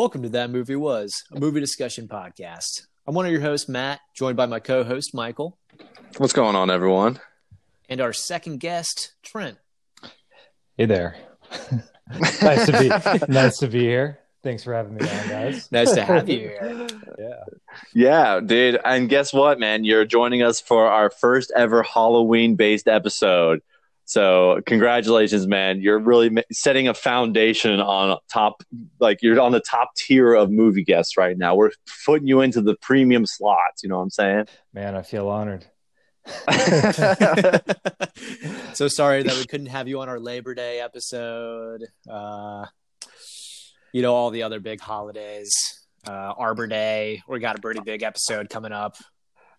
Welcome to That Movie Was, a movie discussion podcast. I'm one of your hosts, Matt, joined by my co host, Michael, What's going on, everyone? and our second guest, Trent. Hey there. nice to be nice to be here. Thanks for having me on, guys. Nice to have you here. Yeah. Yeah, dude. And guess what, man? You're joining us for our first ever Halloween based episode. So, congratulations, man. You're really setting a foundation on top, like, you're on the top tier of movie guests right now. We're putting you into the premium slots. You know what I'm saying? Man, I feel honored. so sorry that we couldn't have you on our Labor Day episode. Uh, you know, all the other big holidays, uh, Arbor Day. We got a pretty big episode coming up.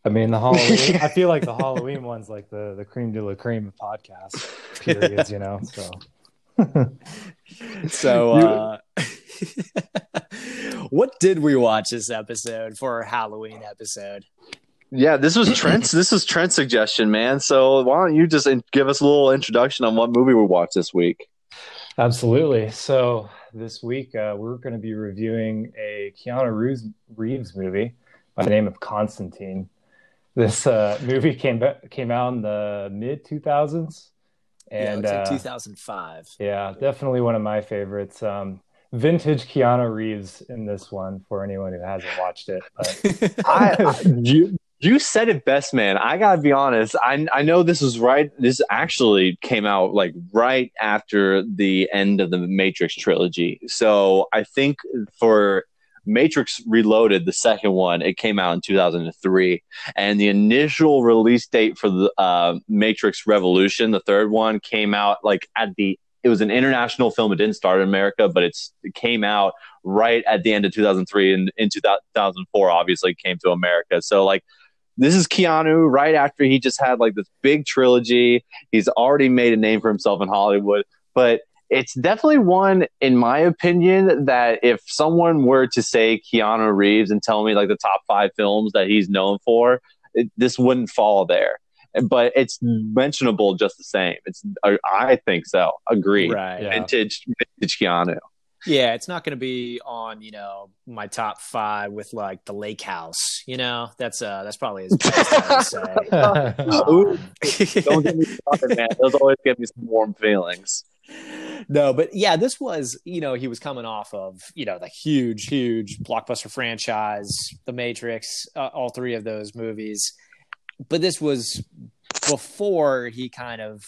I mean the Halloween I feel like the Halloween one's like the the cream de la cream of podcast periods, you know. So So, uh, what did we watch this episode for our Halloween episode? Yeah, this was Trent's. this was Trent's suggestion, man. So, why don't you just in- give us a little introduction on what movie we watched this week? absolutely. So this week uh, we're gonna be reviewing a Keanu Reeves, Reeves movie by the name of Constantine. This uh, movie came came out in the mid two thousands. yeah, And it's like uh, 2005. Yeah, definitely one of my favorites. Um, vintage Keanu Reeves in this one for anyone who hasn't watched it. But I, I- you you said it best, man. I gotta be honest. I I know this was right. This actually came out like right after the end of the Matrix trilogy. So I think for Matrix Reloaded, the second one, it came out in 2003, and the initial release date for the uh, Matrix Revolution, the third one, came out like at the. It was an international film. It didn't start in America, but it's it came out right at the end of 2003 and in 2004 obviously came to america so like this is keanu right after he just had like this big trilogy he's already made a name for himself in hollywood but it's definitely one in my opinion that if someone were to say keanu reeves and tell me like the top five films that he's known for it, this wouldn't fall there but it's mentionable just the same it's i I think so agree right. Yeah. vintage vintage keanu Yeah, it's not going to be on, you know, my top five with like the Lake House. You know, that's uh, that's probably as best I would say. Ooh. Don't get me started, man. Those always give me some warm feelings. No, but yeah, this was, you know, he was coming off of, you know, the huge, huge blockbuster franchise, The Matrix, uh, all three of those movies. But this was before he kind of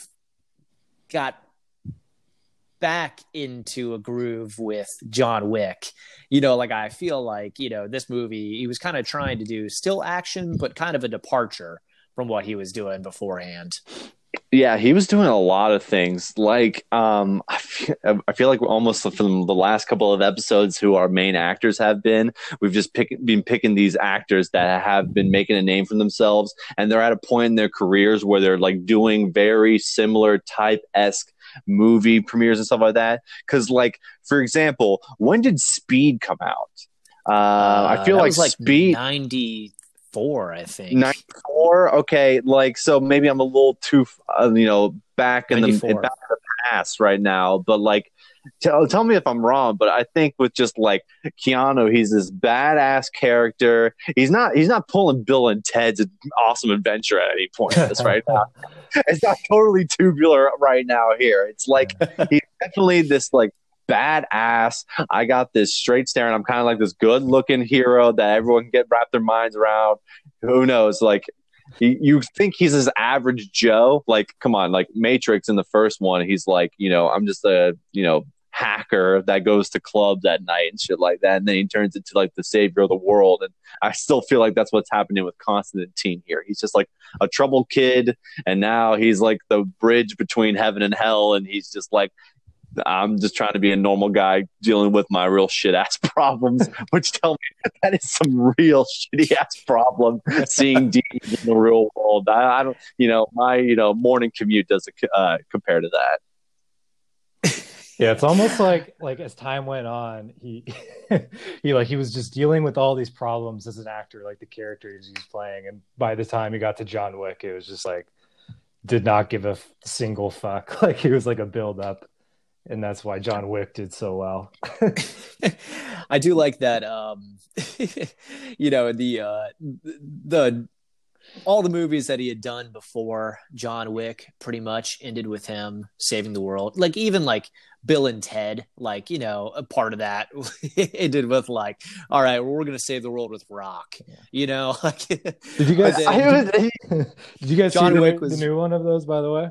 got back into a groove with John Wick. You know, like I feel like, you know, this movie, he was kind of trying to do still action, but kind of a departure from what he was doing beforehand. Yeah, he was doing a lot of things. Like, um, I feel, I feel like almost from the last couple of episodes, who our main actors have been. We've just pick, been picking these actors that have been making a name for themselves, and they're at a point in their careers where they're like doing very similar type esque movie premieres and stuff like that. Because, like, for example, when did Speed come out? Uh, I feel like, was like Speed 94, I think. 94 okay like so maybe i'm a little too uh, you know back in the, back in the past right now but like tell, tell me if i'm wrong but i think with just like keanu he's this badass character. He's not he's not pulling bill and ted's awesome adventure at any point in this right now. It's not totally tubular right now here. It's like he's definitely this like badass. I got this straight stare, and I'm kind of like this good looking hero that everyone can get wrap their minds around. Who knows? Like he, you think he's his average Joe? Like, come on, like Matrix in the first one, he's like, you know, I'm just a, you know, hacker that goes to clubs at night and shit like that. And then he turns into like the savior of the world. And I still feel like that's what's happening with Constantine here. He's just like a troubled kid. And now he's like the bridge between heaven and hell. And he's just like, I'm just trying to be a normal guy dealing with my real shit ass problems, which tell me that is some real shitty ass problem seeing demons in the real world. I, I don't, you know, my, you know, morning commute doesn't uh, compare to that. yeah, it's almost like like as time went on, he he like he was just dealing with all these problems as an actor, like the characters he was playing, and by the time he got to John Wick, it was just like did not give a single fuck. Like he was like a build up and that's why John Wick did so well. I do like that. Um, you know the uh, the all the movies that he had done before John Wick pretty much ended with him saving the world. Like even like Bill and Ted, like you know, a part of that ended with like, all right, well, we're gonna save the world with Rock. You know, like did you guys? then- did you guys John see the, Wick new- was- the new one of those? By the way,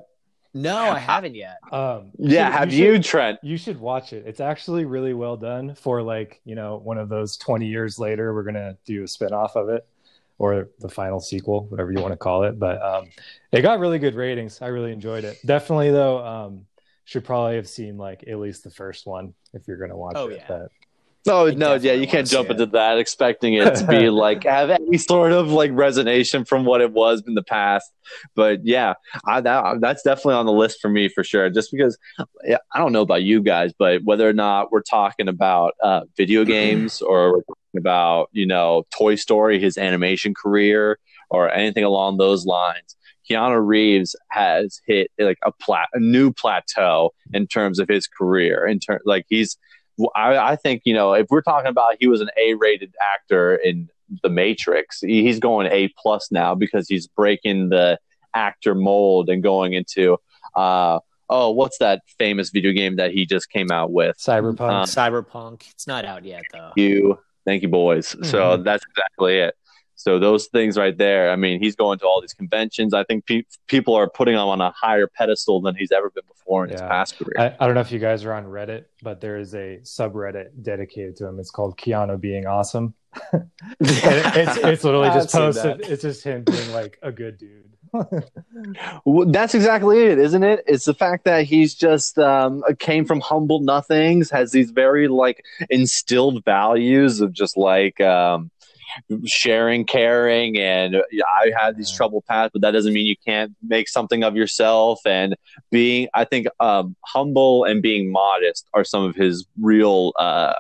no, I haven't yet. um, Yeah, should- have should- you, Trent? You should watch it. It's actually really well done for like, you know, one of those 20 years later, we're going to do a spin-off of it or the final sequel, whatever you want to call it. But um, it got really good ratings. I really enjoyed it. Definitely though, um, should probably have seen like at least the first one if you're going to watch Oh, it. yeah. But No, I no, yeah, you can't jump into that expecting it to be like have any sort of like resonation from what it was in the past. But yeah, I, that, that's definitely on the list for me for sure. Just because yeah, I don't know about you guys, but whether or not we're talking about uh, video games or we're talking about you know Toy Story, his animation career, or anything along those lines. Keanu Reeves has hit like a plat a new plateau in terms of his career. In terms like he's I, I think you know if we're talking about he was an A-rated actor in The Matrix, he's going A plus now because he's breaking the actor mold and going into uh oh what's that famous video game that he just came out with? Cyberpunk. Um, Cyberpunk. It's not out yet though. You, thank you, boys. So Mhm. that's exactly it. So those things right there. I mean, he's going to all these conventions. I think pe- people are putting him on a higher pedestal than he's ever been before in his past career. I, I don't know if you guys are on Reddit, but there is a subreddit dedicated to him. It's called Keanu being awesome. It- it's it's literally just posted. It's just him being like a good dude. Well, that's exactly it, isn't it? It's the fact that he's just um, came from humble nothings, has these very like instilled values of just like um, sharing, caring, and I had these troubled paths, but that doesn't mean you can't make something of yourself. And being, I think, um, humble and being modest are some of his real. Uh,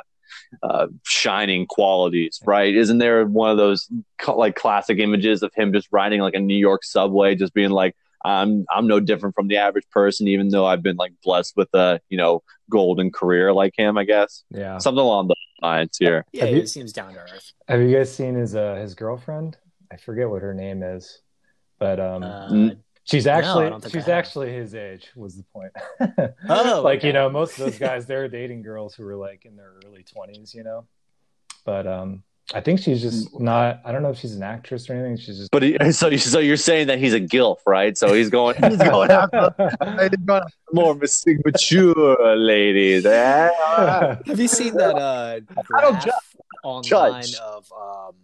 uh, shining qualities, right? Isn't there one of those like classic images of him just riding like a New York subway, just being like, "I'm I'm no different from the average person, even though I've been like blessed with a you know golden career like him, I guess Yeah. something along those lines here." Yeah, Have you- he seems down to earth. Have you guys seen his uh, his girlfriend? I forget what her name is, but um, Uh, Mm. she's actually don't she's actually his age. Was the point? Oh, like okay. you know, most of those guys they're dating girls who were like in their early twenties, you know. But um, I think she's just not. I don't know if she's an actress or anything. She's just. But he, so you- so you're saying that he's a gilf, right? So he's going he's going after he's going more mas- mature ladies. Eh? Have you seen that uh, I don't graph ju- online judge. of um,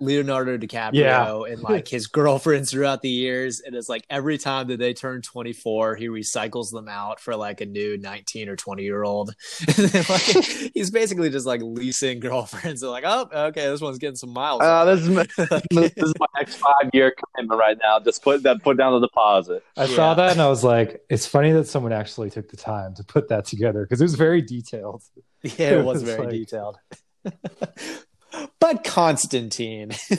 Leonardo DiCaprio Yeah. and like his girlfriends throughout the years? And it's like every time that they turn 24, he recycles them out for like a new 19 or 20 year old. like, he's basically just like leasing girlfriends. They're like, oh, okay, this one's getting some miles. Uh, this, is my, it." this is my next five year commitment right now. Just put that put down the deposit. I saw that and I was like, it's funny that someone actually took the time to put that together because it was very detailed. yeah, it was It's very like- detailed. But Constantine.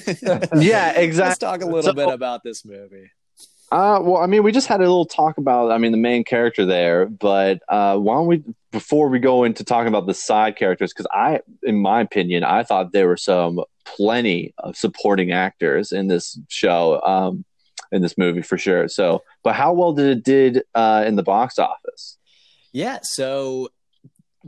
Yeah, exactly. Let's talk a little So- bit about this movie. Uh, well, I mean, we just had a little talk about, I mean, the main character there, but uh, why don't we, before we go into talking about the side characters, because I, in my opinion, I thought there were some plenty of supporting actors in this show, um, in this movie for sure. So, but how well did it did uh, in the box office? Yeah, so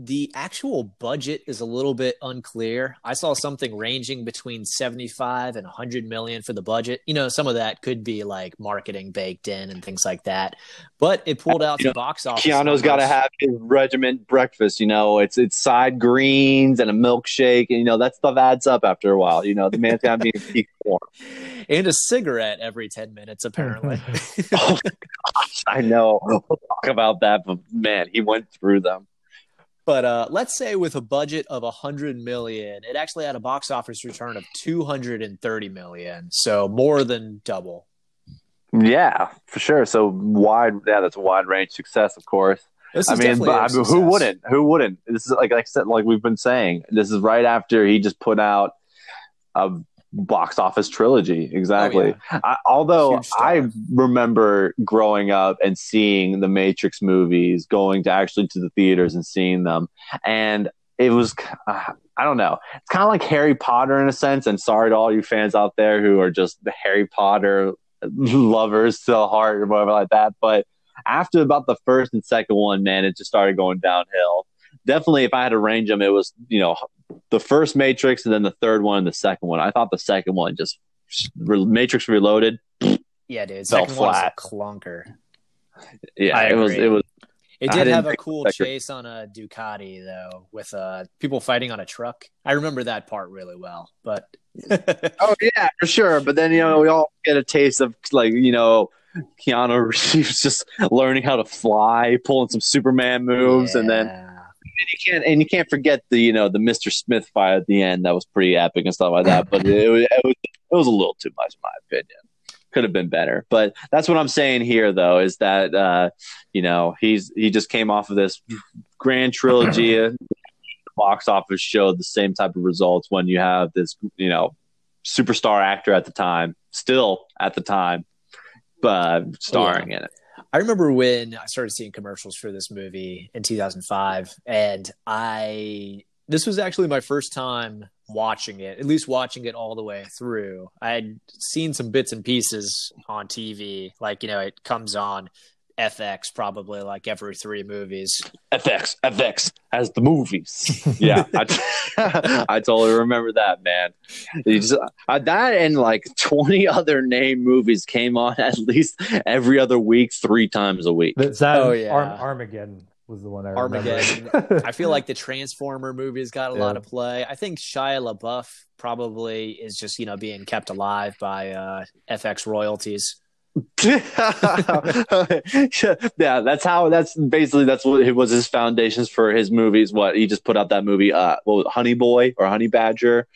the actual budget is a little bit unclear. I saw something ranging between 75 and 100 million for the budget. You know, some of that could be like marketing baked in and things like that. But it pulled out You know, box office. Keanu's got to have his regiment breakfast. You know, it's it's side greens and a milkshake, and you know that stuff adds up after a while. You know, the man's got to be in peak form. and a cigarette every 10 minutes apparently. Oh gosh, I know. We'll talk about that, but man, he went through them. But uh, let's say with a budget of 100 million, it actually had a box office return of 230 million. So more than double. Yeah, for sure. So wide, yeah, that's a wide range success, of course. This I mean, but, I mean, who wouldn't? Who wouldn't? This is like, like I said, like we've been saying, this is right after he just put out a box office trilogy. Exactly. Oh, yeah. I, although I remember growing up and seeing the Matrix movies, going to actually to the theaters and seeing them, and it was uh, I don't know. It's kind of like Harry Potter in a sense. And sorry to all you fans out there who are just the Harry Potter lovers to the heart or whatever like that. But after about the first and second one, man, it just started going downhill. Definitely, if I had to range them, it was you know the first Matrix and then the third one and the second one. I thought the second one just Matrix Reloaded. Yeah, dude. Fell Second flat. clunker. Yeah, I it was it was It did have a cool chase on a Ducati though, with uh people fighting on a truck. I remember that part really well. But Oh yeah, for sure. But then you know we all get a taste of like you know Keanu Reeves just learning how to fly, pulling some Superman moves, and then Yeah. You can't and you can't forget the you know the Mister Smith fight at the end that was pretty epic and stuff like that. But it, was- it was it was a little too much in my opinion. Could have been better, but that's what I'm saying here, though, is that uh, you know he's he just came off of this grand trilogy. Box office showed the same type of results when you have this you know superstar actor at the time, still at the time, but starring in it. I remember when I started seeing commercials for this movie in 2005, and I this was actually my first time watching it, at least watching it all the way through. I had seen some bits and pieces on TV, like you know, it comes on FX probably like every three movies. FX, FX as the movies. Yeah, I, I totally remember that, man. Just, uh, that and like 20 other name movies came on at least every other week, three times a week. That's that Oh, yeah. Arm- Armageddon was the one I remember. Armageddon. I feel like the Transformer movies got a Yeah. lot of play. I think Shia LaBeouf probably is just you know being kept alive by uh, FX royalties. yeah, that's how. That's basically that's what it was his foundations for his movies. What he just put out that movie, uh, what was it, Honey Boy or Honey Badger,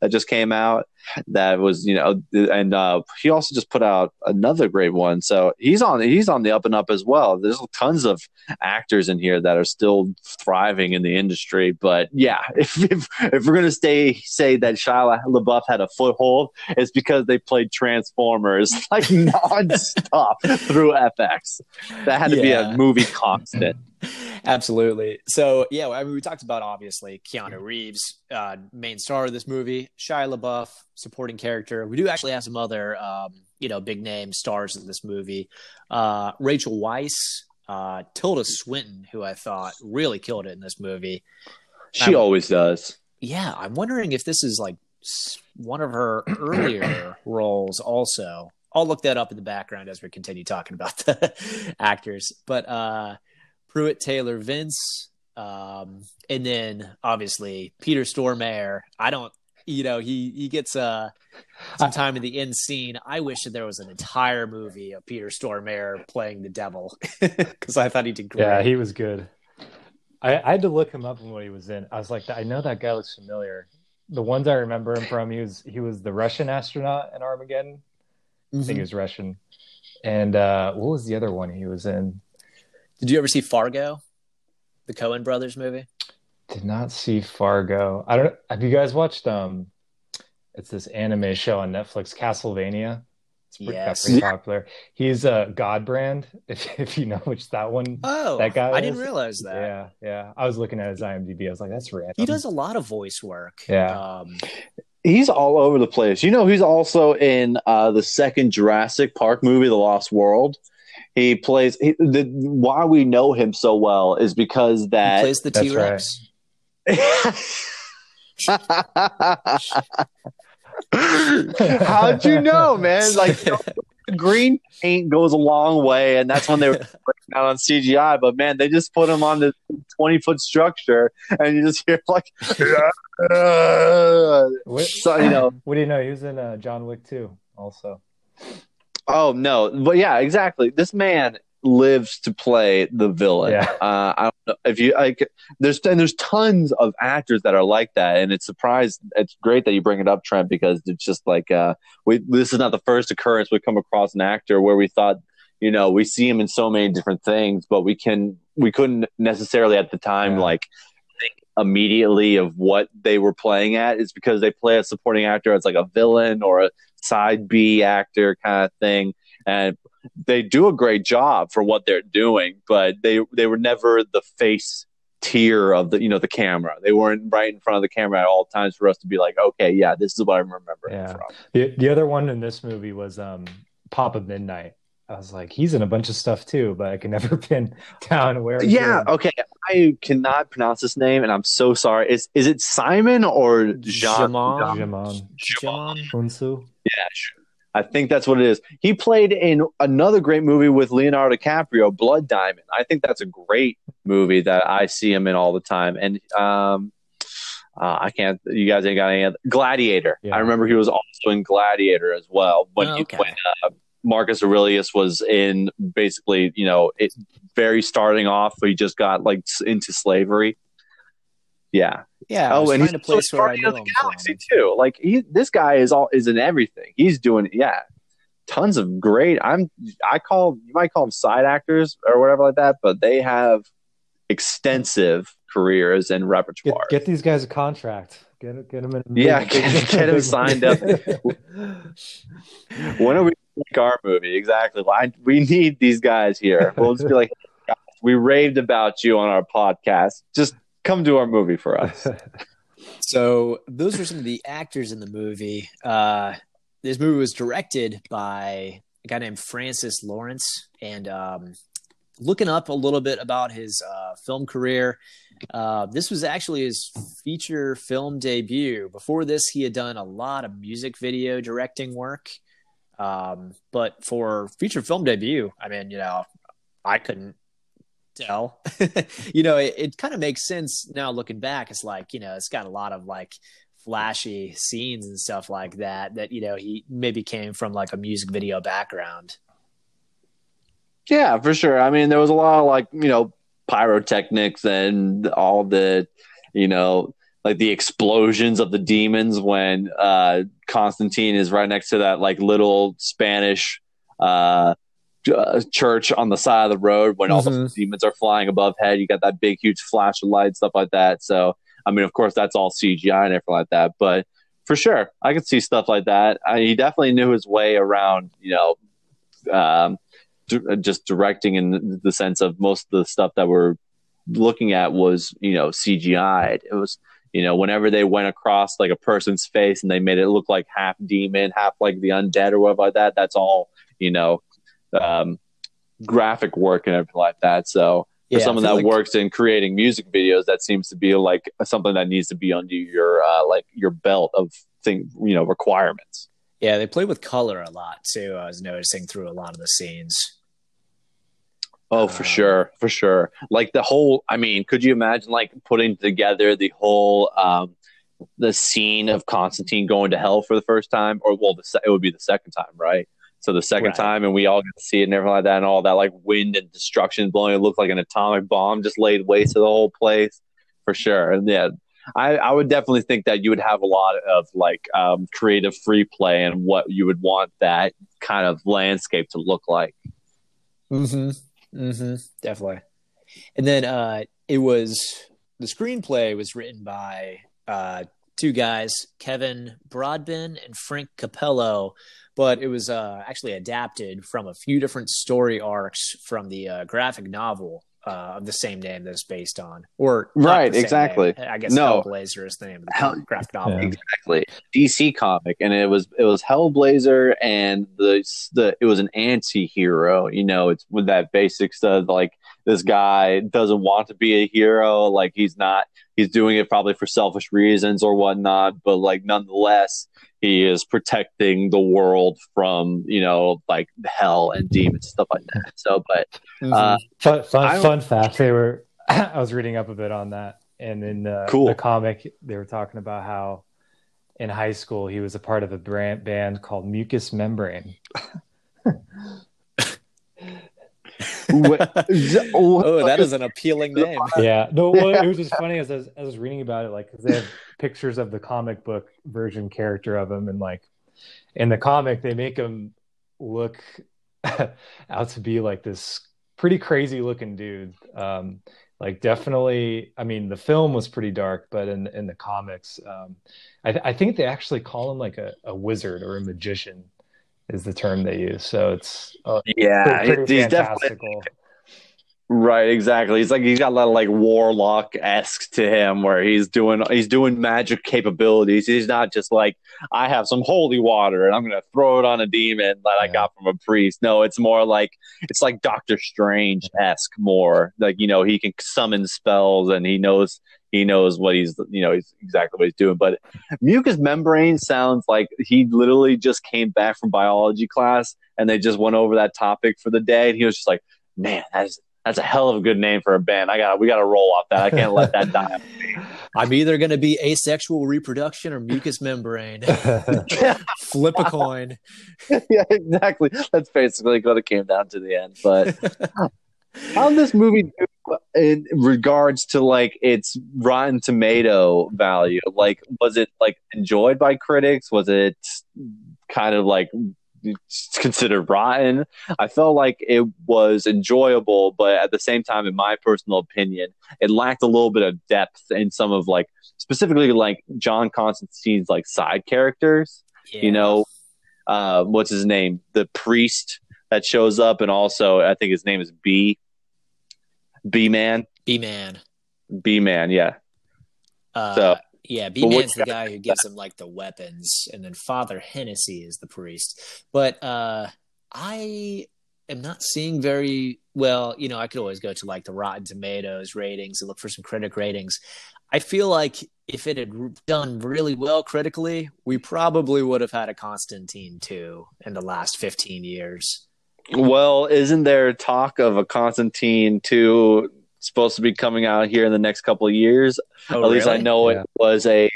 that just came out. That was you know, and uh, he also just put out another great one. So he's on he's on the up and up as well. There's tons of actors in here that are still thriving in the industry. But yeah, if if, if we're gonna stay say that Shia LaBeouf had a foothold, it's because they played Transformers like nonstop through FX. That had to be a movie constant. Absolutely. So yeah, I mean, we talked about obviously Keanu Reeves, uh, main star of this movie, Shia LaBeouf, supporting character. We do actually have some other, um, you know, big name stars in this movie. Uh, Rachel Weisz, uh, Tilda Swinton, who I thought really killed it in this movie. She always does. Yeah, I'm wondering if this is like one of her earlier roles. Also, I'll look that up in the background as we continue talking about the actors. But uh, Pruitt Taylor Vince, um, and then obviously Peter Stormare. I don't, you know, he he gets uh, some time in the end scene. I wish that there was an entire movie of Peter Stormare playing the devil because I thought he did great. Yeah, he was good. I, I had to look him up and what he was in. I was like, I know that guy looks familiar. The ones I remember him from, he was he was the Russian astronaut in Armageddon. I think he Mhm. was Russian. And uh, what was the other one he was in? Did you ever see Fargo, the Coen brothers movie? Did not see Fargo. I don't. Have you guys watched? Um, it's this anime show on Netflix, Castlevania. It's pretty, Yes. pretty popular. He's a uh, Godbrand. If if you know which that one. Oh, That guy I didn't realize that. Yeah, yeah. I was looking at his IMDb. I was like, that's random. He does a lot of voice work. Yeah. Um, He's all over the place. You know, he's also in uh, the second Jurassic Park movie, The Lost World. He plays. He, the, why we know him so well is because he that. plays the T Rex. How'd you know, man? Like you know, green paint goes a long way, and that's when they were breaking out on CGI. But man, they just put him on this twenty foot structure, and you just hear like, What, so you know, what do you know? He was in uh, John Wick too, also. Oh no, but yeah, exactly. This man lives to play the villain. Yeah. Uh, I don't know if you like. There's and there's tons of actors that are like that, and it's surprised. It's great that you bring it up, Trent, because it's just like uh, we. This is not the first occurrence we come across an actor where we thought, you know, we see him in so many different things, but we can we couldn't necessarily at the time Yeah. like think immediately of what they were playing at is because they play a supporting actor as like a villain or a side B actor kind of thing, and they do a great job for what they're doing, but they they were never the face tier of the you know the camera. They weren't right in front of the camera at all times for us to be like, okay, yeah, this is what I remember Yeah. from. The the other one in this movie was um Papa Midnight. I was like, he's in a bunch of stuff too, but I can never pin down where. Yeah, in. okay. I cannot pronounce this name, and I'm so sorry. Is is it Simon or Jean? Jamal? Jamon John. Hunsu. Yeah, sure. I think that's what it is. He played in another great movie with Leonardo DiCaprio, Blood Diamond. I think that's a great movie that I see him in all the time. And um, uh, I can't. You guys ain't got any other Gladiator. Yeah. I remember he was also in Gladiator as well. When Oh, he, when uh, Marcus Aurelius was in basically, you know, it very starting off, he just got like into slavery. Yeah. Yeah, I oh, was and he's to also place where I Guardian knew of the Galaxy from. too. Like he, this guy is all is in everything. He's doing yeah, tons of great. I'm I call you might call them side actors or whatever like that, but they have extensive careers and repertoire. get these guys a contract. Get get them in. Yeah, big- get- them signed up. when are we make our movie? Exactly. I, we need these guys here. We'll just be like, we raved about you on our podcast. Just come do our movie for us. So those are some of the actors in the movie. Uh, this movie was directed by a guy named Francis Lawrence, and um, looking up a little bit about his uh, film career, uh, this was actually his feature film debut. Before this, he had done a lot of music video directing work. Um, but for feature film debut, I mean, you know, I couldn't tell. you know, it, it kind of makes sense now looking back. It's like, you know, it's got a lot of like flashy scenes and stuff like that, that, you know, he maybe came from like a music video background. Yeah, for sure. I mean, there was a lot of like, you know, pyrotechnics and all the, you know, like the explosions of the demons when uh Constantine is right next to that like little Spanish uh uh, church on the side of the road when all the Mhm. demons are flying above head. You got that big huge flash of light stuff like that. So, I mean, of course that's all CGI and everything like that, but for sure, I could see stuff like that. I, he definitely knew his way around, you know, um, d- just directing in the sense of most of the stuff that we're looking at was you know CGI. It was you know whenever they went across like a person's face and they made it look like half demon, half like the undead or whatever like that. That's all you know um, graphic work and everything like that. So for Yeah, someone that like- works in creating music videos, that seems to be like something that needs to be under your uh, like your belt of thing you know requirements. Yeah, they play with color a lot too. I was noticing through a lot of the scenes. Oh, for Um, sure, for sure. Like the whole, I mean, could you imagine like putting together the whole, um, the scene of Constantine going to hell for the first time, or well, the it would be the second time, right? So the second Right. time, and we all get to see it and everything like that, and all that like wind and destruction blowing. It looked like an atomic bomb just laid waste to the whole place, for sure. And yeah, I, I would definitely think that you would have a lot of like um, creative free play and what you would want that kind of landscape to look like. Mm-hmm. Mm-hmm. Definitely. And then uh, it was the screenplay was written by uh, two guys, Kevin Brodbin and Frank Cappello, but it was uh, actually adapted from a few different story arcs from the uh, graphic novel uh, of the same name that it's based on. Or Right, exactly. name. I guess No. Hellblazer is the name of the Hell- graphic novel. Yeah. exactly DC comic, and it was it was Hellblazer, and the the it was an anti-hero. You know, it's with that basic stuff like this guy doesn't want to be a hero, like he's not he's doing it probably for selfish reasons or whatnot, but like nonetheless, he is protecting the world from you know like hell and demons stuff like that. So, but uh, Fun, fun, fun fact. They were. I was reading up a bit on that, and in uh, Cool. the comic, they were talking about how in high school he was a part of a brand, band called Mucus Membrane. oh, that is an appealing name. Yeah, no, well, it was just funny as I was, as I was reading about it, like because they have pictures of the comic book version character of him, and like in the comic they make him look out to be like this pretty crazy looking dude. Um, Like definitely, I mean, the film was pretty dark, but in in the comics, um, I, th- I think they actually call him like a, a wizard or a magician, is the term they use. So it's uh, yeah, pretty, pretty he's definitely fantastical. Right. Exactly. He's like he's got a lot of like warlock esque to him, where he's doing he's doing magic capabilities. He's not just like I have some holy water and I'm gonna throw it on a demon that I got from a priest. No, it's more like it's like Doctor Strange esque more. Like you know he can summon spells and he knows he knows what he's you know he's exactly what he's doing. But mucous membrane sounds like he literally just came back from biology class and they just went over that topic for the day and he was just like, man, that's that's a hell of a good name for a band. I got we got to roll off that. I can't let that die. I'm either going to be asexual reproduction or mucous membrane. Flip a coin. yeah, exactly. That's basically what it came down to the end. But how did this movie do in regards to like its Rotten Tomato value? Like, was it like enjoyed by critics? Was it kind of like considered rotten? I felt like it was enjoyable, but at the same time, in my personal opinion, it lacked a little bit of depth in some of like specifically like John Constantine's like side characters. You know, uh, what's his name? The priest that shows up, and also I think his name is B. B man, B Man. B man, yeah. Uh, So- yeah, B Man's the guy who gives him like the weapons, and then Father Hennessy is the priest. But uh, I am not seeing very well. You know, I could always go to like the Rotten Tomatoes ratings and look for some critic ratings. I feel like if it had done really well critically, we probably would have had a Constantine 2 in the last 15 years. Well, isn't there talk of a Constantine two supposed to be coming out here in the next couple of years? Oh, At least I know Yeah. it was a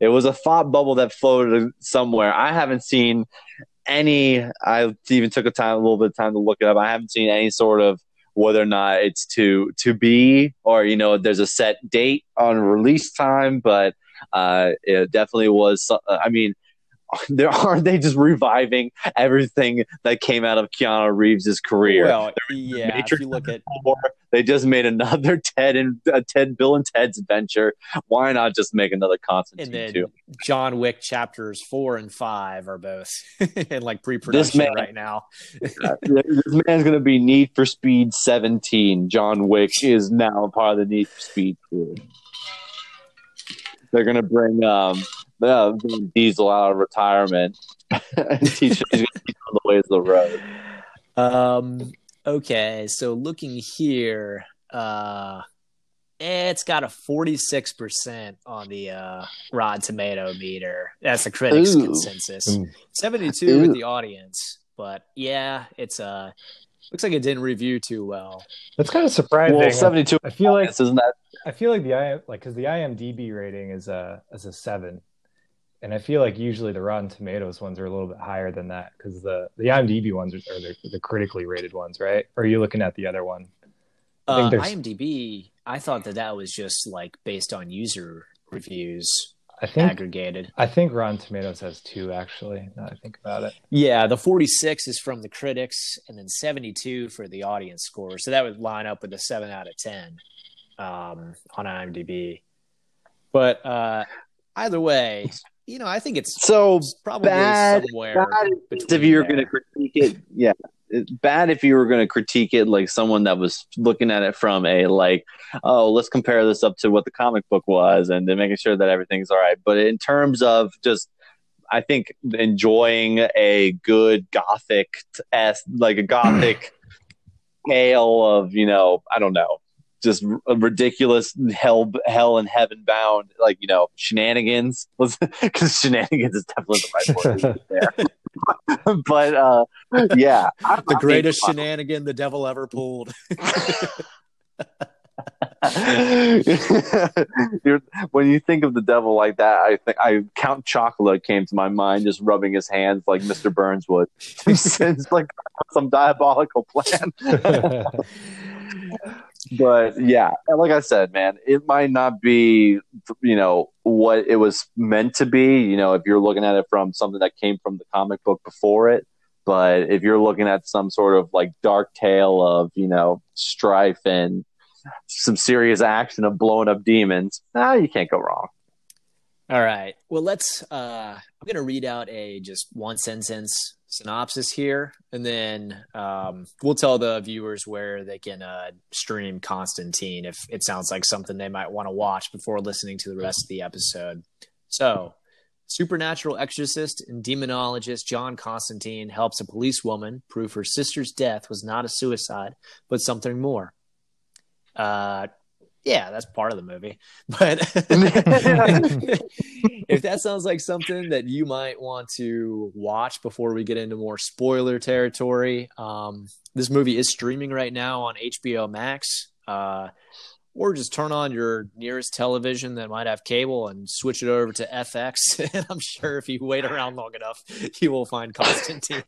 it was a thought bubble that floated somewhere. I haven't seen any. I even took a time a little bit of time to look it up. I haven't seen any sort of whether or not it's to to be or you know there's a set date on release time, but uh, it definitely was. I mean. There aren't they just reviving everything that came out of Keanu Reeves' career? Well, yeah, if Matrix you look at Four, they just made another Ted and uh, Ted Bill and Ted's Adventure. Why not just make another and Constantine then too? John Wick chapters four and five are both in like pre-production man- right now. this man's gonna be Need for Speed 17. John Wick is now part of the Need for Speed crew. They're gonna bring um uh, Diesel out of retirement and teach he's him the ways of the road. Um, okay, so looking here, uh, it's got a forty-six percent on the uh, Rotten Tomato meter. That's the critics' Ooh. consensus. Ooh. Seventy-two with the audience, but yeah, it's uh, looks like it didn't review too well. That's kind of surprising. Well, 72 I feel like isn't that I feel like the I like because the IMDb rating is a is a seven, and I feel like usually the Rotten Tomatoes ones are a little bit higher than that because the the IMDb ones are, are the, the critically rated ones, right? Or are you looking at the other one? I Uh, there's- IMDb, I thought that that was just like based on user reviews I think aggregated. I think Rotten Tomatoes has two actually. Now that I think about it. Yeah, the 46 is from the critics and then 72 for the audience score. So that would line up with the 7 out of 10 um, on IMDb. But uh, either way, you know, I think it's so probably bad- somewhere bad if you were there. going to critique it, yeah, it's bad if you were going to critique it like someone that was looking at it from a like, oh, let's compare this up to what the comic book was, and then making sure that everything's all right. But in terms of just, I think enjoying a good gothic s like a gothic tale of you know, I don't know. Just ridiculous hell, hell and heaven bound, like you know, shenanigans. Because shenanigans is definitely the right word there. but uh, yeah, I- the I greatest think- shenanigan the devil ever pulled. When you think of the devil like that, I think I Count Chocolate came to my mind, just rubbing his hands like Mr. Burns would. It's like some diabolical plan. But yeah, like I said, man, it might not be, you know, what it was meant to be. You know, if you're looking at it from something that came from the comic book before it, but if you're looking at some sort of like dark tale of, you know, strife and some serious action of blowing up demons, ah, you can't go wrong. All right. Well, let's. Uh, I'm going to read out a just one sentence synopsis here, and then um, we'll tell the viewers where they can uh, stream Constantine if it sounds like something they might want to watch before listening to the rest of the episode. So, supernatural exorcist and demonologist John Constantine helps a policewoman prove her sister's death was not a suicide, but something more. Uh, yeah, that's part of the movie. But if that sounds like something that you might want to watch before we get into more spoiler territory, um, this movie is streaming right now on HBO Max. Uh, or just turn on your nearest television that might have cable and switch it over to FX. and I'm sure if you wait around long enough, you will find Constantine.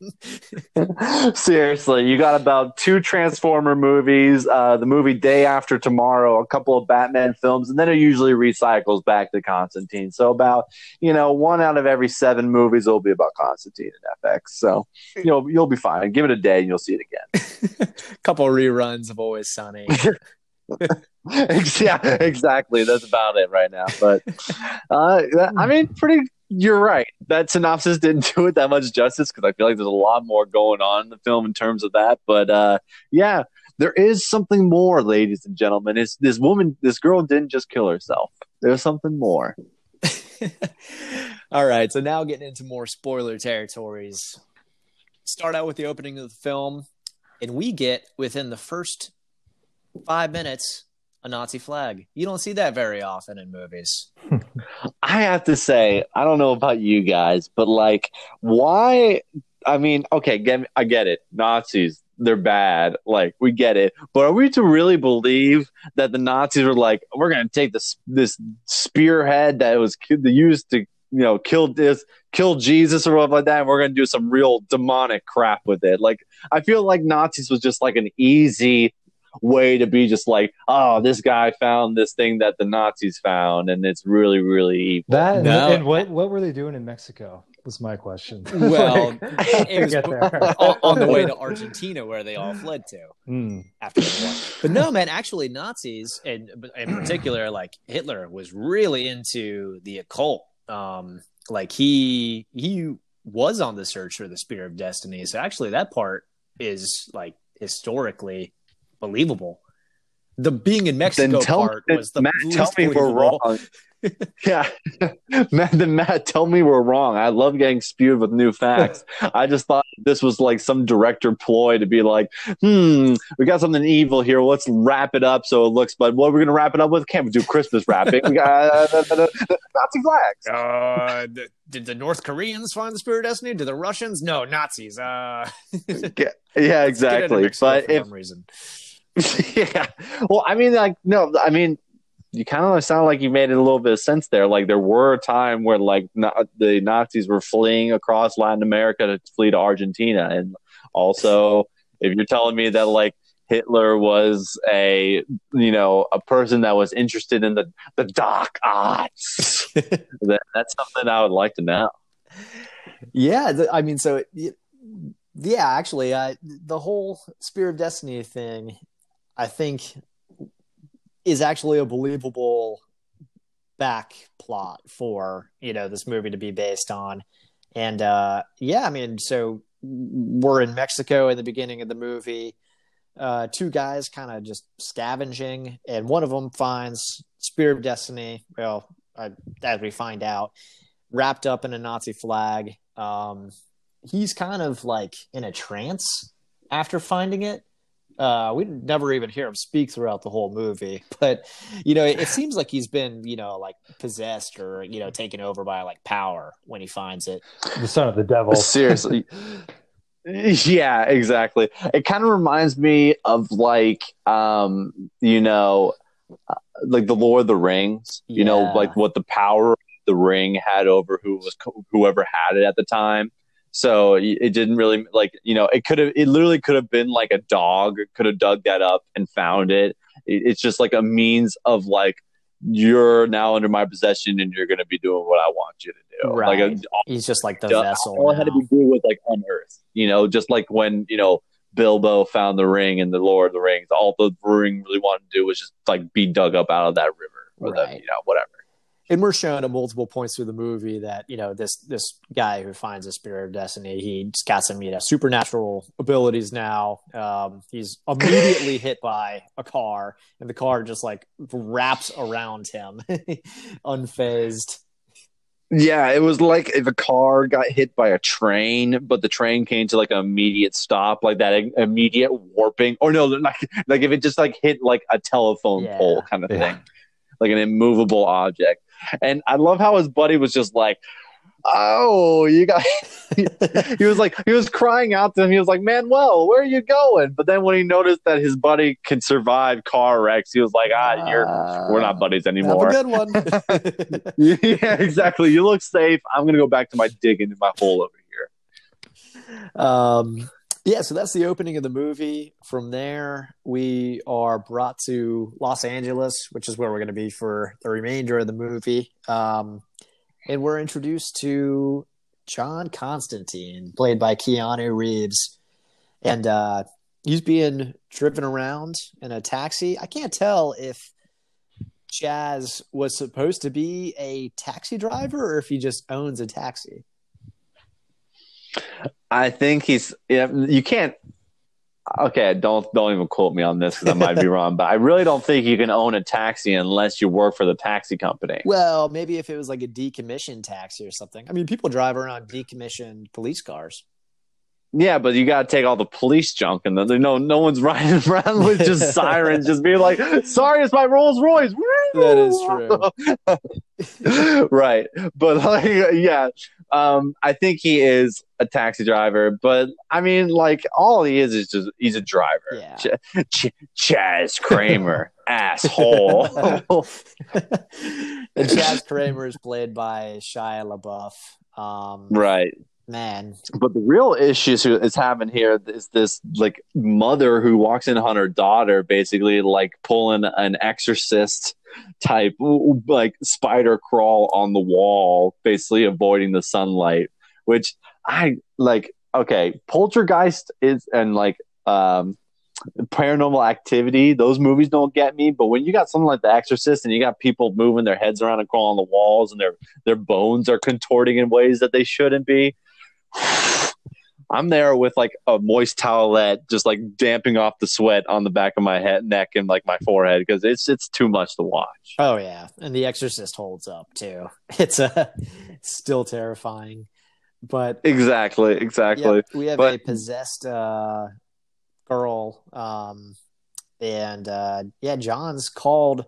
Seriously, you got about two Transformer movies, uh, the movie Day After Tomorrow, a couple of Batman films, and then it usually recycles back to Constantine. So about you know one out of every seven movies will be about Constantine and FX. So you know you'll be fine. Give it a day and you'll see it again. a couple of reruns of Always Sunny. yeah, exactly. That's about it right now. But uh, I mean, pretty. You're right. That synopsis didn't do it that much justice because I feel like there's a lot more going on in the film in terms of that. But uh, yeah, there is something more, ladies and gentlemen. It's this woman, this girl didn't just kill herself. There's something more. All right. So now getting into more spoiler territories. Start out with the opening of the film, and we get within the first five minutes a Nazi flag. You don't see that very often in movies. I have to say, I don't know about you guys, but like, why? I mean, okay, get, I get it. Nazis, they're bad. Like, we get it. But are we to really believe that the Nazis were like, we're going to take this this spearhead that was used to you know kill this kill jesus or whatever like that and we're gonna do some real demonic crap with it like i feel like nazis was just like an easy way to be just like, oh, this guy found this thing that the Nazis found, and it's really, really evil. That no. and what what were they doing in Mexico? Was my question. Well, it was on, on, the way to Argentina, where they all fled to mm. after the war. But no, man, actually, Nazis, and in particular, like Hitler, was really into the occult. Um, like he he was on the search for the spear of destiny. So actually, that part is like historically believable. The being in Mexico part was the Matt, tell me we're wrong. yeah, Matt, then Matt, tell me we're wrong. I love getting spewed with new facts. I just thought this was like some director ploy to be like, hmm, we got something evil here. Let's wrap it up so it looks. But what we're gonna wrap it up with? Can't we do Christmas wrapping? We got uh, Nazi flags. Uh, did the North Koreans find the spear of destiny? Did the Russians? No, Nazis. Uh, yeah, yeah exactly. But if, reason yeah. Well, I mean, like, no, I mean, you kind of sound like you made it a little bit of sense there. Like, there were a time where, like, the Nazis were fleeing across Latin America to flee to Argentina. And also, if you're telling me that, like, Hitler was a, you know, a person that was interested in the, the dark arts, then that's something I would like to know. Yeah. I mean, so, yeah, actually, uh, the whole Spear of Destiny thing I think is actually a believable back plot for you know this movie to be based on. And uh yeah i mean so we're in mexico in the beginning of the movie. Uh two guys kind of just scavenging and one of them finds spear of destiny well uh, as we find out wrapped up in a nazi flag. Um he's kind of like in a trance after finding it uh, we never even hear him speak throughout the whole movie, but you know, it, it, seems like he's been, you know, like possessed or you know, taken over by like power when he finds it. The son of the devil. Seriously. yeah, exactly. It kind of reminds me of like, um, you know, uh, like the Lord of the Rings. You yeah. know, like what the power of the ring had over who was whoever had it at the time. So it didn't really like you know it could have it literally could have been like a dog could have dug that up and found it. It's just like a means of like you're now under my possession and you're going to be doing what I want you to do. Right. Like a, He's just like the vessel. All I had to be doing was like unearth. You know, just like when you know Bilbo found the ring in the Lord of the Rings. All the ring really wanted to do was just like be dug up out of that river, or the, you know, whatever. And we're shown at multiple points through the movie that you know this this guy who finds a spirit of destiny he's got some you know supernatural abilities now um, he's immediately hit by a car and the car just like wraps around him unfazed Yeah, it was like if a car got hit by a train, but the train came to like an immediate stop, like that immediate warping. Or no, like like if it just like hit like a telephone Yeah. pole kind of Yeah. thing, like an immovable object. And I love how his buddy was just like, "Oh, you got." he was like, he was crying out to him. He was like, "Manuel, where are you going?" But then when he noticed that his buddy can survive car wrecks, he was like, "Ah, you're we're not buddies anymore." have a good one yeah, exactly. You look safe. I'm gonna go back to my digging in my hole over here. um, yeah, so that's the opening of the movie. From there, we are brought to Los Angeles, which is where we're going to be for the remainder of the movie. Um, and we're introduced to John Constantine, played by Keanu Reeves. And uh, he's being driven around in a taxi. I can't tell if Chaz was supposed to be a taxi driver or if he just owns a taxi. I think he's. Yeah, you can't. Okay, don't don't even quote me on this because I might be wrong, but I really don't think you can own a taxi unless you work for the taxi company. Well, maybe if it was like a decommissioned taxi or something. I mean, people drive around decommissioned police cars. Yeah, but you got to take all the police junk, and then no no one's riding around with just sirens, just being like, "Sorry, it's my Rolls Royce." That is true. right, but like, yeah, um, I think he is a taxi driver, but I mean, like, all he is is just he's a driver. Yeah. Ch- Ch- Chaz Kramer, asshole. and Chaz Kramer is played by Shia LaBeouf. Um, right. Man, But the real issue is having here is this like mother who walks in on her daughter, basically like pulling an exorcist type like spider crawl on the wall, basically avoiding the sunlight. Which I like. Okay, Poltergeist is and like um paranormal activity those movies don't get me but when you got something like the exorcist and you got people moving their heads around and crawling on the walls and their their bones are contorting in ways that they shouldn't be I'm there with like a moist towelette, just like damping off the sweat on the back of my head, neck, and like my forehead because it's it's too much to watch. oh yeah, and The Exorcist holds up too. It's uh, still terrifying, but Exactly, exactly. Yep, we have But- a possessed uh, girl, um, and uh, yeah, John's called,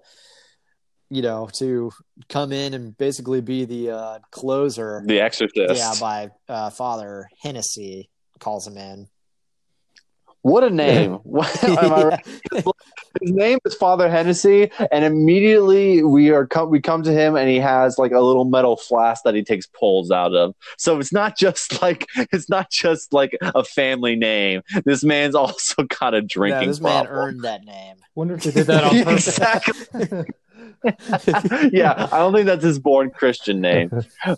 you know, to come in and basically be the uh, closer. The Exorcist. Yeah, by uh, Father Hennessy calls him in. what a name! What- am I right? His name is Father Hennessy, and immediately we are come we come to him, and he has like a little metal flask that he takes pulls out of. So it's not just like it's not just like a family name. This man's also got a No, drinking this man earned that name. Wonder if they did that on purpose. Exactly. yeah, I don't think that's his born Christian name,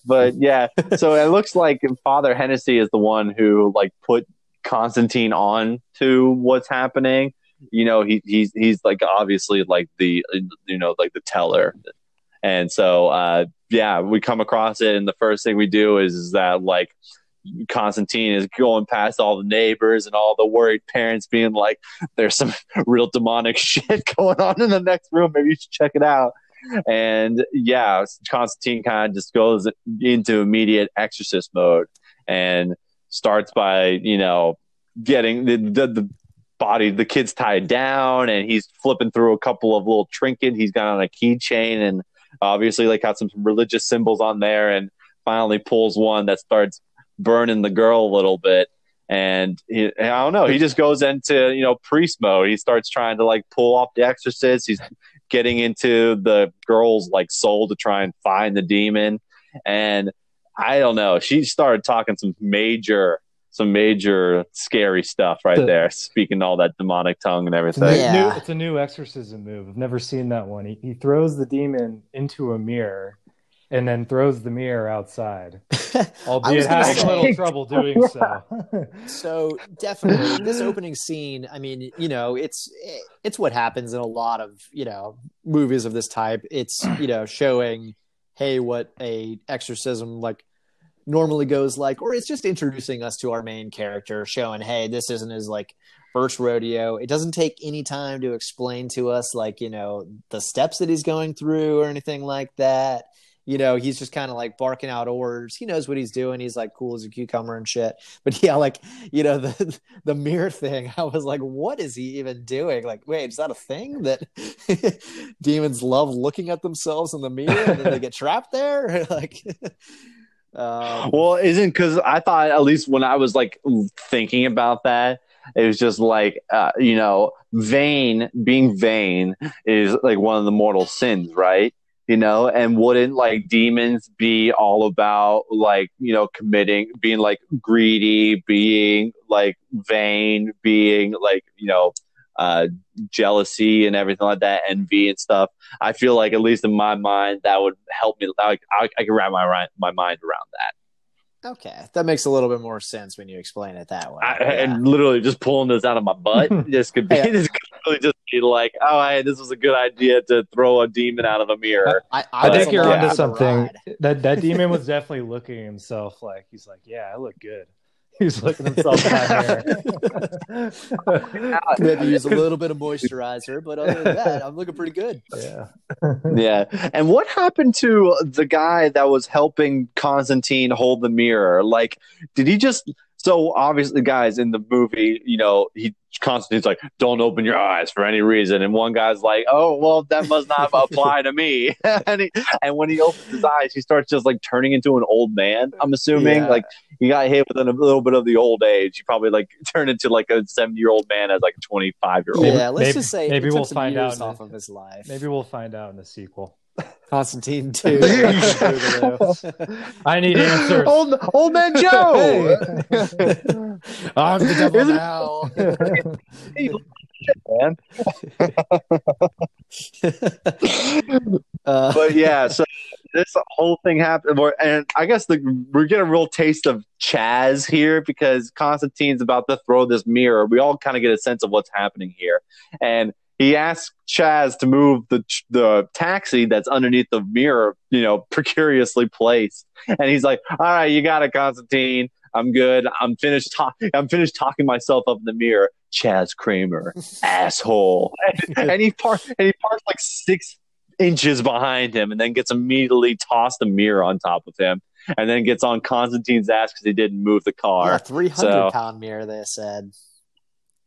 but yeah. So it looks like Father Hennessy is the one who like put Constantine on to what's happening. You know, he he's he's like obviously like the you know like the teller, and so uh, yeah, we come across it, and the first thing we do is, is that like Constantine is going past all the neighbors and all the worried parents, being like, "There's some real demonic shit going on in the next room. Maybe you should check it out." And yeah, Constantine kind of just goes into immediate exorcist mode and starts by you know getting the the, the body the kid's tied down and he's flipping through a couple of little trinkets he's got on a keychain and obviously like got some religious symbols on there and finally pulls one that starts burning the girl a little bit and he, I don't know. He just goes into you know priest mode. He starts trying to like pull off the exorcist. He's getting into the girl's like soul to try and find the demon. And I don't know. She started talking some major, some major scary stuff right The- there, speaking all that demonic tongue and It's a, everything. new, Yeah. new, it's a new exorcism move. I've never seen that one. He, he throws the demon into a mirror, and then throws the mirror outside. Albeit having a little trouble doing so. so definitely this opening scene i mean you know it's it's what happens in a lot of you know movies of this type it's you know showing hey what a exorcism like normally goes like or it's just introducing us to our main character showing hey this isn't his like first rodeo it doesn't take any time to explain to us like you know the steps that he's going through or anything like that you know he's just kind of like barking out orders he knows what he's doing. He's like cool as a cucumber and shit. But yeah like you know the the mirror thing i was like what is he even doing? Like wait is that a thing that demons love looking at themselves in the mirror and then they get trapped there? Like um, Well, isn't because I thought at least when I was like thinking about that, it was just like uh, you know, vain being vain is like one of the mortal sins, right? You know, and wouldn't like demons be all about like you know committing, being like greedy, being like vain, being like you know uh jealousy and everything like that, envy and stuff. I feel like at least in my mind that would help me. Like I, I can wrap my my mind around that. okay that makes a little bit more sense when you explain it that way I, Yeah. And literally just pulling this out of my butt. this could be Yeah. this could really just be like, oh, hey, this was a good idea to throw a demon out of a mirror. I, I was think you're onto something. That that demon was definitely looking at himself like he's like, yeah, I look good. He's looking at himself in that mirror. Maybe use a little bit of moisturizer, but other than that, I'm looking pretty good. yeah. yeah. And what happened to the guy that was helping Constantine hold the mirror? Like, did he just so obviously guys in the movie, you know, he Constantine's like, Don't open your eyes for any reason. And one guy's like, Oh, well, that must not apply to me. and he, and when he opens his eyes, he starts just like turning into an old man, I'm assuming. Yeah. Like he got hit with a little bit of the old age. He probably like turned into like a seventy year old man as like a twenty five year old. Yeah, let's maybe- just say maybe we'll find out off the- of his life. Maybe we'll find out in the sequel. Constantine too. I need answers. Old old man Joe. I'm the devil now. man. Uh, but yeah, so this whole thing happened, and I guess the, we're getting a real taste of Chaz here because Constantine's about to throw this mirror. We all kind of get a sense of what's happening here, and he asks Chaz to move the the taxi that's underneath the mirror, you know, precariously placed, and he's like, "All right, you got it, Constantine." I'm good. I'm finished. Ta- I'm finished talking myself up in the mirror. Chaz Kramer, asshole. And, and he parks. And he parks like six inches behind him, and then gets immediately tossed a mirror on top of him, and then gets on Constantine's ass because he didn't move the car. yeah, car. 300 So- pound mirror, they said.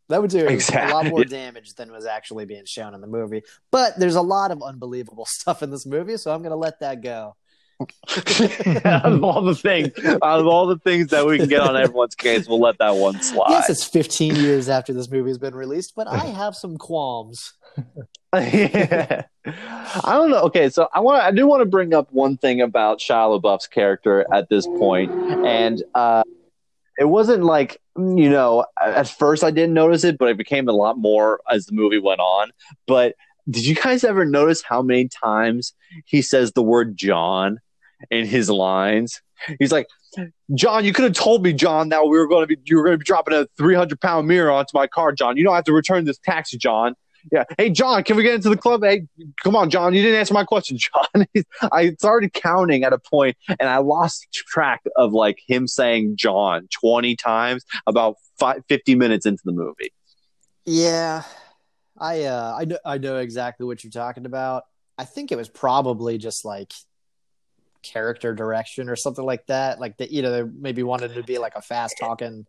That would do exactly. a lot more damage than was actually being shown in the movie. But there's a lot of unbelievable stuff in this movie, so I'm going to let that go. out of all the things, out of all the things that we can get on everyone's case, we'll let that one slide. Yes, it's 15 years after this movie has been released, but I have some qualms. yeah. I don't know. Okay, so I want I do want to bring up one thing about Shia LaBeouf's character at this point, and uh, it wasn't like you know at first I didn't notice it, but it became a lot more as the movie went on. But did you guys ever notice how many times he says the word John in his lines? He's like. John, you could have told me, John, that we were going to be you were going to be dropping a 300 pound mirror onto my car, John. You don't have to return this taxi, John. Yeah. Hey, John, can we get into the club? Hey, come on, John. You didn't answer my question, John. I started counting at a point and I lost track of like him saying John 20 times about five, 50 minutes into the movie. Yeah, I uh, I know I know exactly what you're talking about. I think it was probably just like character direction or something like that. Like that, you know, they maybe wanted to be like a fast talking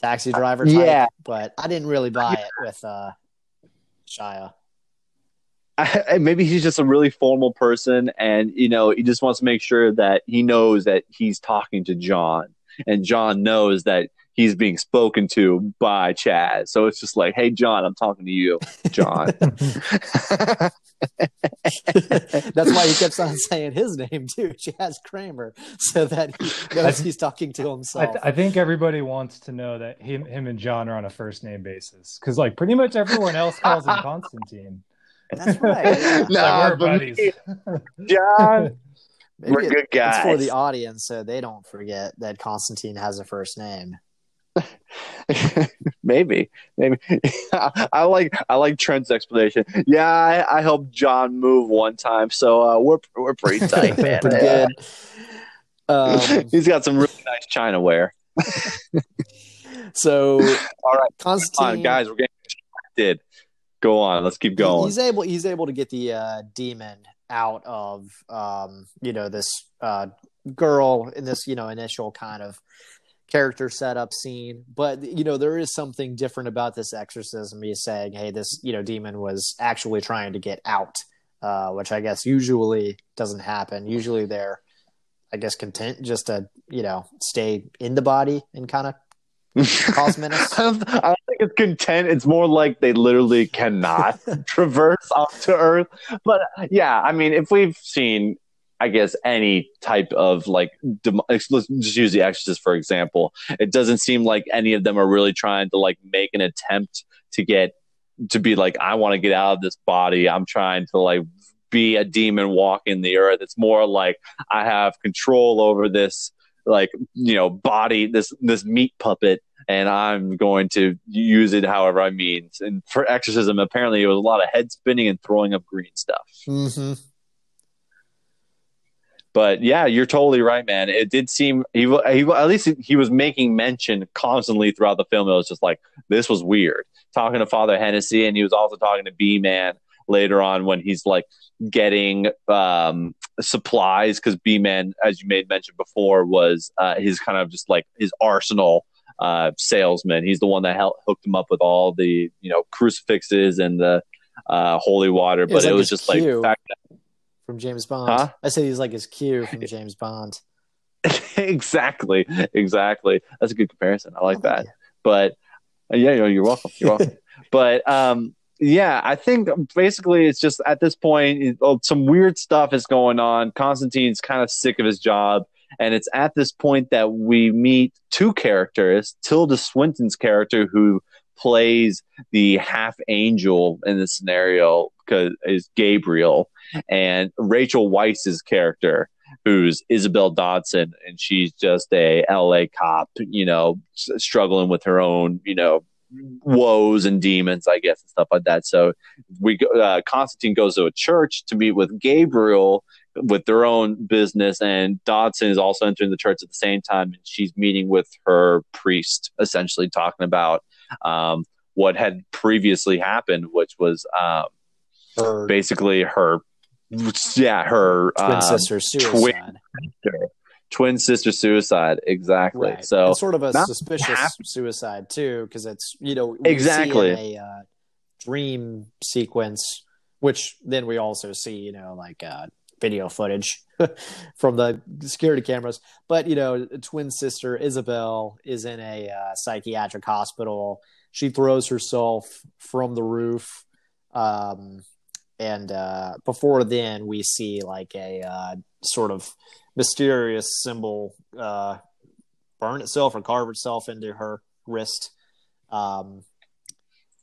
taxi driver. Type, Yeah. but I didn't really buy it with uh, Shia. I, maybe he's just a really formal person and, you know, he just wants to make sure that he knows that he's talking to John and John knows that he's being spoken to by Chaz. So it's just like, hey, John, I'm talking to you, John. That's why he kept on saying his name too, Chaz Kramer, so that he knows he's talking to I, himself. th- I think everybody wants to know that him, him and John are on a first name basis because, like, pretty much everyone else calls him Constantine. That's right. yeah. Like, Nah, we're buddies. John, Maybe We're it- good guys. It's for the audience, so they don't forget that Constantine has a first name. maybe, maybe. I like I like Trent's explanation. Yeah, I, I helped John move one time, so uh, we're we're pretty tight, man. Pretty good. Um, He's got some really nice china wear. so, All right, Constantine, on, guys, we're getting distracted. Go on, let's keep going. he's able he's able to get the uh, demon out of um, you know this uh, girl in this you know initial kind of character setup scene but you know there is something different about this exorcism he's saying hey this you know demon was actually trying to get out uh, which i guess usually doesn't happen usually they're i guess content just to you know stay in the body and kind of cause menace I don't, I don't think it's content. It's more like they literally cannot traverse off to Earth. But yeah, I mean, if we've seen, I guess, any type of like, let's just use The Exorcist for example. It doesn't seem like any of them are really trying to like make an attempt to get to be like, I want to get out of this body. I'm trying to like be a demon walking the earth. It's more like I have control over this like you know body this this meat puppet and i'm going to use it however i mean and for exorcism apparently it was a lot of head spinning and throwing up green stuff mm-hmm. But yeah you're totally right man. It did seem he, he at least he was making mention constantly throughout the film. It was just like this was weird. Talking to father hennessy and he was also talking to Beeman later on when he's like getting um supplies because Beeman as you made mention before was uh his kind of just like his arsenal uh salesman. He's the one that helped hooked him up with all the you know crucifixes and the uh holy water. But was it like was just like the fact from james bond. Huh? i said he's like his cue from james bond. Exactly exactly. That's a good comparison. I like Oh, that. yeah. but uh, yeah you're, you're welcome. You're welcome. But um yeah i think basically it's just at this point oh, some weird stuff is going on. Constantine's kind of sick of his job. And it's at this point that we meet two characters tilda swinton's character who plays the half angel in this scenario because is gabriel and rachel Weisz's character who's Isabel Dodson, and she's just a LA cop, you know, s- struggling with her own, you know, woes and demons, I guess, and stuff like that. So we uh, Constantine goes to a church to meet with Gabriel with their own business, and Dodson is also entering the church at the same time, and she's meeting with her priest, essentially talking about um, what had previously happened, which was um, her basically her, yeah, her twin um, sister suicide twin sister suicide exactly Right. so it's sort of a suspicious suicide too, because it's you know Exactly. a uh, dream sequence, which then we also see you know like uh, video footage from the security cameras. But you know, twin sister Isabel is in a uh, psychiatric hospital. She throws herself from the roof. Um, and uh, before then, we see like a uh, sort of mysterious symbol uh, burn itself or carve itself into her wrist. Um,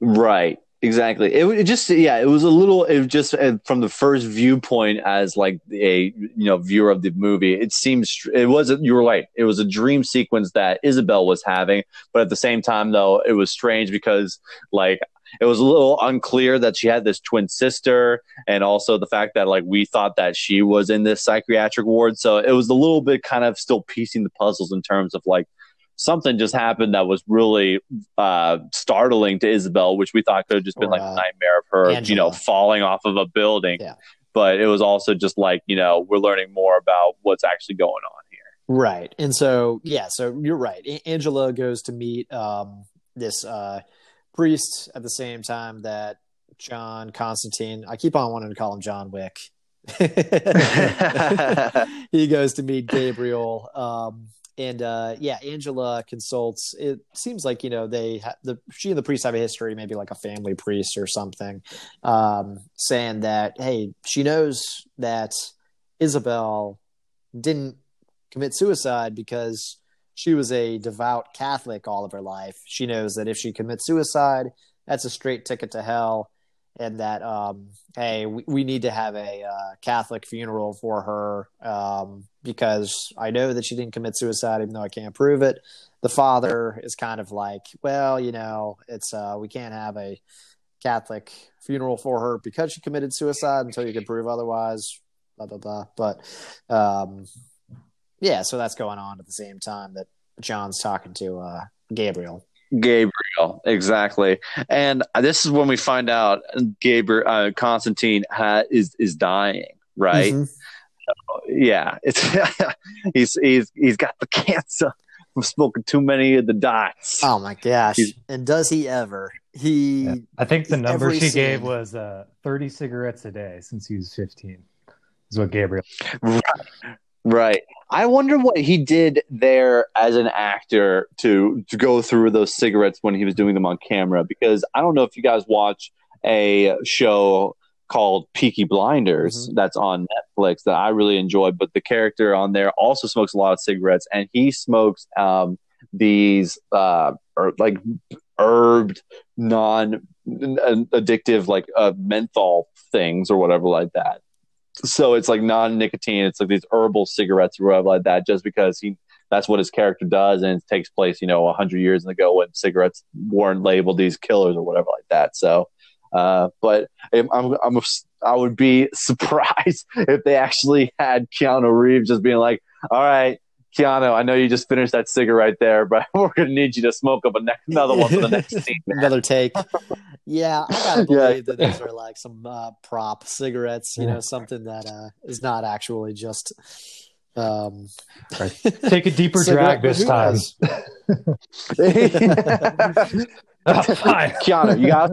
right exactly. It, it just yeah it was a little it just uh, from the first viewpoint as like a you know viewer of the movie it seems it wasn't you were right. It was a dream sequence that isabel was having but at the same time though it was strange because like it was a little unclear that she had this twin sister and also the fact that like we thought that she was in this psychiatric ward. So it was a little bit kind of still piecing the puzzles in terms of like something just happened that was really uh, startling to Isabel, which we thought could have just been Or, like uh, a nightmare of her, you know, falling off of a building. Yeah. But it was also just like, you know, we're learning more about what's actually going on here. right. And so, yeah, so you're right. A- Angela goes to meet um, this uh, priest at the same time that John Constantine, I keep on wanting to call him John Wick. he goes to meet Gabriel. Um, and uh, yeah, Angela consults. It seems like you know they ha- the she and the priest have a history, maybe like a family priest or something, um, saying that hey, she knows that Isabel didn't commit suicide because she was a devout Catholic all of her life. She knows that if she commits suicide, that's a straight ticket to hell. And that um, hey, we, we need to have a uh, Catholic funeral for her um, because I know that she didn't commit suicide, even though I can't prove it. The father is kind of like, well, you know, it's uh, we can't have a Catholic funeral for her because she committed suicide until you can prove otherwise. Blah blah blah. But um, yeah, so that's going on at the same time that John's talking to uh, Gabriel. Gabriel. Gabriel, exactly. And this is when we find out Gabriel uh, Constantine ha- is is dying, right? Mm-hmm. So, yeah, it's he's he's he's got the cancer from smoking too many of the dots. Oh my gosh! He's, and does he ever? He, yeah. I think the number she gave was uh, thirty cigarettes a day since he was fifteen. Is what Gabriel. Right. Right. I wonder what he did there as an actor to to go through those cigarettes when he was doing them on camera because I don't know if you guys watch a show called Peaky Blinders mm-hmm. that's on Netflix that I really enjoy but the character on there also smokes a lot of cigarettes and he smokes um, these uh, or like herbed non addictive like uh, menthol things or whatever like that so it's like non-nicotine. It's like these herbal cigarettes or whatever like that, just because he that's what his character does, and it takes place, you know, hundred years ago when cigarettes weren't labeled these killers or whatever like that. So, uh, but I'm, I'm I would be surprised if they actually had Keanu Reeves just being like, "All right, Keanu, I know you just finished that cigarette there, but we're gonna need you to smoke up ne- another one for the next scene." another take. Yeah, I gotta believe yeah. that these are like some uh, prop cigarettes. You know, something that uh, is not actually just. Um, right. Take a deeper drag this time. oh, Keanu, you got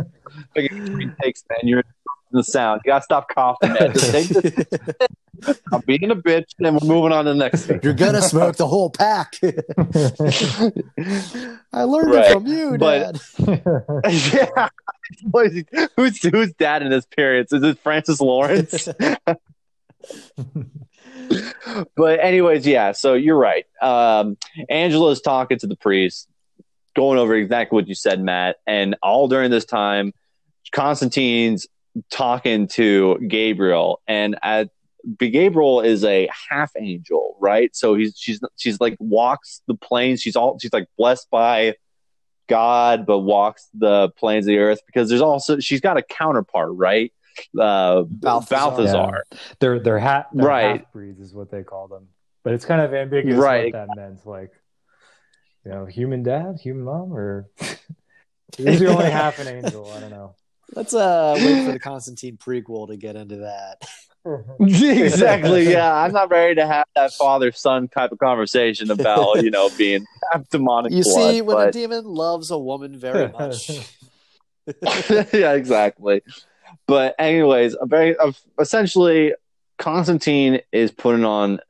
three takes, man. You're the sound. You gotta stop coughing, man. Just take this. I'm being a bitch, and we're moving on to the next thing. You're gonna smoke the whole pack. I learned right. it from you, Dad. But, yeah. Who's who's dad in this period? Is it Francis Lawrence? but anyways, yeah. So you're right. Um, Angela's talking to the priest, going over exactly what you said, Matt, and all during this time, Constantine's talking to Gabriel, and at Gabriel is a half angel, right? So he's she's she's like walks the plains. She's all she's like blessed by God, but walks the plains of the earth because there's also she's got a counterpart, right? Uh, Balthazar. Balthazar. Yeah. They're they're, ha- they're right. half breeds is what they call them, but it's kind of ambiguous right. what that meant. Like, you know, human dad, human mom, or is he only half an angel? I don't know. Let's uh wait for the Constantine prequel to get into that. exactly. Yeah, I'm not ready to have that father son type of conversation about you know being demonic. You blood, see, when but... a demon loves a woman very much. yeah, exactly. But anyways, very essentially, Constantine is putting on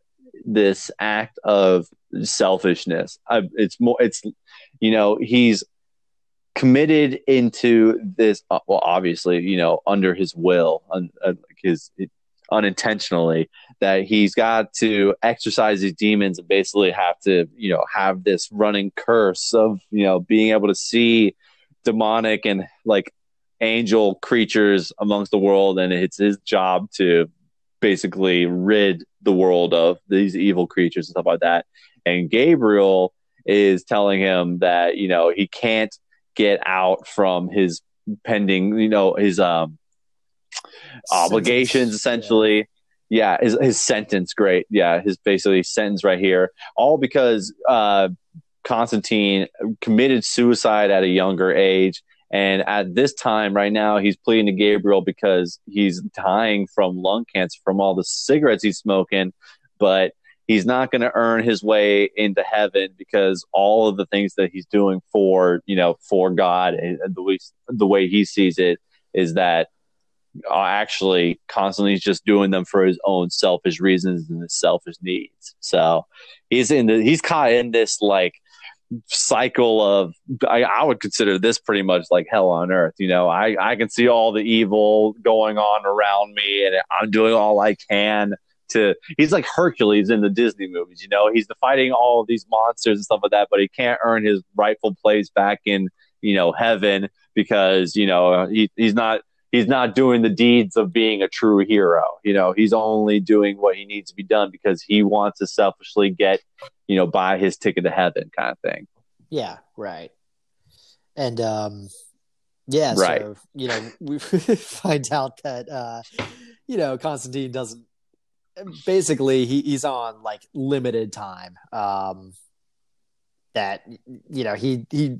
this act of selfishness. It's more. It's you know he's committed into this uh, well obviously you know under his will un, uh, his unintentionally that he's got to exercise these demons and basically have to you know have this running curse of you know being able to see demonic and like angel creatures amongst the world and it's his job to basically rid the world of these evil creatures and stuff like that. And gabriel is telling him that you know he can't get out from his pending you know his um obligations essentially. Yeah. yeah, his his sentence, great. Yeah, his basically sentence right here, all because uh, Constantine committed suicide at a younger age. And at this time, right now, he's pleading to Gabriel because he's dying from lung cancer from all the cigarettes he's smoking. But he's not going to earn his way into heaven because all of the things that he's doing for you know for God and the way the way he sees it is that uh, actually constantly he's just doing them for his own selfish reasons and his selfish needs. So he's in the he's caught in this like cycle of I, I would consider this pretty much like hell on earth. You know, I I can see all the evil going on around me, and I'm doing all I can to he's like Hercules in the Disney movies, you know, he's fighting all these monsters and stuff like that, but he can't earn his rightful place back in, you know, heaven because, you know, he, he's not he's not doing the deeds of being a true hero. You know, he's only doing what he needs to be done because he wants to selfishly get, you know, buy his ticket to heaven kind of thing. Yeah, right. And um yeah, Right. so you know, we find out that uh you know, Constantine doesn't basically he, he's on like limited time. Um that you know, he he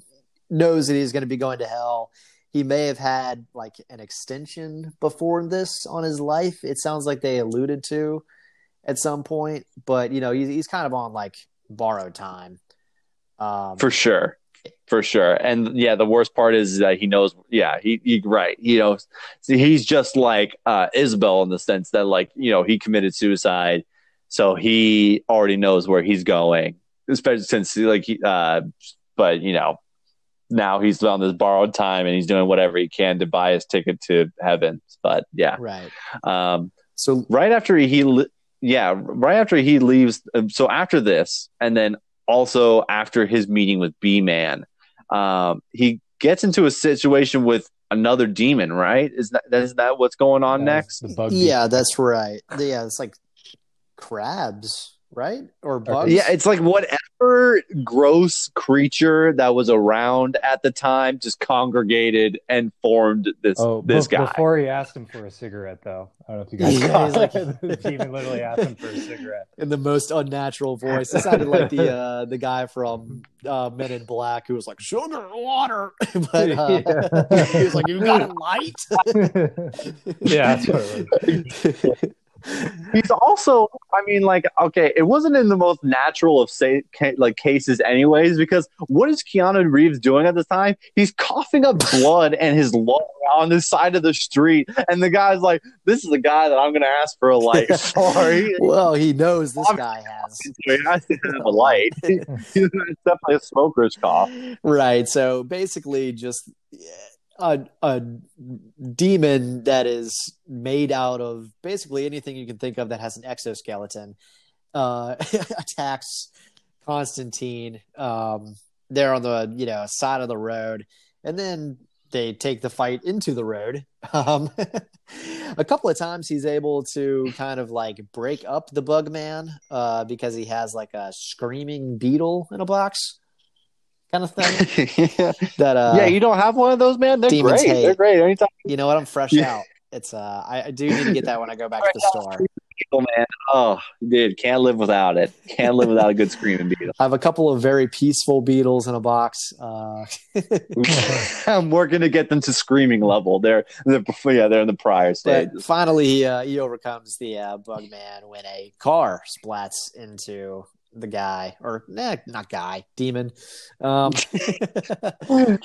knows that he's gonna be going to hell. He may have had like an extension before this on his life. It sounds like they alluded to at some point, but you know, he's he's kind of on like borrowed time. Um For sure. For sure. And yeah, the worst part is that he knows yeah, he, he right. You know, see, he's just like uh Isabel in the sense that like, you know, he committed suicide. So he already knows where he's going. Especially since like he uh but you know, now he's on this borrowed time and he's doing whatever he can to buy his ticket to heaven. But yeah. right. Um So right after he le- yeah right after he leaves um, so after this and then also after his meeting with Beeman um, he gets into a situation with another demon right is that is that what's going on Yeah, next The bug. Yeah, that's right. Yeah, it's like crabs, right? Or bugs. yeah it's like whatever gross creature that was around at the time just congregated and formed this Oh, this be- guy Before he asked him for a cigarette, though. I don't know if you guys Yeah, saw he's like- it. the literally asked him for a cigarette. in the most unnatural voice. It sounded like the uh, the guy from uh, Men in Black who was like sugar and water, but uh, Yeah. he was like, "You got a light." yeah, that's what it was. He's also i mean like okay it wasn't in the most natural of say ca- like cases anyways because what is keanu reeves doing at this time? He's coughing up blood and his lung on the side of the street and the guy's like this is the guy that i'm gonna ask for a light. Sorry. Well, he knows this guy has. He has to have a light. It's definitely a smoker's cough. Right. So basically, just a a demon that is made out of basically anything you can think of that has an exoskeleton uh, attacks Constantine. Um, there on the you know side of the road, and then they take the fight into the road. Um, a couple of times he's able to kind of like break up the bug man uh, because he has like a screaming beetle in a box kind of thing. Yeah. that uh yeah you don't have one of those man? They're Demons great. Hate. they're great. Anytime you know what? I'm fresh Yeah. out. It's uh I, I do need to get that when i go back to the store. Beetle, man. Oh dude can't live without it. Can't live without a good screaming beetle. I have a couple of very peaceful beetles in a box uh. I'm working to get them to screaming level. They're, they're yeah, they're in the prior but finally he, uh, he overcomes the uh, bug man when a car splats into the guy or nah, not guy demon um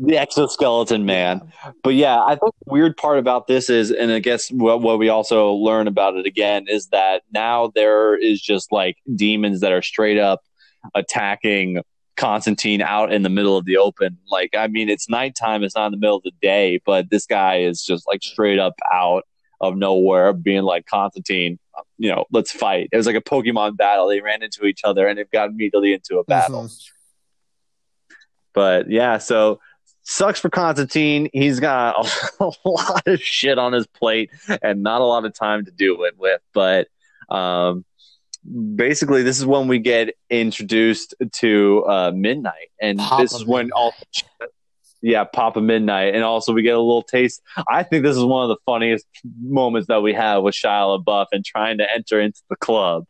The exoskeleton man. But yeah, I think the weird part about this is, and I guess what, what we also learn about it again is that now there is just like demons that are straight up attacking Constantine out in the middle of the open. Like, I mean, it's nighttime, it's not in the middle of the day, but this guy is just like straight up out of nowhere being like, Constantine, you know, let's fight. It was like a Pokemon battle. They ran into each other and they've got immediately into a battle. mhm. But yeah, so sucks for Constantine. He's got a, a lot of shit on his plate and not a lot of time to do it with. But um, basically, this is when we get introduced to uh, Midnight, and Papa this is when all. Yeah, Papa Midnight, and also we get a little taste. I think this is one of the funniest moments that we have with Shia LaBeouf and trying to enter into the club.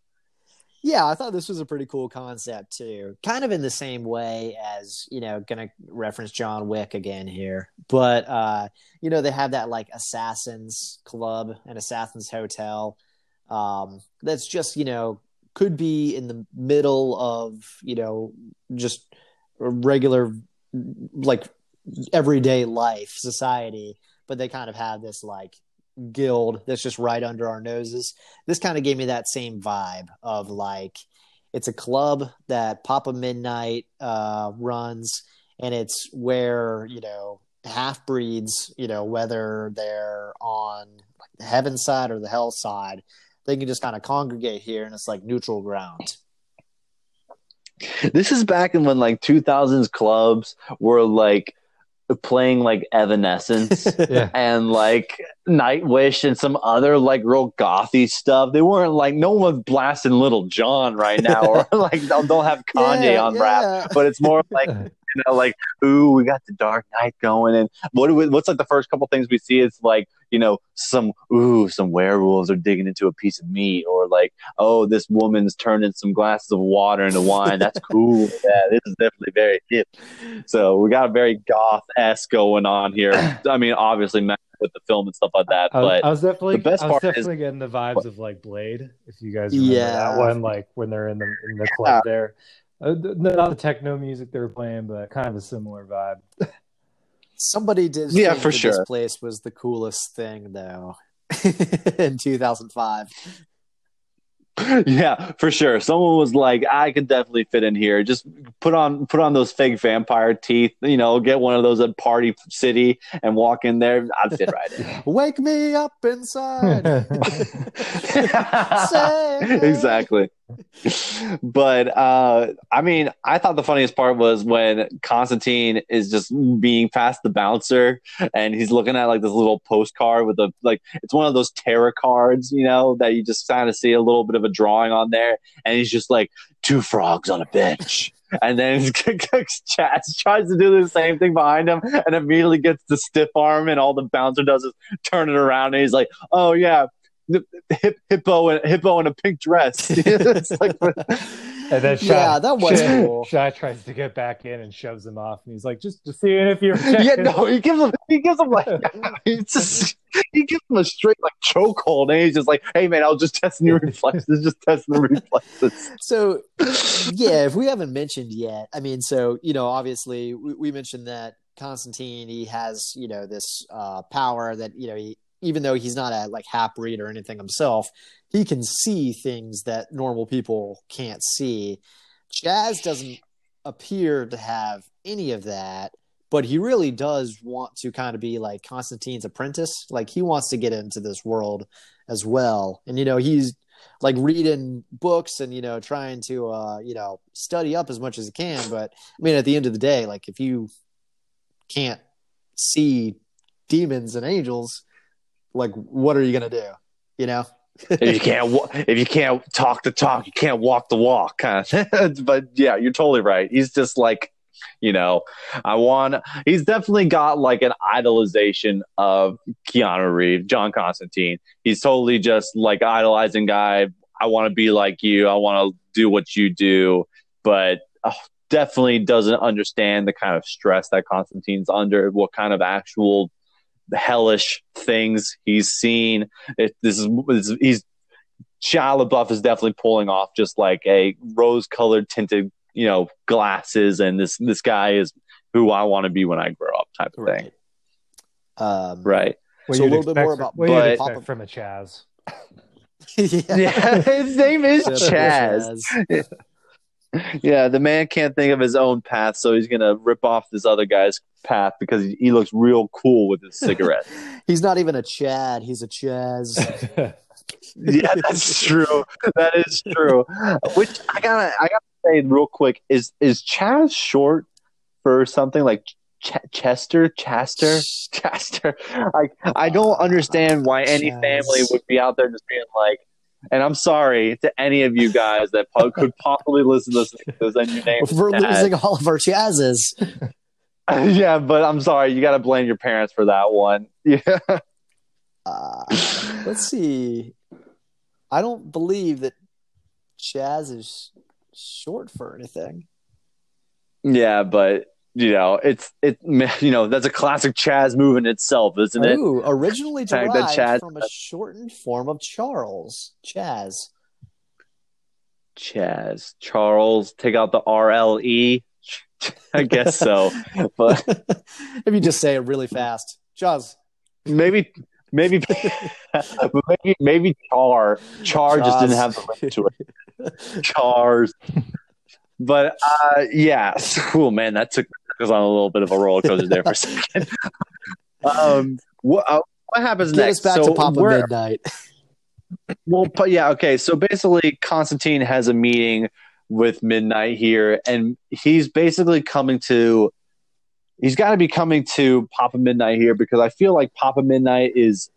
Yeah, I thought this was a pretty cool concept too. Kind of in the same way as, you know, gonna reference John Wick again here. But uh, you know, they have that like assassins club and assassins hotel. Um, that's just, you know, could be in the middle of, you know, just regular like everyday life, society, but they kind of have this like guild that's just right under our noses this kind of gave me that same vibe of like it's a club that Papa Midnight uh, runs, and it's where you know half breeds, you know whether they're on the heaven side or the hell side, they can just kind of congregate here, and it's like neutral ground. This is back in when like 2000s clubs were like playing like Evanescence Yeah. and like Nightwish and some other like real gothy stuff. They weren't like no one's blasting Lil Jon right now, or like they'll, they'll have Kanye Yeah, on yeah. rap. But it's more like you know, like ooh, we got the Dark Knight going, and what do we, what's like the first couple things we see is like you know some ooh, some werewolves are digging into a piece of meat, or like oh, this woman's turning some glasses of water into wine. That's cool. yeah, this is definitely very hip. So we got a very goth esque going on here. I mean, obviously with the film and stuff like that, I, but I was definitely, the best I was part is- definitely getting the vibes of like Blade. If you guys remember Yeah. that one, like when they're in the in the club there, uh, not the techno music they were playing, but kind of a similar vibe. Somebody did. Yeah, for sure. This place was the coolest thing, though. in 2005. yeah, for sure. Someone was like, I could definitely fit in here. Just put on put on those fake vampire teeth, you know, get one of those at Party City and walk in there. I'd fit right in. Wake me up inside. Exactly. But uh I mean, I thought the funniest part was when Constantine is just being past the bouncer and he's looking at like this little postcard with a like it's one of those tarot cards, you know, that you just kind of see a little bit of a drawing on there and he's just like two frogs on a bench. And then Chaz tries to do the same thing behind him and immediately gets the stiff arm and all the bouncer does is turn it around and he's like, "Oh yeah, the hip, hippo and hippo in a pink dress. it's like, And then Shy, Yeah, that was Shy, cool. Shy tries to get back in and shoves him off, and he's like, "Just, just seeing if you're." yeah, no, he gives him, he gives him like, it's just, he gives him a straight like chokehold, and he's just like, "Hey man, I was just testing your reflexes, just testing the reflexes." So, yeah, if we haven't mentioned yet, I mean, so you know, obviously, we, we mentioned that Constantine he has you know this uh, power that you know he even though he's not a like half breed or anything himself, he can see things that normal people can't see. Chaz doesn't appear to have any of that, but he really does want to kind of be like Constantine's apprentice. Like he wants to get into this world as well, and you know he's like reading books and you know trying to uh you know study up as much as he can but i mean at the end of the day like if you can't see demons and angels like what are you gonna do you know if you can't, if you can't talk the talk, you can't walk the walk. Of. but yeah, you're totally right. He's just like, you know, I want. He's definitely got like an idolization of Keanu Reeves, John Constantine. He's totally just like idolizing guy. I want to be like you. I want to do what you do, but oh, definitely doesn't understand the kind of stress that Constantine's under. What kind of actual hellish things he's seen. It, this is this, he's Shia LaBeouf is definitely pulling off just like a rose-colored tinted, you know, glasses, and this this guy is who I want to be when I grow up, type of thing. right um Right. So a little bit more from- about- what you'd but- expect Papa- from a Chaz. yeah, Yeah, his name is Chaz. Chaz. Yeah, the man can't think of his own path, so he's gonna rip off this other guy's path because he, he looks real cool with his cigarette. he's not even a chad he's a chaz yeah, that's true. That is true. Which I gotta, I gotta say real quick is is Chaz short for something like Ch- Chester, Chaster, Chaster? Like I don't understand why any Chaz. family would be out there just being like. And I'm sorry to any of you guys that po- could possibly listen to this and your name. we're losing all of our chazzes yeah, but I'm sorry. You got to blame your parents for that one. Yeah. uh, let's see i don't believe that chaz is short for anything Yeah, but you know, it's it. You know, that's a classic Chaz move in itself, isn't it? Ooh, originally derived that Chaz- from a shortened form of Charles. Chaz. Chaz Charles, take out the R L E. I guess so, but if you just say it really fast. Chaz. maybe, maybe, maybe, maybe Char. Char just didn't have the link to it. Chars. But uh, yeah, cool man. That took us on a little bit of a roller coaster there for a second. um, what uh, what happens Get next? us back So to Papa we're- Midnight. Well, but yeah, okay. So basically, Constantine has a meeting with Midnight here, and he's basically coming to he's got to be coming to Papa Midnight here because I feel like Papa Midnight is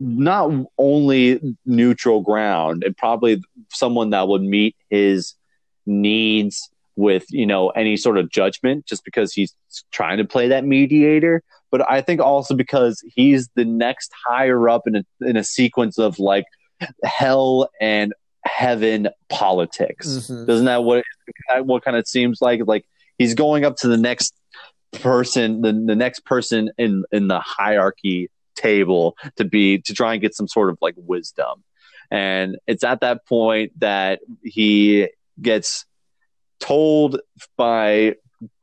not only neutral ground and probably someone that would meet his needs with you know any sort of judgment just because he's trying to play that mediator. But i think also because he's the next higher up in a, in a sequence of like hell and heaven politics. Mhm. doesn't that what what kind of seems like? Like he's going up to the next person the, the next person in in the hierarchy table to be to try and get some sort of like wisdom. And it's at that point that he gets told by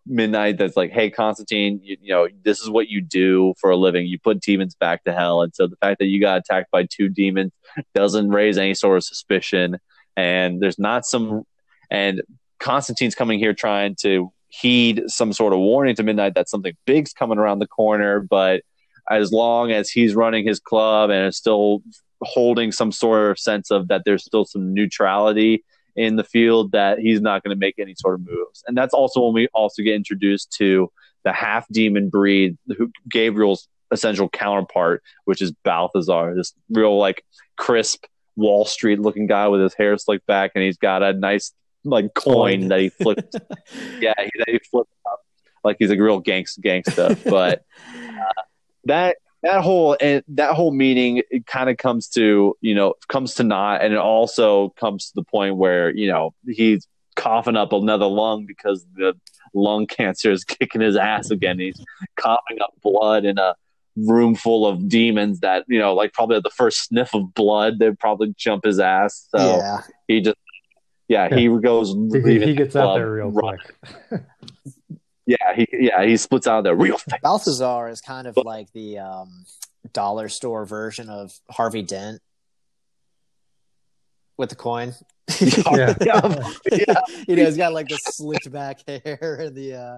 midnight that's like hey constantine you, you know this is what you do for a living. You put demons back to hell. And so the fact that you got attacked by two demons doesn't raise any sort of suspicion. And there's not some and constantine's coming here trying to heed some sort of warning to midnight that something big's coming around the corner. But as long as he's running his club and is still holding some sort of sense of that there's still some neutrality in the field that he's not going to make any sort of moves. And that's also when we also get introduced to the half demon breed, who Gabriel's essential counterpart, which is Balthazar, this real like crisp Wall Street looking guy with his hair slicked back, and he's got a nice like coin that he flipped. yeah, he, that he flipped up like he's a real gangsta gangsta. But uh, that that whole and that whole meeting it kind of comes to you know comes to naught and it also comes to the point where you know he's coughing up another lung because the lung cancer is kicking his ass again he's coughing up blood in a room full of demons that you know like probably at the first sniff of blood they'd probably jump his ass so yeah. he just yeah, he goes He, he gets out there real run- quick. yeah he yeah he splits out of there real fast Balthazar is kind of like the um, dollar store version of Harvey Dent with the coin. Yeah. yeah, yeah. you know, he's got like the slicked back hair and the uh,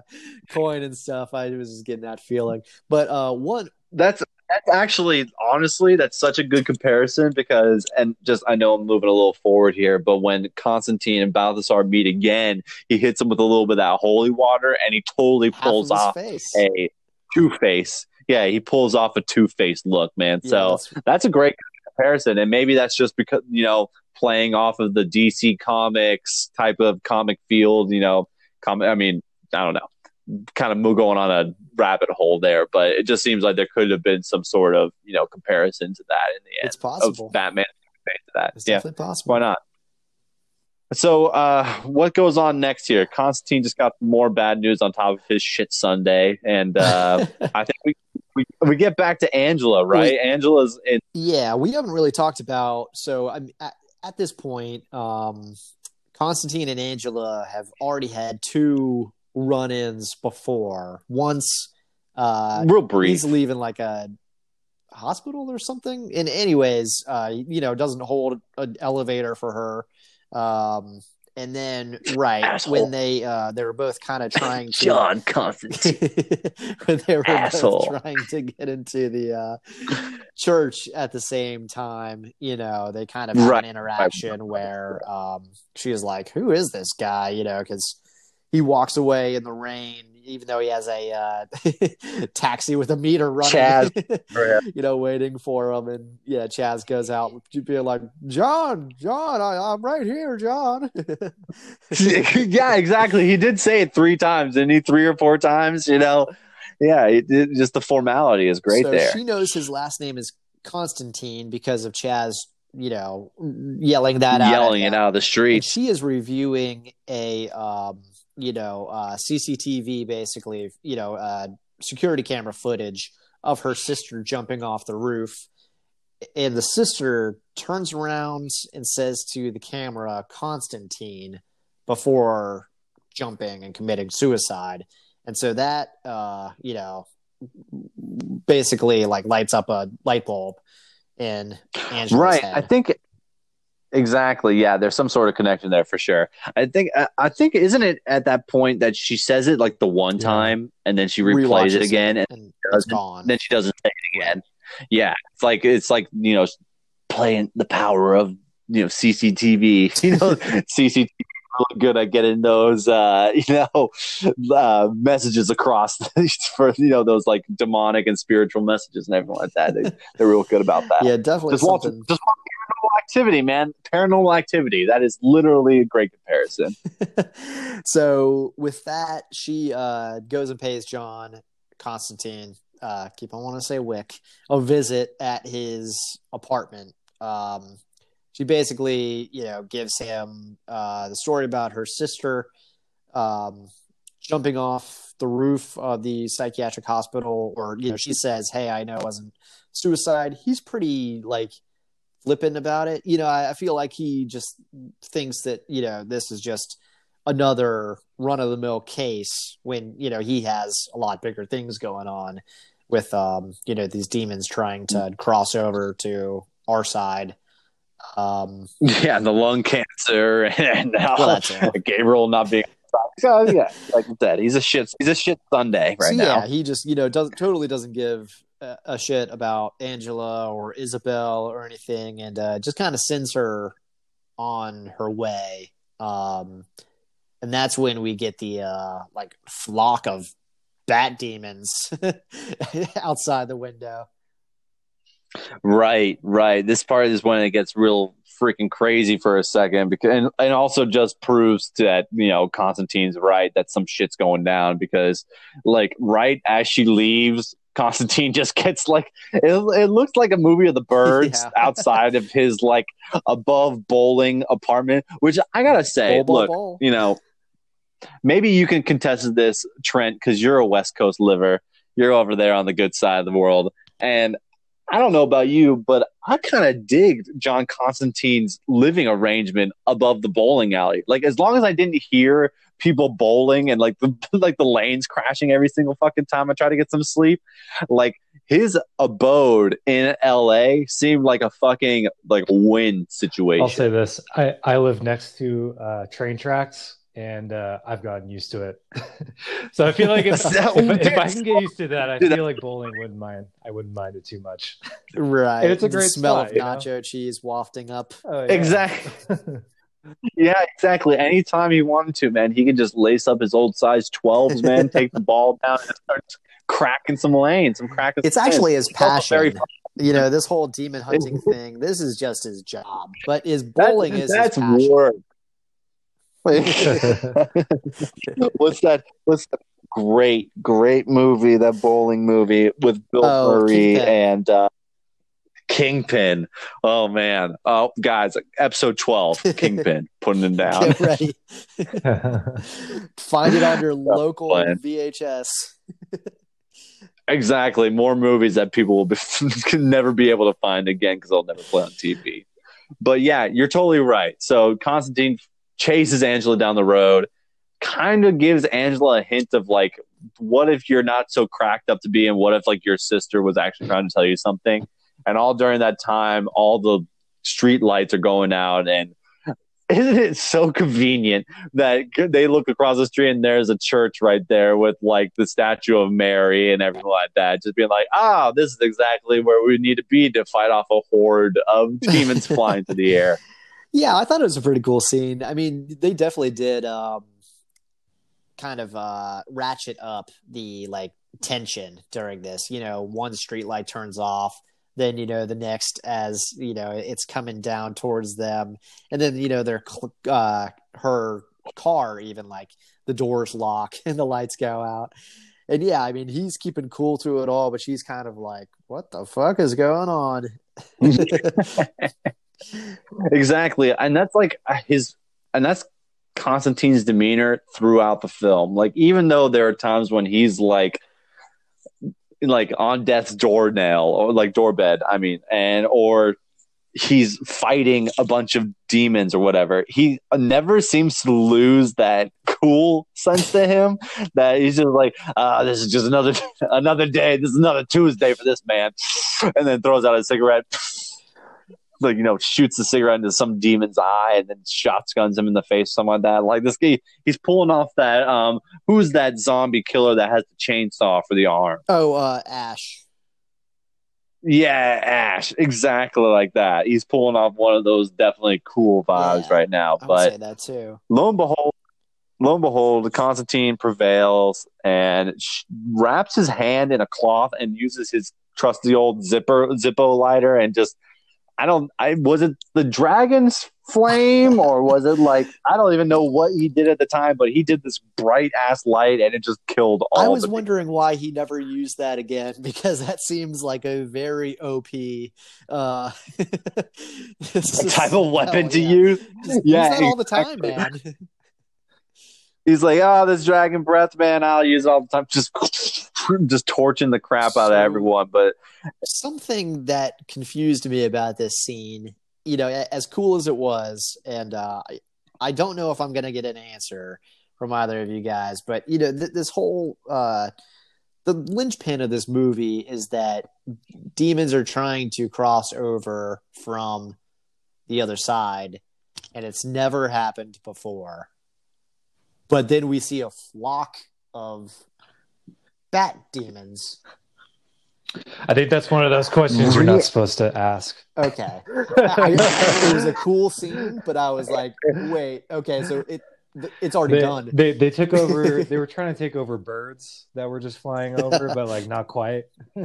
coin and stuff. I was just getting that feeling. But uh, one, that's that's actually honestly that's such a good comparison because and just I know I'm moving a little forward here, but when Constantine and Balthazar meet again, he hits him with a little bit of that holy water and he totally pulls of off face. a two face. Yeah, he pulls off a two face look, man. Yeah, so that's- that's a great comparison, and maybe that's just because you know playing off of the DC Comics type of comic field. You know, com- I mean, I don't know, kind of going on a rabbit hole there, but it just seems like there could have been some sort of you know comparison to that in the end it's possible. of Batman to that. It's yeah, definitely possible. why not? So, uh, what goes on next here? Constantine just got more bad news on top of his shit Sunday, and uh, I think we, we we get back to Angela, right? Angela's in. Yeah, we haven't really talked about. So I'm at, at this point, um, Constantine and Angela have already had two run-ins before. Once, uh, real brief. he's leaving like a hospital or something. And anyways, uh, you know, doesn't hold an elevator for her. Um, and then right Asshole. when they uh, they were both kind of trying to John Constantine. when they were Asshole. both trying to get into the uh, church at the same time, you know, they kind of have Right. an interaction where um, she is like, "Who is this guy?" You know, because he walks away in the rain, even though he has a uh, taxi with a meter running, Chaz. you know, waiting for him. And yeah, Chaz goes out, being like, "John, John, I, I'm right here, John." yeah, exactly. He did say it three times, didn't he? Three or four times, you know. Yeah, it, it- just the formality is great so there. She knows his last name is Constantine because of Chaz, you know, yelling that out. Yelling it out of the And she is reviewing a, um, you know, uh, CCTV, basically, you know, uh, security camera footage of her sister jumping off the roof. And the sister turns around and says to the camera, Constantine, before jumping and committing suicide. And so that, uh, you know, basically like lights up a light bulb in Angela's right head. i think exactly yeah there's some sort of connection there for sure i think I, I think isn't it at that point that she says it like the one Yeah. time and then she replays Rewatches it again and and it's doesn't- gone. then she doesn't say it again yeah it's like it's like you know playing the power of you know cctv you know cctv really good at getting those, uh, you know, uh, messages across for you know those like demonic and spiritual messages and everything like that. They, they're real good about that. Yeah, definitely just watch, just watch activity, man. Paranormal activity. That is literally a great comparison. so with that, she uh, goes and pays John Constantine. Uh, keep on want to say Wick a visit at his apartment. Um, she basically, you know, gives him uh, the story about her sister um, jumping off the roof of the psychiatric hospital, or you know, she says, "Hey, I know it wasn't suicide." He's pretty like flippant about it. You know, I, I feel like he just thinks that you know this is just another run of the mill case when you know he has a lot bigger things going on with um you know these demons trying to cross over to our side um Yeah, the lung cancer and now Well. Gabriel not being. So, yeah, like I said, he's a shit. He's a shit Sunday right so, now. yeah he just you know does totally doesn't give a, shit about angela or isabel or anything and uh just kind of sends her on her way um and that's when we get the uh like flock of bat demons outside the window Right, right. This part is when it gets real freaking crazy for a second because and, and also just proves that, you know, Constantine's right that some shit's going down because like right as she leaves Constantine just gets like it, it looks like a movie of the birds Yeah. outside of his like above bowling apartment, which I gotta say, Bowl, look, bowl. you know, maybe you can contest this, Trent, because you're a West Coast liver. You're over there on the good side of the world. And I don't know about you, but I kind of digged John Constantine's living arrangement above the bowling alley. Like as long as I didn't hear people bowling and like the like the lanes crashing every single fucking time I try to get some sleep, like his abode in LA seemed like a fucking like win situation. I'll say this: I I live next to uh, train tracks, and uh, I've gotten used to it. so I feel like if, if, if I can get used to that, I feel like bowling wouldn't mind. I wouldn't mind it too much. right And it's a The great smell spot, of you know? nacho cheese wafting up Oh, yeah. Exactly. Yeah, exactly. Anytime he wanted to, man, he could just lace up his old size 12s, man, take the ball down and start cracking some lanes, some cracking. it's actually lanes. his passion very you know this whole demon hunting thing this is just his job but his bowling That's, is that's his passion. work. what's that? What's that great, great movie? That bowling movie with Bill Oh, Murray and uh, Kingpin. Oh man! Oh guys, episode twelve, Kingpin, putting it down. get ready find it on your local plan. vhs Exactly. More movies that people will be, can never be able to find again because they'll never play on TV. But yeah, you're totally right. So Constantine chases Angela down the road, kind of gives Angela a hint of like, what if you're not so cracked up to be, and what if like your sister was actually trying to tell you something? And all during that time, all the street lights are going out, and isn't it so convenient that they look across the street and there's a church right there with like the statue of Mary and everything like that, just being like, ah, this is exactly where we need to be to fight off a horde of demons flying through the air. yeah i thought it was a pretty cool scene. I mean they definitely did um kind of uh ratchet up the like tension during this. You know one street light turns off then you know the next as you know it's coming down towards them and then you know their uh her car even like the doors lock and the lights go out and yeah i mean he's keeping cool through it all but she's kind of like what the fuck is going on exactly. And that's like his, and that's Constantine's demeanor throughout the film. Like, even though there are times when he's like, like on death's doornail or like doorbed, I mean, and or he's fighting a bunch of demons or whatever. He never seems to lose that cool sense to him. That he's just like, ah, this is just another another day. This is another Tuesday for this man, and then throws out a cigarette. Like you know, shoots the cigarette into some demon's eye, and then shotguns him in the face, something like that. Like this guy, he's pulling off that. Um, who's that zombie killer that has the chainsaw for the arm? oh uh ash Yeah, Ash, exactly like that. He's pulling off one of those definitely cool vibes Yeah, right now. But say that too. lo and behold, lo and behold, Constantine prevails and sh- wraps his hand in a cloth and uses his trusty old zipper Zippo lighter and just I don't I was it the dragon's flame or was it like I don't even know what he did at the time, but he did this bright ass light and it just killed all I was wondering why he never used that again because that seems like a very OP uh, type of weapon to use. use. yeah, Yeah, use that all the time, man. He's like, oh, this dragon breath, man, I'll use it all the time. Just, just torching the crap out So- of everyone. But Something that confused me about this scene, you know, as cool as it was, and uh, I- I don't know if I'm going to get an answer from either of you guys, but you know, th- this whole uh, the linchpin of this movie is that demons are trying to cross over from the other side, and it's never happened before. But then we see a flock of bat demons. I think that's one of those questions you're not supposed to ask. Okay, I, I- it was a cool scene, but I was like, wait, okay, so it it's already They, done. they they took over. They were trying to take over birds that were just flying over, but like not quite.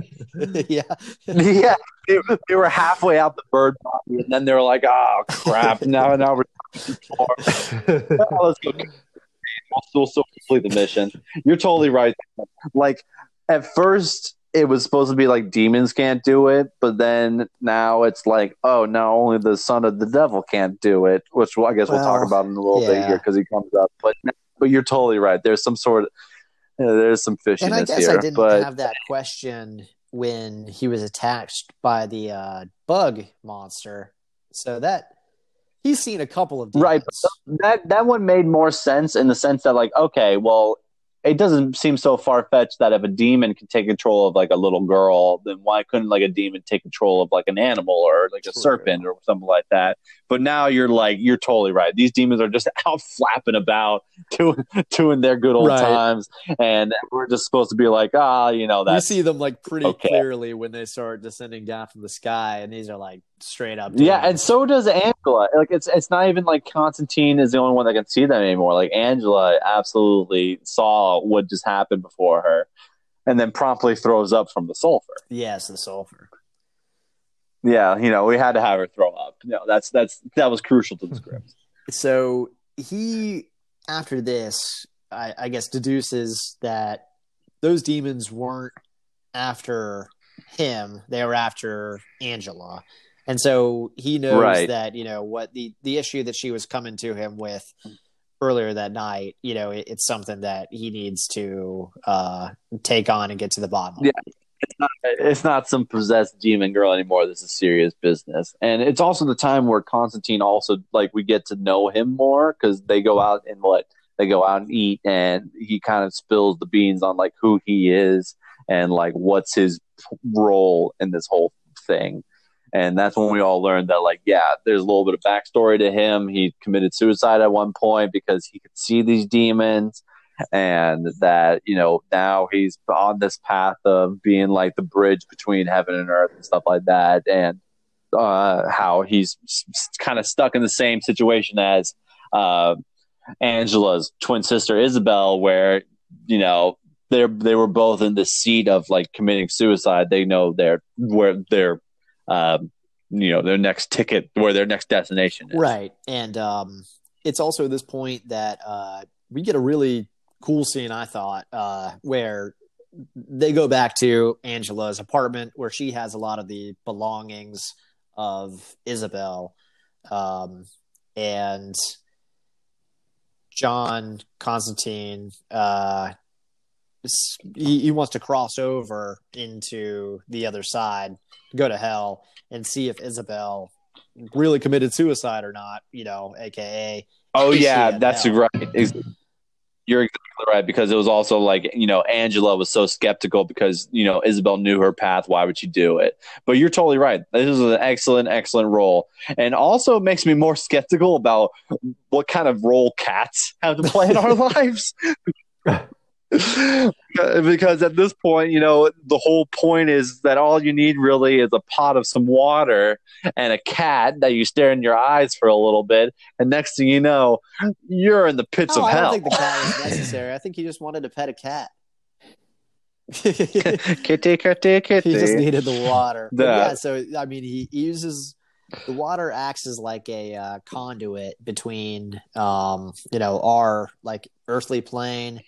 yeah, yeah, they, they were halfway out the bird body, and then they were like, oh, crap. Now, now we're. Oh, let's go. We'll still, complete the mission. You're totally right. Like at first, it was supposed to be like demons can't do it, but then now it's like, oh, now only the son of the devil can't do it, which I guess we'll talk about in a little bit here because he comes up. But but you're totally right. There's some sort of yeah, there's some fishiness and I guess here, I didn't but have that question when he was attacked by the uh, bug monster. So that he's seen a couple of. Right, that that one made more sense in the sense that like okay well it doesn't seem so far-fetched that if a demon can take control of like a little girl then why couldn't like a demon take control of like an animal or like a True. serpent or something like that but now you're like you're totally right these demons are just out flapping about doing doing their good old Right. times and we're just supposed to be like ah you know that. you see them like pretty Okay. clearly when they start descending down from the sky, and these are like straight up. Yeah, and so does Angela. Like it's it's not even like Constantine is the only one that can see them anymore. Like Angela absolutely saw what just happened before her, and then promptly throws up from the sulfur. yes, the sulfur. Yeah, you know we had to have her throw up. No, that's that's that was crucial to the script. So he, after this, I, I guess deduces that those demons weren't after him; they were after Angela, and so he knows Right. that you know what the the issue that she was coming to him with earlier that night. You know, it, it's something that he needs to uh, take on and get to the bottom. of. Yeah. It's not some possessed demon girl anymore. This is serious business, and it's also the time where Constantine also like we get to know him more because they go out and what they go out and eat, and he kind of spills the beans on like who he is and like what's his role in this whole thing. And that's when we all learned that, like, yeah, there's a little bit of backstory to him. He committed suicide at one point because he could see these demons and that you know now he's on this path of being like the bridge between heaven and earth and stuff like that and uh how he's kind of stuck in the same situation as uh angela's twin sister isabel where you know they're they were both in the seat of like committing suicide they know they're where their um you know their next ticket where their next destination is Right. And um, it's also this point that uh, we get a really cool scene, I thought, uh, where they go back to Angela's apartment where she has a lot of the belongings of Isabel. Um, and John Constantine, uh, he, he wants to cross over into the other side, go to hell, and see if Isabel really committed suicide or not, you know, aka Oh yeah, that's hell? right. You're exactly right because it was also like you know Angela was so skeptical because you know Isabel knew her path. Why would she do it? But you're totally right. This is an excellent, excellent role, and also makes me more skeptical about what kind of role cats have to play in our lives. because at this point, you know, the whole point is that all you need really is a pot of some water and a cat that you stare in your eyes for a little bit, and next thing you know, you're in the pits No, of I hell. I don't think the cat was necessary. I think he just wanted to pet a cat. he kitty, kitty, He just needed the water. The- yeah, so I mean, he uses the water acts as like a uh, conduit between, um, you know, our like earthly plane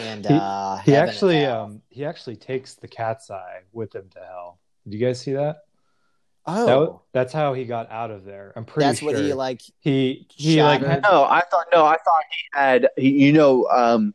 and He- uh, He heaven actually hell. um he actually takes the cat's eye with him to hell. Did you guys see that? oh, That that's how he got out of there. I'm pretty that's sure. what he like. he he like shattered. had- No, I thought no, I thought he had. He, you know, um,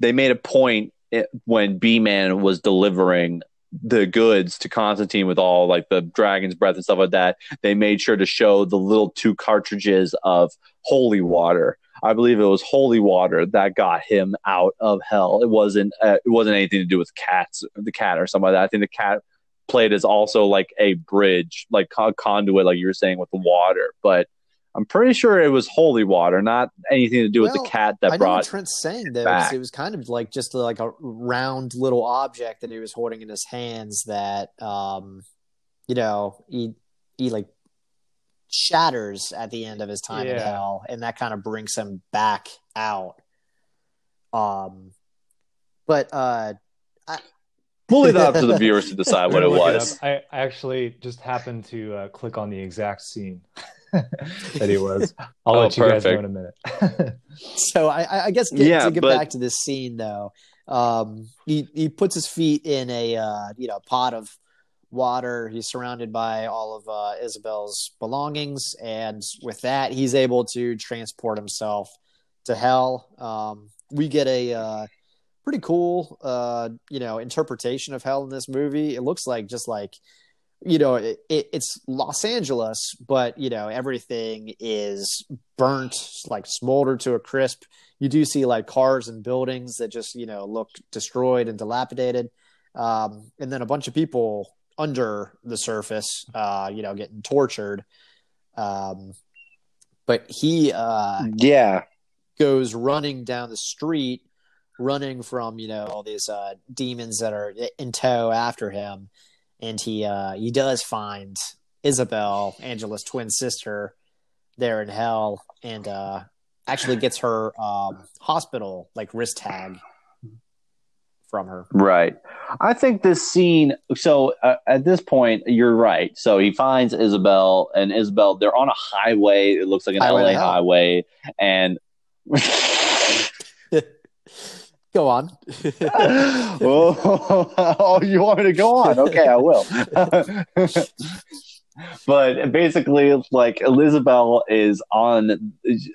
they made a point it, when Beeman was delivering the goods to Constantine with all like the dragon's breath and stuff like that. They made sure to show the little two cartridges of holy water. I believe it was holy water that got him out of hell. It wasn't. Uh, it wasn't anything to do with cats, the cat or something like that. I think the cat played as also like a bridge, like con- conduit, like you were saying with the water. But I'm pretty sure it was holy water, not anything to do with the cat I that know what brought. Trent's saying though. 'cause back. It was kind of like just like a round little object that he was holding in his hands that, um, you know, he he like shatters at the end of his time in hell, and that kind of brings him back out. Um, but uh, We'll leave that up to the viewers to decide what it was. up. I, I actually just happened to uh, click on the exact scene that he was. I'll Oh, let you guys know in a minute. so I- I, I guess get, Yeah, to get but- back to this scene though, um, he he puts his feet in a uh, you know pot of water. He's surrounded by all of uh, Isabel's belongings, and with that, he's able to transport himself to hell. Um, we get a uh, pretty cool uh, you know interpretation of hell in this movie. It looks like just like you know it, it, it's los angeles but you know everything is burnt like smoldered to a crisp you do see like cars and buildings that just you know look destroyed and dilapidated um, and then a bunch of people under the surface uh, you know getting tortured. Um, but he uh, Yeah, goes running down the street, running from you know all these uh, demons that are in tow after him, and he uh, he does find Isabel, Angela's twin sister, there in hell, and uh, actually gets her um, hospital like wrist tag from her. right. I think this scene. So uh, at this point, you're right. So he finds Isabel, and Isabel. They're on a highway. It looks like an Highway LA hell. highway, and. Go on. oh, oh, you want me to go on? Okay, I will. but basically, like Elizabeth is on,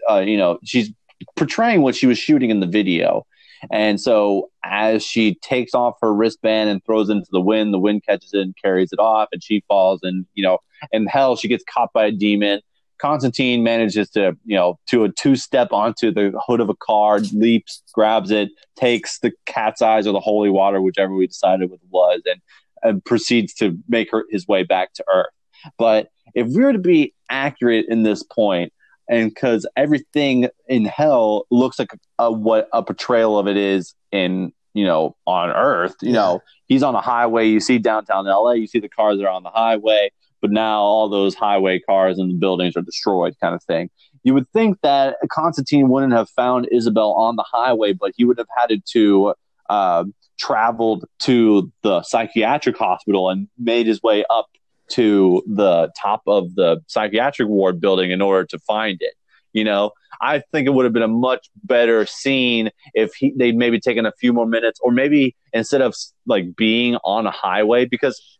uh, you know, she's portraying what she was shooting in the video. And so, as she takes off her wristband and throws it into the wind, the wind catches it and carries it off, and she falls. And you know, in hell, she gets caught by a demon. Constantine manages to, you know, to a two step onto the hood of a car, leaps, grabs it, takes the cat's eyes or the holy water, whichever we decided it was, and, and proceeds to make her his way back to Earth. But if we were to be accurate in this point, and because everything in hell looks like a, what a portrayal of it is in you know on Earth, you Yeah. know, he's on a highway. You see downtown LA, you see the cars that are on the highway, but now all those highway cars and the buildings are destroyed, kind of thing. You would think that Constantine wouldn't have found Isabel on the highway, but he would have had to uh, traveled to the psychiatric hospital and made his way up to the top of the psychiatric ward building in order to find it. You know, I think it would have been a much better scene if he, they'd maybe taken a few more minutes, or maybe instead of like being on a highway, because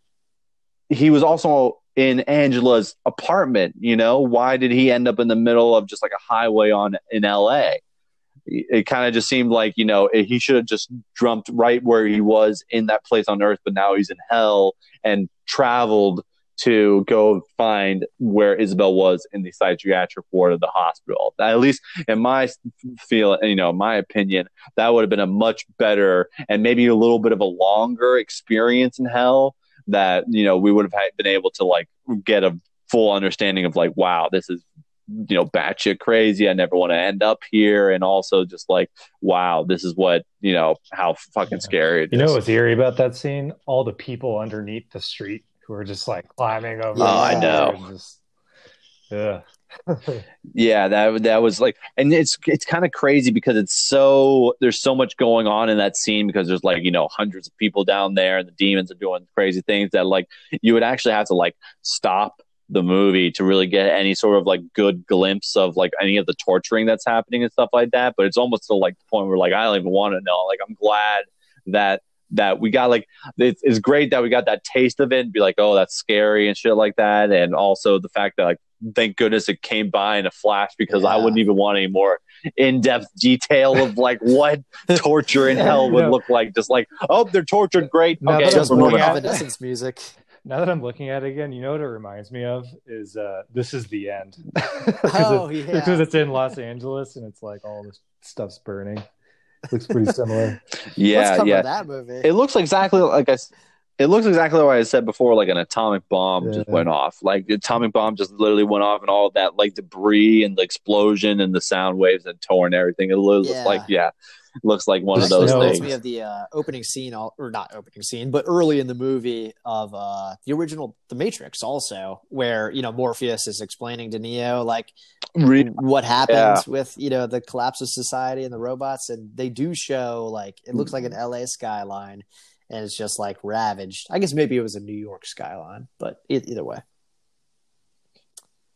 he was also in Angela's apartment. You know, why did he end up in the middle of just like a highway on in L.A.? It kind of just seemed like you know he should have just jumped right where he was in that place on Earth, but now he's in hell and traveled to go find where Isabel was in the psychiatric ward of the hospital. At least in my feel, you know, my opinion, that would have been a much better and maybe a little bit of a longer experience in hell that, you know, we would have been able to like get a full understanding of like, wow, this is you know batshit crazy. I never want to end up here, and also just like wow, this is what you know how fucking Yeah. scary. It You know what's eerie about that scene? All the people underneath the street who are just like climbing over. Oh, I know. Just, ugh. Yeah, that that was like, and it's it's kind of crazy because it's so there's so much going on in that scene because there's like you know hundreds of people down there and the demons are doing crazy things that like you would actually have to like stop the movie to really get any sort of like good glimpse of like any of the torturing that's happening and stuff like that. But it's almost to like the point where like I don't even want to know. Like I'm glad that that we got like it's, it's great that we got that taste of it and be like oh that's scary and shit like that and also the fact that like thank goodness it came by in a flash because I wouldn't even want any more in-depth detail of like what torture in hell would No. look like. Just like, oh, they're tortured. Great. No, okay, Just moving on. Evanescence music. Now that I'm looking at it again, you know what it reminds me of is uh, this is the end. Oh, it's, yeah. because it's in Los Angeles and it's like all this stuff's burning. Looks pretty similar. yeah, Let's yeah. that movie. It looks exactly like I. s- It looks exactly what I said before. Like an atomic bomb just went off. Like the atomic bomb just literally went off, and all that like debris and the explosion and the sound waves and tore and everything. It looks Yeah. like yeah, it looks like one of Actually, those No. reminds things. me of the uh, opening scene, all- or not opening scene, but early in the movie of uh, the original The Matrix, also, where you know Morpheus is explaining to Neo like Re- what happened Yeah. with you know the collapse of society and the robots, and they do show like it looks like an. LA skyline, and it's just like ravaged. I guess maybe it was a New York skyline, but either way,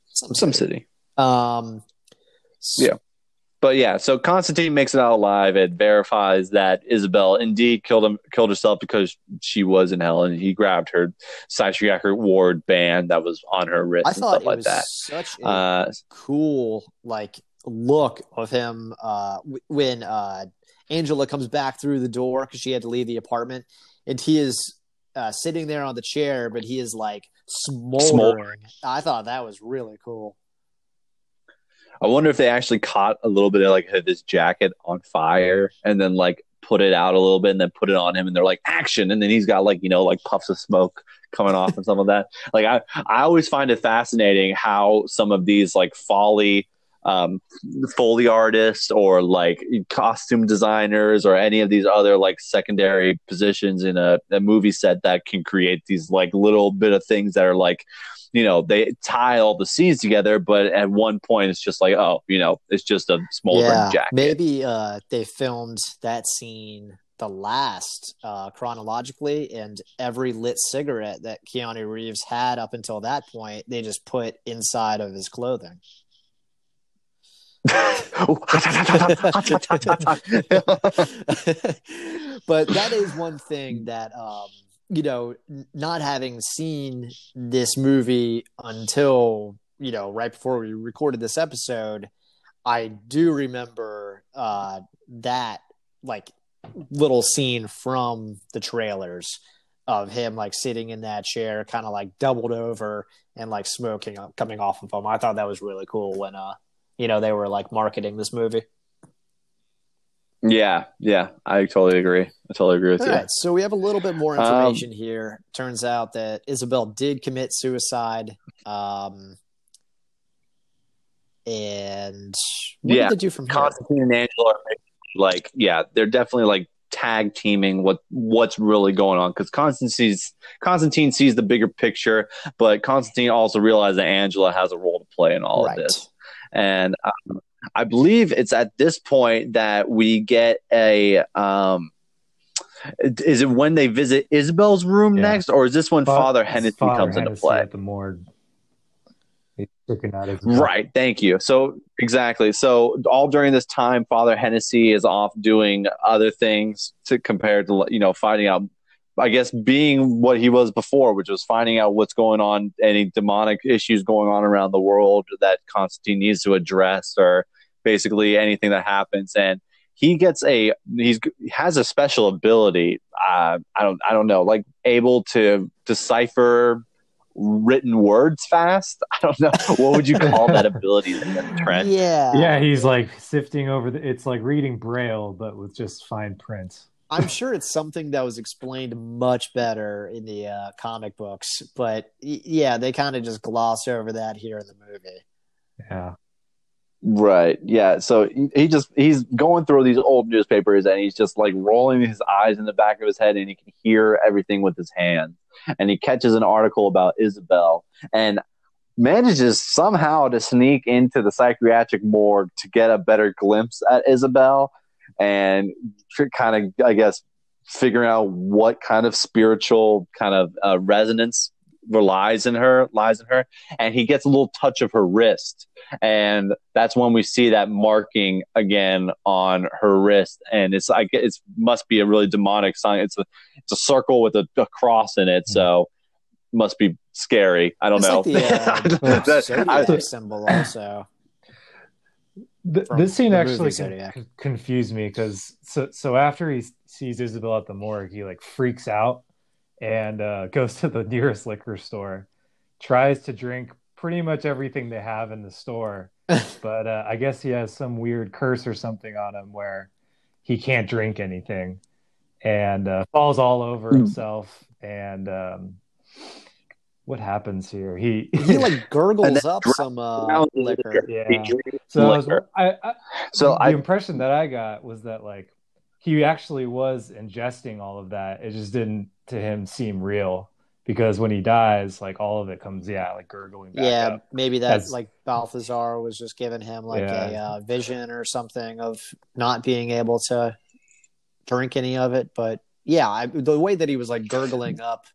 some city. Um, so- Yeah. But yeah, so Constantine makes it out alive. It verifies that Isabel indeed killed him, killed herself because she was in hell, and he grabbed her psychiatric ward band that was on her wrist I and stuff it like was that. such a Uh, cool like look of him uh w- when uh Angela comes back through the door because she had to leave the apartment and he is uh sitting there on the chair but he is like smoldering. Smoldering. I thought that was really cool. I wonder if they actually caught a little bit of like his jacket on fire and then like put it out a little bit and then put it on him and they're like action and then he's got like you know like puffs of smoke coming off and some of that. Like I I always find it fascinating how some of these like folly um foley artists or like costume designers or any of these other like secondary positions in a, a movie set that can create these like little bit of things that are like you know they tie all the scenes together but at one point it's just like oh you know it's just a smoldering yeah, jacket maybe uh they filmed that scene the last uh chronologically and every lit cigarette that Keanu Reeves had up until that point they just put inside of his clothing. but that is one thing that um you know not having seen this movie until you know right before we recorded this episode i do remember uh that like little scene from the trailers of him like sitting in that chair kind of like doubled over and like smoking coming off of him i thought that was really cool when uh you know they were like marketing this movie yeah yeah i totally agree i totally agree with All you right, so we have a little bit more Um, information here. Turns out that Isabel did commit suicide. Um, and what Yeah, did they do from here? Constantine and Angela are like, yeah, they're definitely like tag teaming what what's really going on because Constantine sees Constantine sees the bigger picture, but Constantine also realizes that Angela has a role to play in all right. of this. And um, I believe it's at this point that we get a. Um, is it when they visit Isabel's room Yeah. next, or is this when Fa- Father Hennessy Father comes into play? at the morgue. Right. Thank you. So exactly. So all during this time, Father Hennessy is off doing other things to compare to you know finding out. I guess being what he was before, which was finding out what's going on, any demonic issues going on around the world that Constantine needs to address, or basically anything that happens. And he gets a he's he has a special ability. Uh, I don't I don't know, like able to decipher written words fast. I don't know. What would you call that ability, then, Trent? Yeah. Yeah, he's like sifting over the. It's like reading Braille, but with just fine print. I'm sure it's something that was explained much better in the uh, comic books, but y- yeah, they kind of just gloss over that here in the movie. Yeah. Right. Yeah. So he, just he's going through these old newspapers and he's just like rolling his eyes in the back of his head and he can hear everything with his hands. And he catches an article about Isabel and manages somehow to sneak into the psychiatric morgue to get a better glimpse at Isabel and kind of I guess figuring out what kind of spiritual kind of uh, resonance lies in her lies in her and he gets a little touch of her wrist. And that's when we see that marking again on her wrist. And it's like it must be a really demonic sign. It's a it's a circle with a, a cross in it. So must be scary. I don't It's know. like the uh, That- I- symbol also. Th- this scene the actually con- con- confused me because so so after he sees Isabel at the morgue, he like freaks out and uh, goes to the nearest liquor store, tries to drink pretty much everything they have in the store, but uh, I guess he has some weird curse or something on him where he can't drink anything, and uh, falls all over Hmm. himself. And um, what happens here? He He like gurgles up some uh, liquor. liquor. Yeah. He drinks So I, was. I, I So the I impression that I got was that like he actually was ingesting all of that. It just didn't to him seem real because when he dies, like all of it comes, yeah, like gurgling back Yeah, up. maybe that That's- like Balthazar was just giving him like a uh, vision or something of not being able to drink any of it. But yeah, I, the way that he was like gurgling up,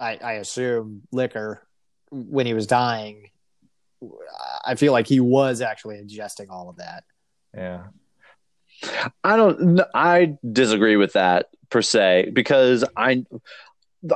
I, I assume liquor when he was dying. I feel like he was actually ingesting all of that. Yeah, I don't. I disagree with that per se because I,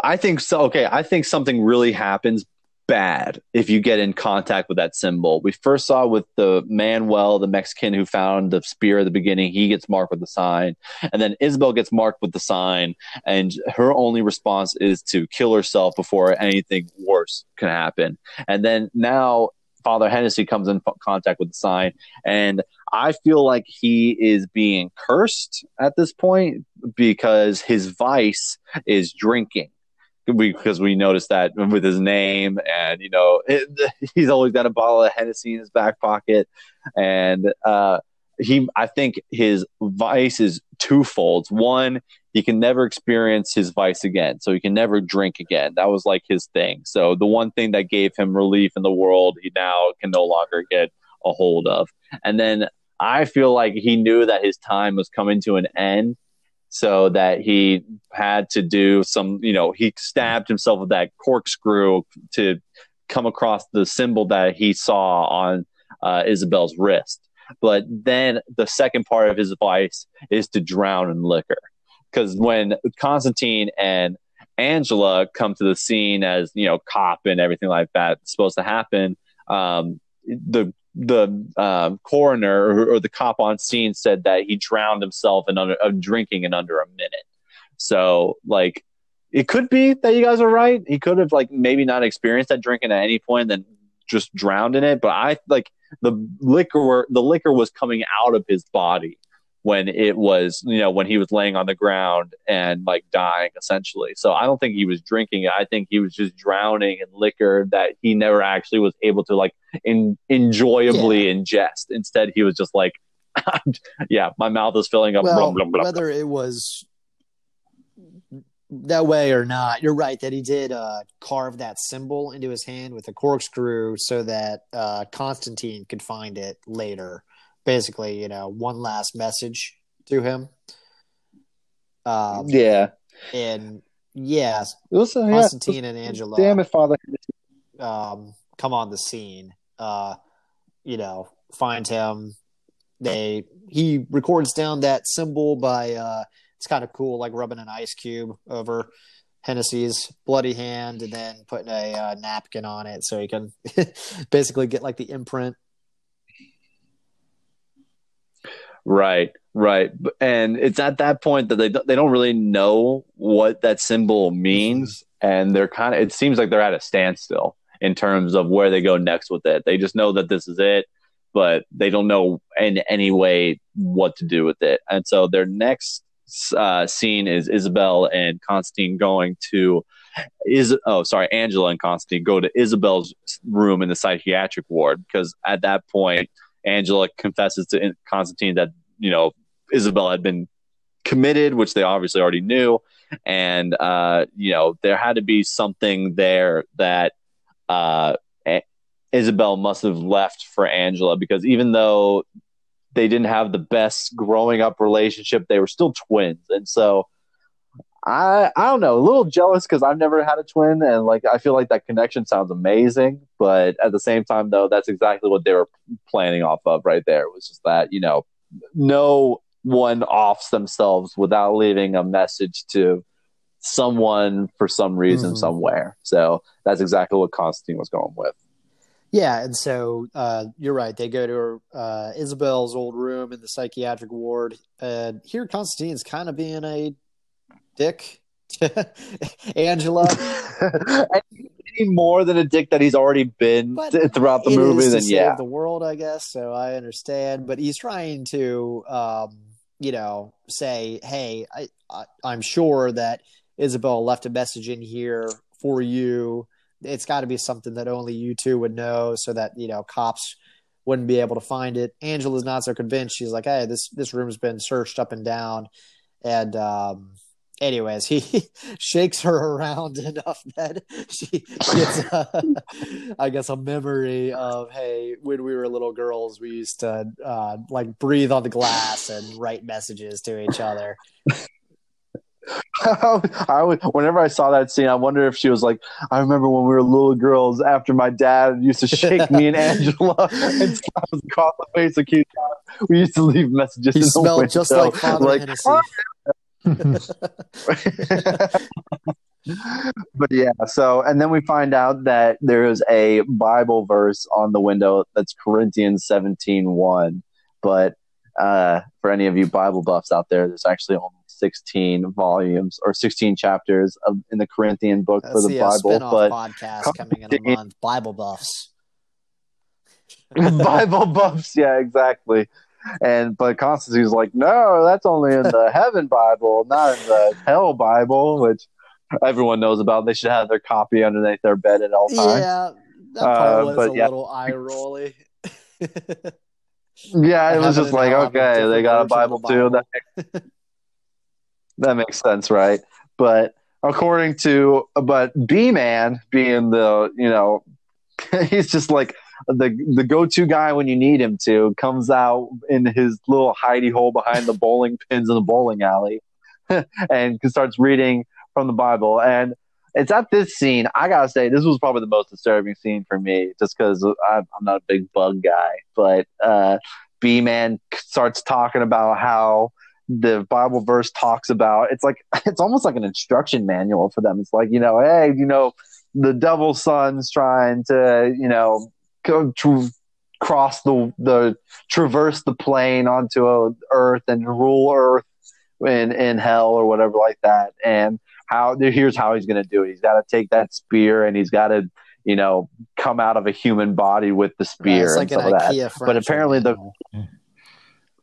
I think so. Okay, I think something really happens bad if you get in contact with that symbol. We first saw with the Manuel, the Mexican who found the spear at the beginning. He gets marked with the sign, and then Isabel gets marked with the sign, and her only response is to kill herself before anything worse can happen. And then now Father Hennessy comes in contact with the sign, and I feel like he is being cursed at this point because his vice is drinking. Because we noticed that with his name, and you know, it, he's always got a bottle of Hennessy in his back pocket, and uh, he, I think his vice is twofold. One, he can never experience his vice again, so he can never drink again. That was like his thing. So the one thing that gave him relief in the world, he now can no longer get a hold of. And then I feel like he knew that his time was coming to an end, so that he had to do some, you know, he stabbed himself with that corkscrew to come across the symbol that he saw on uh, Isabel's wrist. But then the second part of his advice is to drown in liquor. Because when Constantine and Angela come to the scene as, you know, cop and everything like that supposed to happen, um, the the um, coroner or, or the cop on scene said that he drowned himself in under, of drinking in under a minute. So like it could be that you guys are right. He could have like maybe not experienced that drinking at any point, then just drowned in it. But I like the liquor. The liquor was coming out of his body when it was, you know, when he was laying on the ground and like dying essentially. So I don't think he was drinking it. I think he was just drowning in liquor that he never actually was able to like in, enjoyably ingest. Instead, he was just like, yeah, my mouth is filling up. well, blah, blah, blah. whether it was that way or not, you're right that he did uh, carve that symbol into his hand with a corkscrew so that uh, Constantine could find it later. Basically, you know, one last message to him. Um, yeah. and yes, Listen, yeah. Constantine and Angela Damn it, Father. um, come on the scene. Uh, you know, find him. They he records down that symbol by uh, it's kind of cool, like rubbing an ice cube over Hennessy's bloody hand and then putting a uh, napkin on it so he can basically get like the imprint. Right, right, and it's at that point that they don't- they don't really know what that symbol means, and they're kind of. It seems like they're at a standstill in terms of where they go next with it. They just know that this is it, but they don't know in any way what to do with it. And so their next uh, scene is Isabel and Constantine going to is oh sorry Angela and Constantine go to Isabel's room in the psychiatric ward because at that point Angela confesses to Constantine that you know Isabel had been committed, which they obviously already knew, and uh, you know there had to be something there that uh, Isabel must have left for Angela because even though they didn't have the best growing up relationship, they were still twins, and so. I I don't know, a little jealous because I've never had a twin, and like I feel like that connection sounds amazing. But at the same time, though, that's exactly what they were planning off of right there. It was just that you know, no one offs themselves without leaving a message to someone for some reason mm-hmm. somewhere. So that's exactly what Constantine was going with. Yeah, and so uh, you're right. They go to uh, Isabel's old room in the psychiatric ward. and here, Constantine's kind of being a dick Angela. any more than a dick that he's already been but throughout the movie, then yeah, the world, I guess. So I understand, but he's trying to, um, you know, say, "Hey, I, I, I'm sure that Isabel left a message in here for you." it's got to be something that only you two would know so that you know cops wouldn't be able to find it angela's not so convinced she's like hey this this room's been searched up and down and um anyways he shakes her around enough that she gets a, i guess a memory of hey when we were little girls we used to uh, like breathe on the glass and write messages to each other I would, whenever I saw that scene, I wonder if she was like, I remember when we were little girls after my dad used to shake me and Angela and slap us across the face of cute. We used to leave messages. He smelled just like Father like, Hennessy. but yeah, so and then we find out that there is a Bible verse on the window that's Corinthians 17 1. But uh, for any of you Bible buffs out there, there's actually only 16 volumes or 16 chapters of, in the Corinthian book That's for the, the uh, Bible. But podcast coming in a month, Bible buffs. Bible buffs, yeah, exactly. And but Constantine's like, no, that's only in the heaven Bible, not in the hell Bible, which everyone knows about. They should have their copy underneath their bed at all times. Yeah, that uh, was a yeah. little eye rolly. yeah, it was just like, okay, they got a Bible, Bible. too. That that makes sense, right? But according to but Beeman being the you know he's just like the the go to guy when you need him to comes out in his little hidey hole behind the bowling pins in the bowling alley and starts reading from the Bible and it's at this scene I gotta say this was probably the most disturbing scene for me just because I'm not a big bug guy but uh, Beeman starts talking about how the Bible verse talks about. It's like it's almost like an instruction manual for them. It's like you know, hey, you know, the devil's son's trying to you know to cross the the traverse the plane onto a earth and rule earth in in hell or whatever like that. And how here's how he's going to do it. He's got to take that spear and he's got to you know come out of a human body with the spear like and stuff like that. But apparently the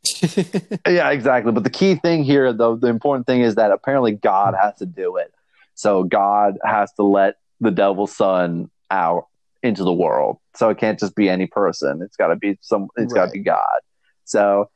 yeah, exactly. But the key thing here, though, the important thing is that apparently God has to do it. So God has to let the devil's son out into the world. So it can't just be any person. It's got to be some. It's right. got to be God. So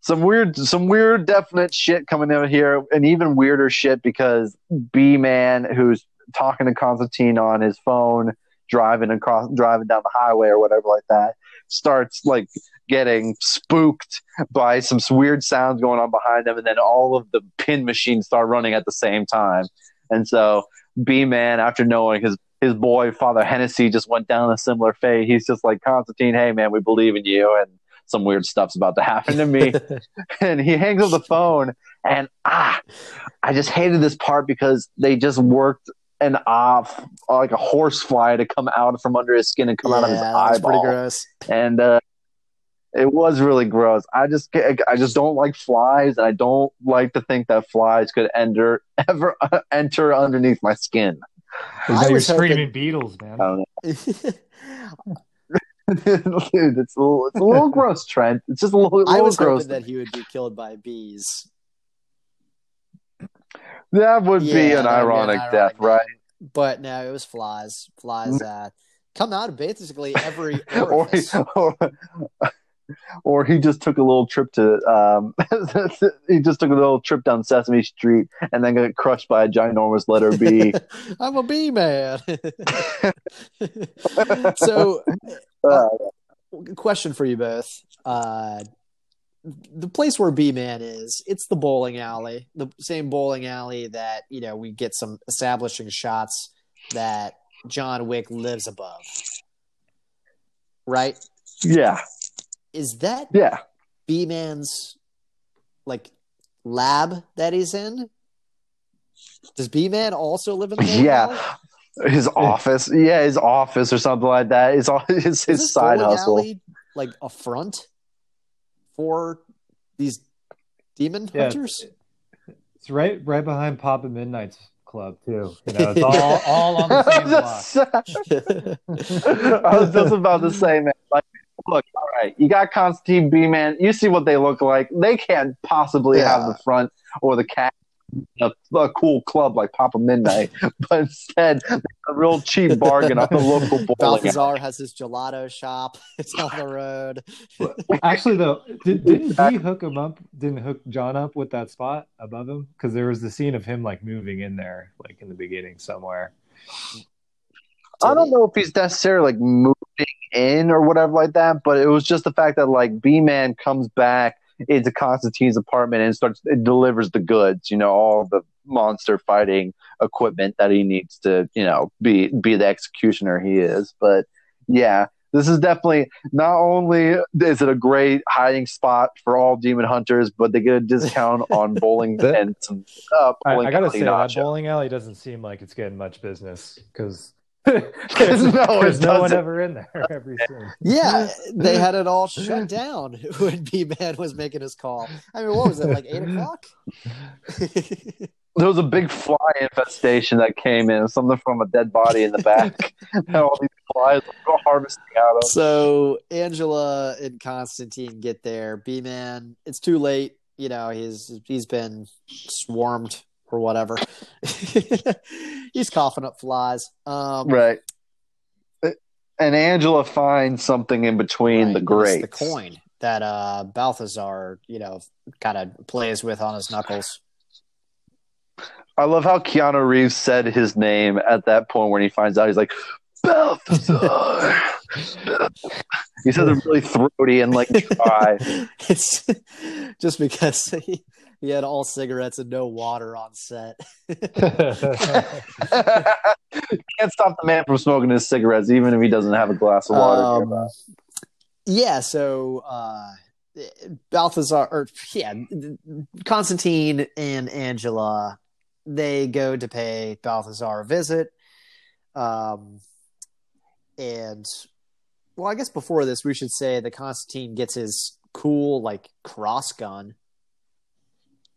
some weird, some weird, definite shit coming out here, and even weirder shit because Beeman, who's talking to Constantine on his phone, driving across, driving down the highway or whatever like that, starts like getting spooked by some weird sounds going on behind them, and then all of the pin machines start running at the same time. And so Beeman, after knowing his his boy Father Hennessy just went down a similar fate, he's just like Constantine, hey man, we believe in you, and some weird stuff's about to happen to me. and he hangs up the phone, and ah, I just hated this part because they just worked an off like a horse fly to come out from under his skin and come yeah, out of his eyeball. Pretty gross. And uh, it was really gross. I just I just don't like flies, and I don't like to think that flies could enter ever enter underneath my skin. Now you're screaming hoping... Beatles, man. Dude, it's a little, it's a little gross, Trent. It's just a little, a little I was gross. hoping that he would be killed by bees. That would be Yeah, an that be an ironic ironic death, name. right? But no, it was flies. Flies uh, come out of basically every orifice. or or he just took a little trip to um he just took a little trip down Sesame Street and then got crushed by a ginormous letter B. I'm a bee man. so, Uh, question for you both. Uh, the place where Beeman is, it's the bowling alley, the same bowling alley that, you know, we get some establishing shots that John Wick lives above. Right? yeah, Is that yeah. Beeman's like lab that he's in? Does Beeman also live in the Yeah. alley? His office, yeah, his office or something like that. It's all his, his side bowling hustle. alley like a front for these demon Yeah, hunters? It's right right behind Papa Midnight's club too. You know, it's all all on the same block. I was just about to say, man. Like, look, all right, you got Constantine B, man. You see what they look like. They can't possibly Yeah. have the front or the cat. A, a cool club like Papa Midnight, but instead a real cheap bargain on the local bowling. alley. Balthazar has his gelato shop It's down the road. Actually, though, did, didn't he hook him up? Didn't hook John up with that spot above him? Because there was the scene of him like moving in there, like in the beginning somewhere. I don't know if he's necessarily like moving in or whatever like that, but it was just the fact that like Beeman comes back into Constantine's apartment and starts it delivers the goods, you know, all the monster fighting equipment that he needs to, you know, be be the executioner he is. But yeah, this is definitely not only is it a great hiding spot for all demon hunters, but they get a discount on bowling The- and some uh, I, bowling I gotta alley say that bowling alley doesn't seem like it's getting much business because No, there's no one ever in there every scene. Yeah, they had it all shut down when Beeman was making his call. I mean, what was it, like eight o'clock? there was a big fly infestation that came in, something from a dead body in the back. and all these flies were harvesting out of. so Angela and Constantine get there. Beeman, it's too late. You know, he's he's been swarmed or whatever. he's coughing up flies. Um, Right. And Angela finds something in between right, the it's grates. the coin that uh, Balthazar, you know, kind of plays with on his knuckles. I love how Keanu Reeves said his name at that point when he finds out. He's like, Balthazar. he says it really throaty and like dry. it's just because he, he had all cigarettes and no water on set. Can't stop the man from smoking his cigarettes, even if he doesn't have a glass of water. Um, yeah, so uh, Balthazar, or yeah, Constantine and Angela, they go to pay Balthazar a visit. Um, and well, I guess before this, we should say that Constantine gets his cool like cross gun,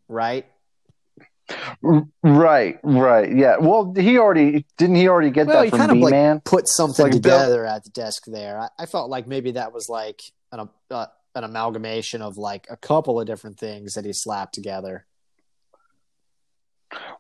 right? Right, right, yeah. Well, he already didn't. He already get Well, that kind from of, B like, Man. Put something Like Bill- together at the desk there. I, I felt like maybe that was like an uh, an amalgamation of like a couple of different things that he slapped together.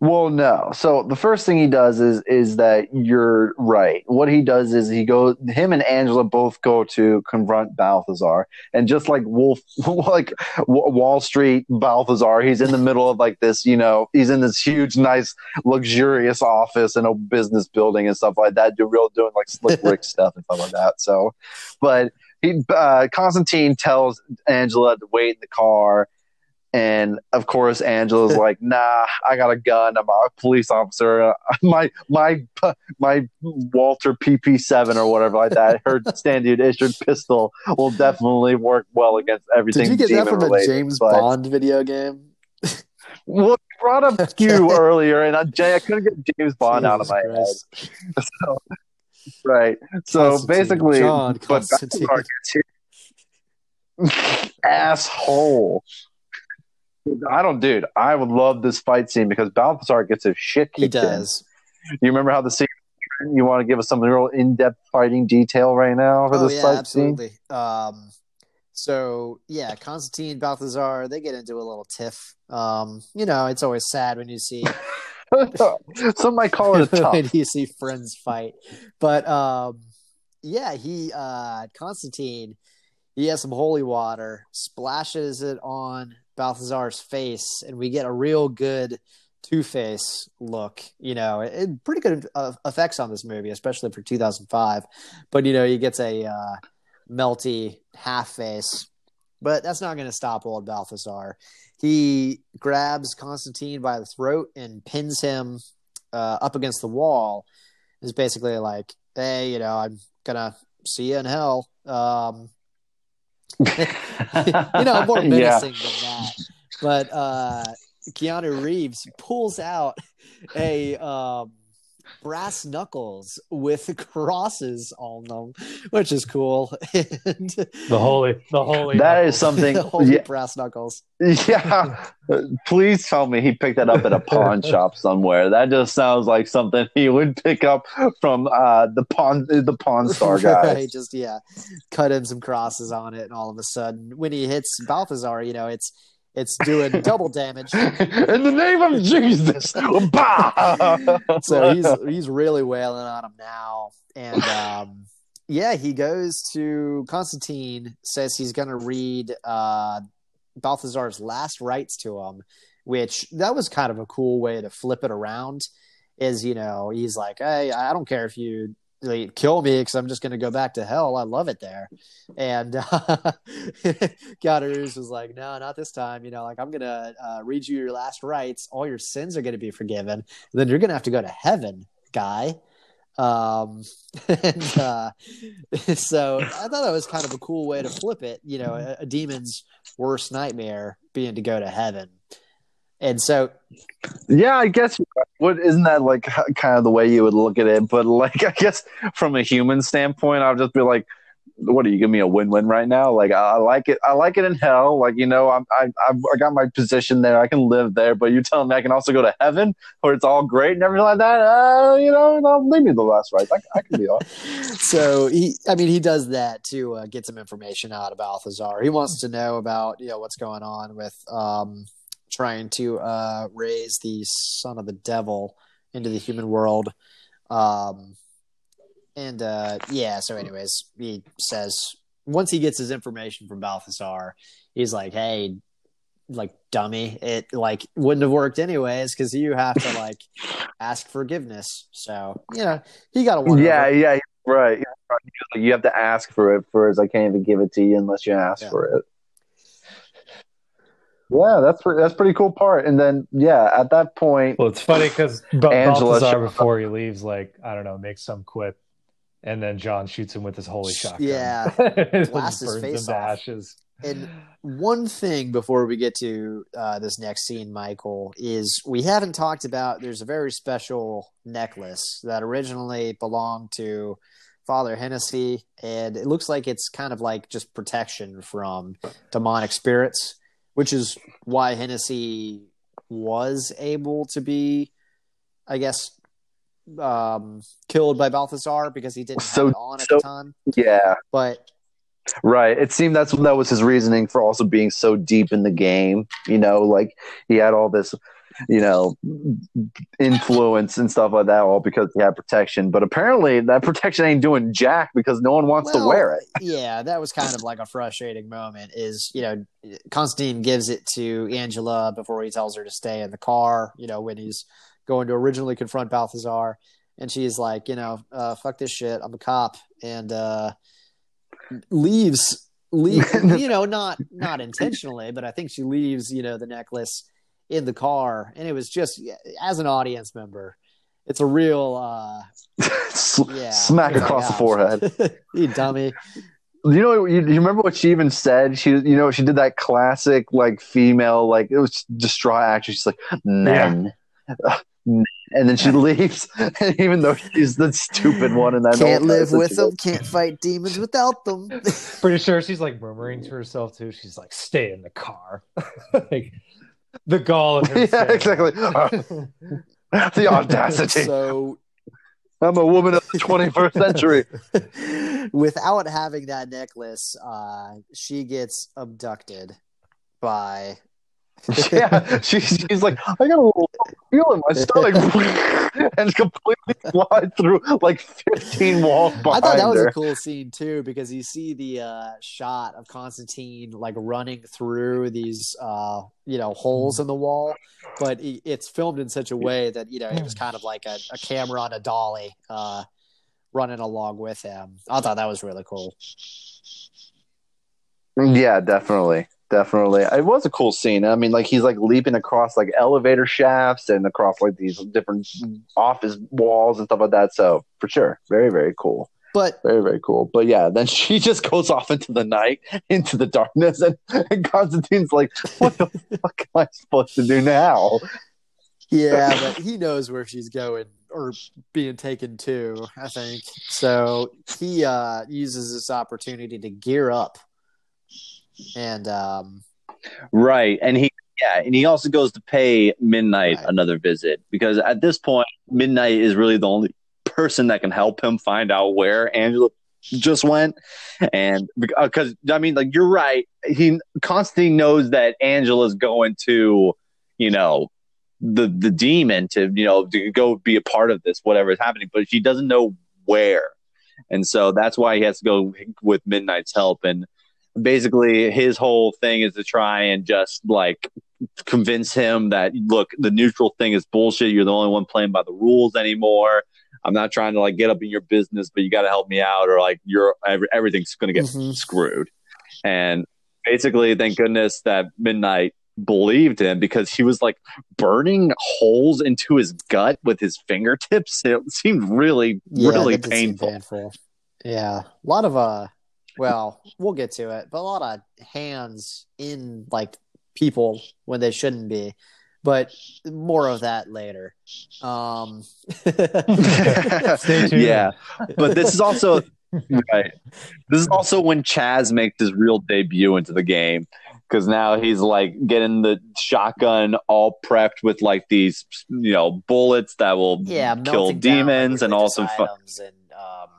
Well, no. So the first thing he does is is that you're right. What he does is he goes. Him and Angela both go to confront Balthazar, and just like Wolf, like Wall Street Balthazar, he's in the middle of like this. You know, he's in this huge, nice, luxurious office in a business building and stuff like that. Do real doing like slick Rick stuff and stuff like that. So, but he uh, Constantine tells Angela to wait in the car. And of course, Angela's like, "Nah, I got a gun. I'm a police officer. My my my Walther PP7 or whatever like that. Her standard issued pistol will definitely work well against everything." Did you get that from a James but- Bond video game? Well, you brought up Q earlier, and I, Jay, I couldn't get James Bond out of my Christ. head. So, right. So basically, John but Constantine. Balthazar gets here. asshole. I don't, dude. I would love this fight scene because Balthazar gets his shit He kicked in. does. You remember how the scene? You want to give us some real in-depth fighting detail right now for Oh this yeah, fight absolutely. Um, so yeah, Constantine Balthazar they get into a little tiff. Um, you know, it's always sad when you see Some might call it a tough. when you see friends fight. But um, yeah, he uh, Constantine he has some holy water, splashes it on Balthazar's face, and we get a real good Two Face look. You know, it, pretty good uh, effects on this movie, especially for 2005. But you know, he gets a uh, melty half face, but that's not going to stop old Balthazar. He grabs Constantine by the throat and pins him uh, up against the wall. Is basically like, hey, you know, I'm gonna see you in hell. Um, you know, more menacing Yeah. than that. But uh, Keanu Reeves pulls out a um, brass knuckles with crosses on them, which is cool. and The holy, the holy. That knuckles. is something. holy Yeah, brass knuckles. yeah. Please tell me he picked that up at a pawn shop somewhere. That just sounds like something he would pick up from uh, the pawn the Pawn Star guy. right, just yeah, cut in some crosses on it, and all of a sudden, when he hits Balthazar, you know, it's it's doing double damage. In the name of Jesus, bah! so he's he's really wailing on him now, and um, yeah, he goes to Constantine, says he's going to read uh, Balthazar's last rites to him, which that was kind of a cool way to flip it around. Is you know he's like, hey, I don't care if you like, kill me because I'm just going to go back to hell. I love it there. And uh, Keanu was like, no, not this time. You know, like I'm going to uh, read you your last rites. All your sins are going to be forgiven. Then you're going to have to go to heaven, guy. Um, and uh, so I thought that was kind of a cool way to flip it. You know, a, a demon's worst nightmare being to go to heaven. And so Yeah, I guess. What isn't that like? Kind of the way you would look at it, but like, I guess from a human standpoint, I'll just be like, "What are you giving me a win-win right now?" Like, I, I like it. I like it in hell. Like, you know, I'm, I, I've, I got my position there. I can live there. But you're telling me I can also go to heaven, where it's all great and everything like that. Uh, you know, no, leave me the last rights. I, I can be all. so he i mean he does that to uh, get some information out of balthazar he wants to know about you know what's going on with um trying to uh raise the son of the devil into the human world um and uh yeah so anyways he says once he gets his information from balthazar he's like hey like dummy it like wouldn't have worked anyways because you have to like ask forgiveness so you know he got a one Yeah, yeah, right. You're right. You have to ask for it first. I can't even give it to you unless you ask Yeah. for it. Yeah, that's pre- that's pretty cool part. And then yeah, at that point, Well, it's funny because Angela Balthazar before he leaves, like I don't know, makes some quip, and then John shoots him with his holy shotgun. Yeah. It Blasts his burns face him to off. ashes. And one thing before we get to uh, this next scene, Michael, is we haven't talked about. There's a very special necklace that originally belonged to Father Hennessy, and it looks like it's kind of like just protection from demonic spirits, which is why Hennessy was able to be, I guess, um, killed by Balthazar because he didn't So- have it on at so- the time. yeah, But right. It seemed that's that was his reasoning for also being so deep in the game. You know, like he had all this, you know, influence and stuff like that, all because he had protection. But apparently, that protection ain't doing jack because no one wants to wear it. yeah, that was kind of like a frustrating moment. Is you know, Constantine gives it to Angela before he tells her to stay in the car. You know, when he's going to originally confront Balthazar, and she's like, you know, uh, fuck this shit. I'm a cop, and uh, leaves. Leave, you know, not not intentionally, but I think she leaves, you know, the necklace in the car, and it was just as an audience member, it's a real, uh, S- yeah, Smack across the forehead. you dummy. You know, you, you remember what she even said? She, you know, she did that classic like female, like it was distraught actress. She's like, men, and then she leaves. And even though she's the stupid one and that, can't live with situation. them, can't fight demons without them. Pretty sure she's like murmuring to herself too. She's like, "Stay in the car." like the gall of. Yeah, exactly. that. the audacity. so I'm a woman of the 21st century. Without having that necklace, uh, she gets abducted by. yeah, she's, she's like, I got a little feel in my stomach, and completely fly through like 15 walls behind I thought that was her. a cool scene too because you see the uh, shot of Constantine like running through these uh, you know holes in the wall, but it- it's filmed in such a way that you know it was kind of like a, a camera on a dolly uh, running along with him. I thought that was really cool. Yeah, definitely. Definitely. It was a cool scene. I mean, like he's like leaping across like elevator shafts and across like these different office walls and stuff like that. So for sure. Very, very cool. But Very, very cool. But yeah, then she just goes off into the night, into the darkness, and, and Constantine's like, What the fuck am I supposed to do now? yeah, but he knows where she's going or being taken to. I think so. He uh, uses this opportunity to gear up and um, Right. And he yeah, and he also goes to pay Midnight Right. another visit because at this point, Midnight is really the only person that can help him find out where Angela just went. And because I mean, like you're right, he constantly knows that Angela's going to, you know, the the demon to you know to go be a part of this whatever is happening, but she doesn't know where, and so that's why he has to go with Midnight's help and basically his whole thing is to try and just like convince him that look the neutral thing is bullshit. You're the only one playing by the rules anymore. I'm not trying to like get up in your business but you got to help me out or like you're every, everything's going to get Mhm. screwed. And basically thank goodness that midnight believed him because he was like burning holes into his gut with his fingertips. It seemed really Yeah, really that did seem painful. painful. Yeah, a lot of uh, well, we'll get to it, but a lot of hands in like people when they shouldn't be. But more of that later. Um, Stay tuned. yeah but this is also right. This is also when Chaz makes his real debut into the game because now he's like getting the shotgun all prepped with like these you know bullets that will yeah, kill melting down, like, demons and religious also fu- and um,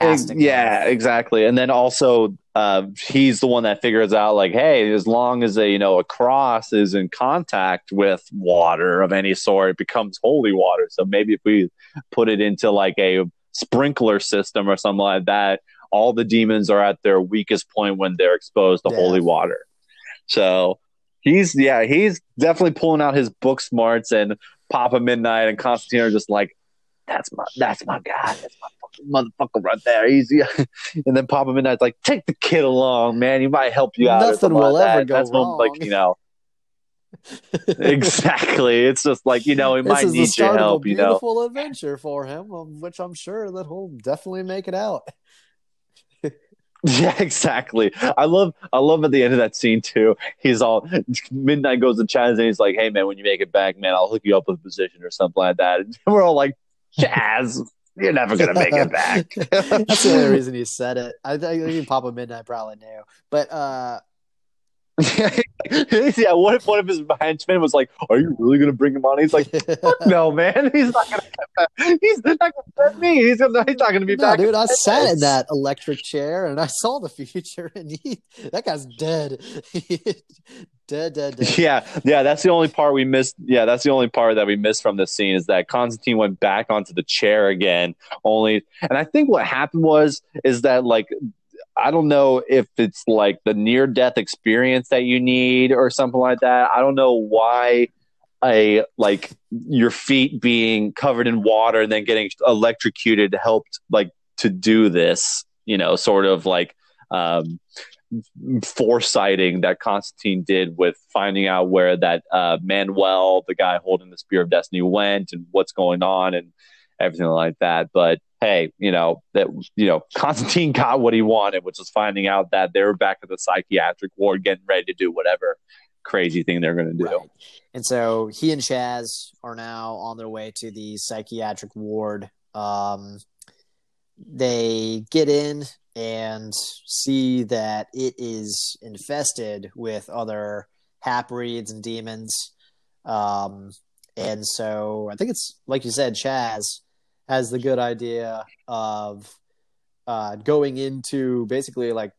casting. yeah exactly and then also uh, he's the one that figures out like hey as long as a you know a cross is in contact with water of any sort it becomes holy water so maybe if we put it into like a sprinkler system or something like that all the demons are at their weakest point when they're exposed to Yeah. holy water so he's yeah he's definitely pulling out his book smarts and papa midnight and constantine are just like that's my that's my guy that's my motherfucker right there Easy. and then papa midnight's like take the kid along man he might help you out Nothing will like ever that. go that's when, like wrong. you know exactly it's just like you know he might need your help you know beautiful adventure for him, which I'm sure that he'll definitely make it out. Yeah, exactly. I love I love at the end of that scene too. He's all midnight goes to Chaz and he's like, Hey man, when you make it back, man, I'll hook you up with a position or something like that. And we're all like, Chaz, you're never gonna make it back. That's the only reason he said it. I think even Papa Midnight probably knew. But uh yeah, what if one of his henchmen was like, Are you really gonna bring him on? He's like, Fuck no, man. He's not gonna he's not gonna bet me. He's gonna he's not gonna be no, back. dude, I sat in that electric chair and I saw the future, and he, that guy's dead, dead, dead, dead. Yeah, yeah, that's the only part we missed. Yeah, that's the only part that we missed from this scene is that Constantine went back onto the chair again. Only, and I think what happened was is that like I don't know if it's like the near death experience that you need or something like that. I don't know why a like your feet being covered in water and then getting electrocuted helped like to do this. You know, sort of like. Um, foresighting that Constantine did with finding out where that uh, Manuel, the guy holding the Spear of Destiny, went and what's going on and everything like that. But hey, you know that you know Constantine got what he wanted, which was finding out that they were back at the psychiatric ward, getting ready to do whatever crazy thing they're going to do. Right. And so he and Chaz are now on their way to the psychiatric ward. Um, they get in and see that it is infested with other half-breeds and demons. Um, and so I think it's like you said, Chaz has the good idea of uh, going into basically like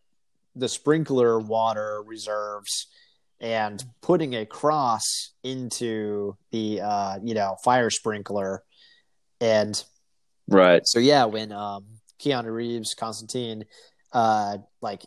the sprinkler water reserves and putting a cross into the uh, you know fire sprinkler and Right. so yeah when um keanu reeves constantine uh like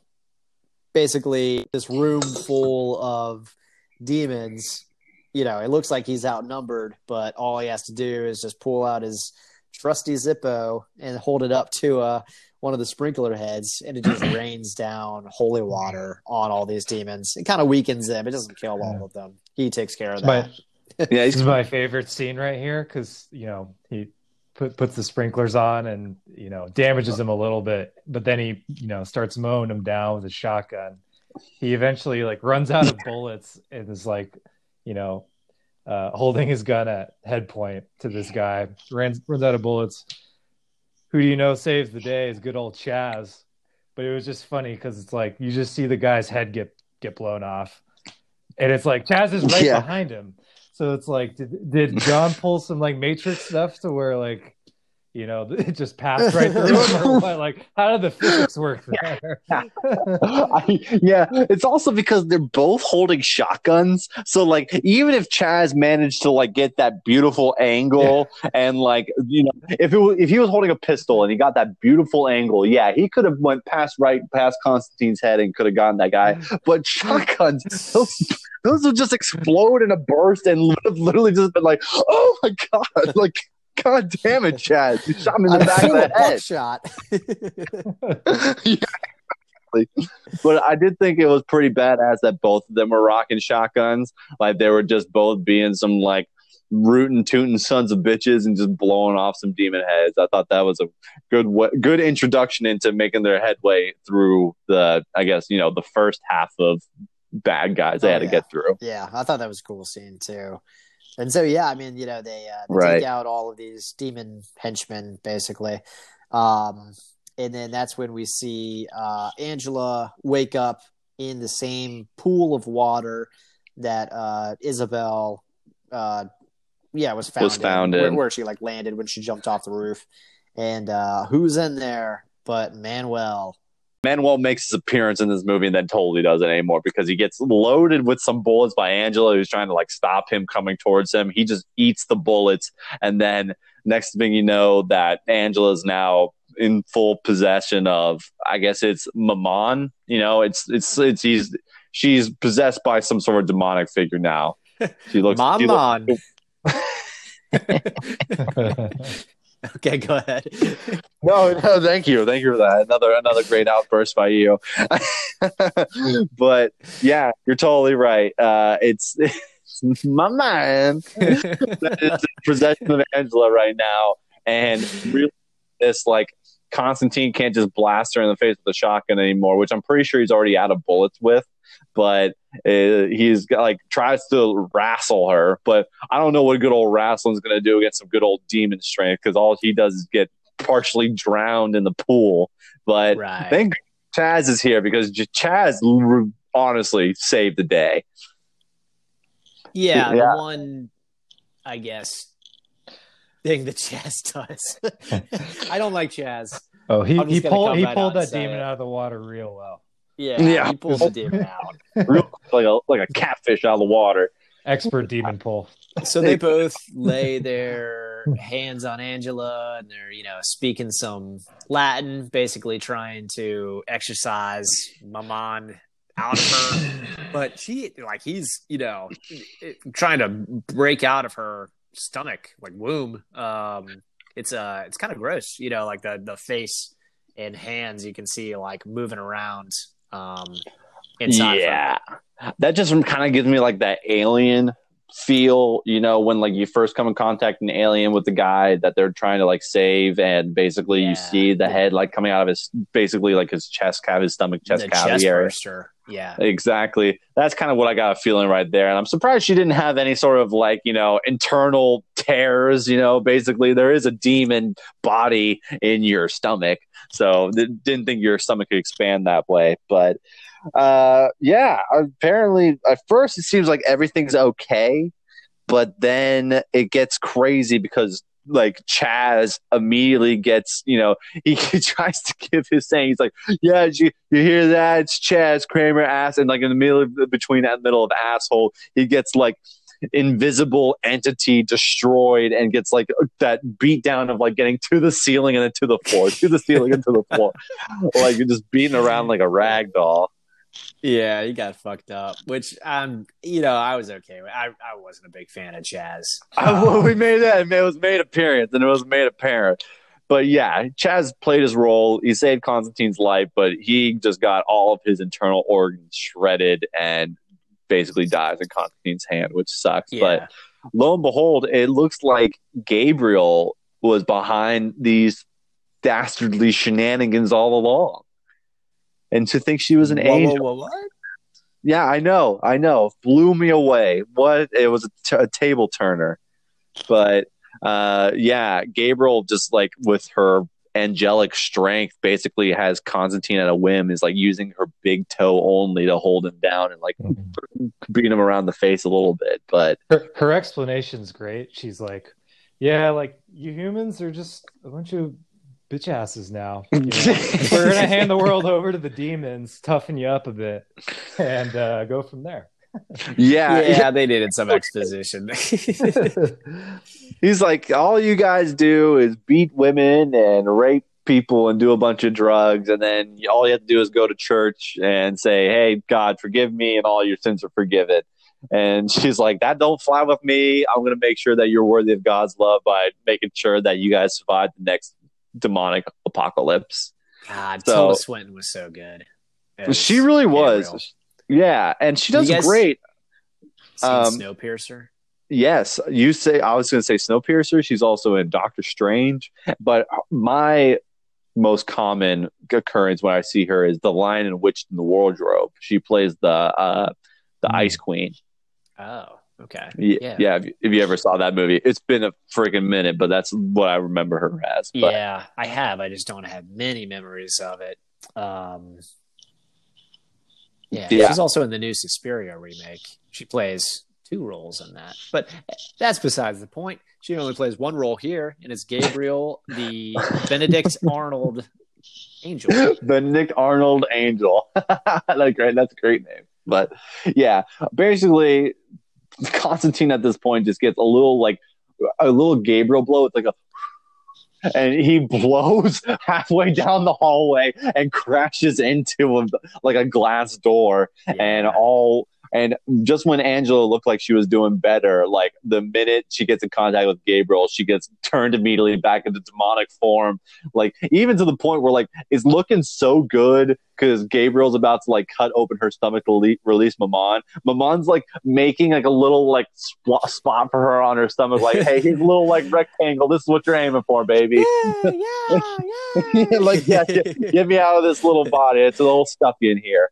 basically this room full of demons. You know it looks like he's outnumbered but all he has to do is just pull out his trusty zippo and hold it up to uh one of the sprinkler heads and it just rains down holy water on all these demons. It kind of weakens them. It doesn't kill all of them. He takes care of that. My, Yeah, this is my favorite scene right here because you know he put, puts the sprinklers on and you know damages him a little bit, but then he you know starts mowing him down with a shotgun. He eventually like runs out of bullets and is like you know uh, holding his gun at head point to this guy. Runs runs out of bullets. Who do you know saves the day? Is good old Chaz. But it was just funny because it's like you just see the guy's head get get blown off, and it's like Chaz is right Yeah. behind him. So it's like, did did John pull some like Matrix stuff to where like, you know, it just passed right through him, or what? Like, how did the physics work there? I, yeah, it's also because they're both holding shotguns. So like, even if Chaz managed to like get that beautiful angle and like, you know, if it was, if he was holding a pistol and he got that beautiful angle, yeah, he could have went past right past Constantine's head and could have gotten that guy. But shotguns, those those would just explode in a burst and would have literally just been like, oh my god, like. God damn it, Chad! You shot him in the back of the head. buckshot. yeah, exactly. But I did think it was pretty badass that both of them were rocking shotguns. Like they were just both being some like rootin' tootin' sons of bitches and just blowing off some demon heads. I thought that was a good good introduction into making their headway through the I guess you know the first half of bad guys they Oh, had to get through. Yeah, I thought that was a cool scene too. And so yeah, I mean, you know, they, uh, they Right. take out all of these demon henchmen basically. Um and then that's when we see uh Angela wake up in the same pool of water that uh Isabel uh yeah, was found, Was found where, in. where she like landed when she jumped off the roof. And uh who's in there but Manuel. Manuel makes his appearance in this movie and then totally doesn't anymore because he gets loaded with some bullets by Angela who's trying to like stop him coming towards him. He just eats the bullets and then next thing you know that Angela's now in full possession of I guess it's Mammon. You know, it's it's it's he's she's possessed by some sort of demonic figure now. She looks she looks- Mammon. Okay, go ahead. No, no, thank you, thank you for that. Another another great outburst by you. but yeah, you're totally right. Uh, it's, it's my mind that is possession of Angela right now, and really, this like Constantine can't just blast her in the face with a shotgun anymore, which I'm pretty sure he's already out of bullets with. But uh, he's got, like tries to wrestle her, but I don't know what a good old wrestling's going to do against some good old demon strength because all he does is get partially drowned in the pool. But right. thank Chaz is here because J- Chaz r- honestly saved the day. Yeah, Yeah. the one, I guess, thing that Chaz does. I don't like Chaz. oh, he he pulled he right pulled that demon it. out of the water real well. Yeah, Yeah. he pulls the demon out. Real quick, like a like a catfish out of the water. Expert demon pull. So they both lay their hands on Angela and they're, you know, speaking some Latin, basically trying to exercise Mammon out of her. But she, like, he's, you know, trying to break out of her stomach, like womb. Um, it's uh, it's kind of gross, you know, like the the face and hands you can see like moving around. Um, inside. of her. That just kind of gives me like that alien feel. You know, when like you first come in contact an alien with the guy that they're trying to like save, and basically Yeah. you see the head like coming out of his basically like his chest cavity, his stomach, chest the cavity area. Yeah. Exactly. That's kind of what I got a feeling right there. And I'm surprised she didn't have any sort of like, you know, internal tears. You know, basically, there is a demon body in your stomach. So didn't think your stomach could expand that way. But uh, yeah, apparently, at first, it seems like everything's okay. But then it gets crazy because like Chaz immediately gets, you know, he, he tries to give his saying. He's like, "Yeah, you, you hear that? It's Chaz Kramer ass." And like in the middle of, between that middle of asshole, he gets like invisible entity destroyed and gets like that beat down of like getting to the ceiling and then to the floor, to the ceiling and to the floor, like you're just beating around like a rag doll. Yeah, he got fucked up, which um, you know, I was okay with. I, I wasn't a big fan of Chaz. Um, we made that. It was made appearance, and it was made apparent. But yeah, Chaz played his role. He saved Constantine's life, but he just got all of his internal organs shredded and basically dies in Constantine's hand, which sucks. Yeah. But lo and behold, it looks like Gabriel was behind these dastardly shenanigans all along and to think she was an whoa, angel. Whoa, whoa, what? Yeah, I know, I know. Blew me away. What? It was a, t- a table turner, but uh, yeah, Gabriel just like with her angelic strength basically has Constantine at a whim is like using her big toe only to hold him down and like mm-hmm. beat him around the face a little bit. But her, her explanation's great. She's like, yeah, like you humans are just a bunch of bitch asses now. You know? We're gonna hand the world over to the demons, toughen you up a bit, and uh, go from there. Yeah, yeah, they needed some exposition. He's like, all you guys do is beat women and rape people and do a bunch of drugs, and then all you have to do is go to church and say, "Hey, God, forgive me, and all your sins are forgiven." And she's like, "That don't fly with me. I'm going to make sure that you're worthy of God's love by making sure that you guys survive the next demonic apocalypse. God, so, Tilda Swinton was so good. Was she really was. Yeah, and she does great. Um, Snowpiercer. Yes, you say I was going to say Snowpiercer. She's also in Doctor Strange, but my most common occurrence when I see her is the Lion and Witch in the Wardrobe. She plays the uh, the mm. Ice Queen. Oh, Okay. Yeah. Yeah. If you, if you, ever saw that movie, it's been a freaking minute, but that's what I remember her as. But. Yeah, I have. I just don't have many memories of it. Um, yeah, yeah. She's also in the new Suspiria remake. She plays two roles in that, but that's besides the point. She only plays one role here, and it's Gabriel, the Benedict Arnold angel. Benedict Arnold angel. that's great. That's a great name. But yeah, basically Constantine at this point just gets a little like a little Gabriel blow. It's like a and he blows halfway down the hallway and crashes into a, like a glass door yeah. and all and just when Angela looked like she was doing better, like the minute she gets in contact with Gabriel, she gets turned immediately back into demonic form. Like even to the point where like it's looking so good because Gabriel's about to like cut open her stomach to le- release Mammon. Mammon's like making like a little like sp- spot for her on her stomach, like, hey, here's a little like rectangle. This is what you're aiming for, baby. Yeah, yeah, yeah. like, yeah, get, get me out of this little body. It's a little stuffy in here.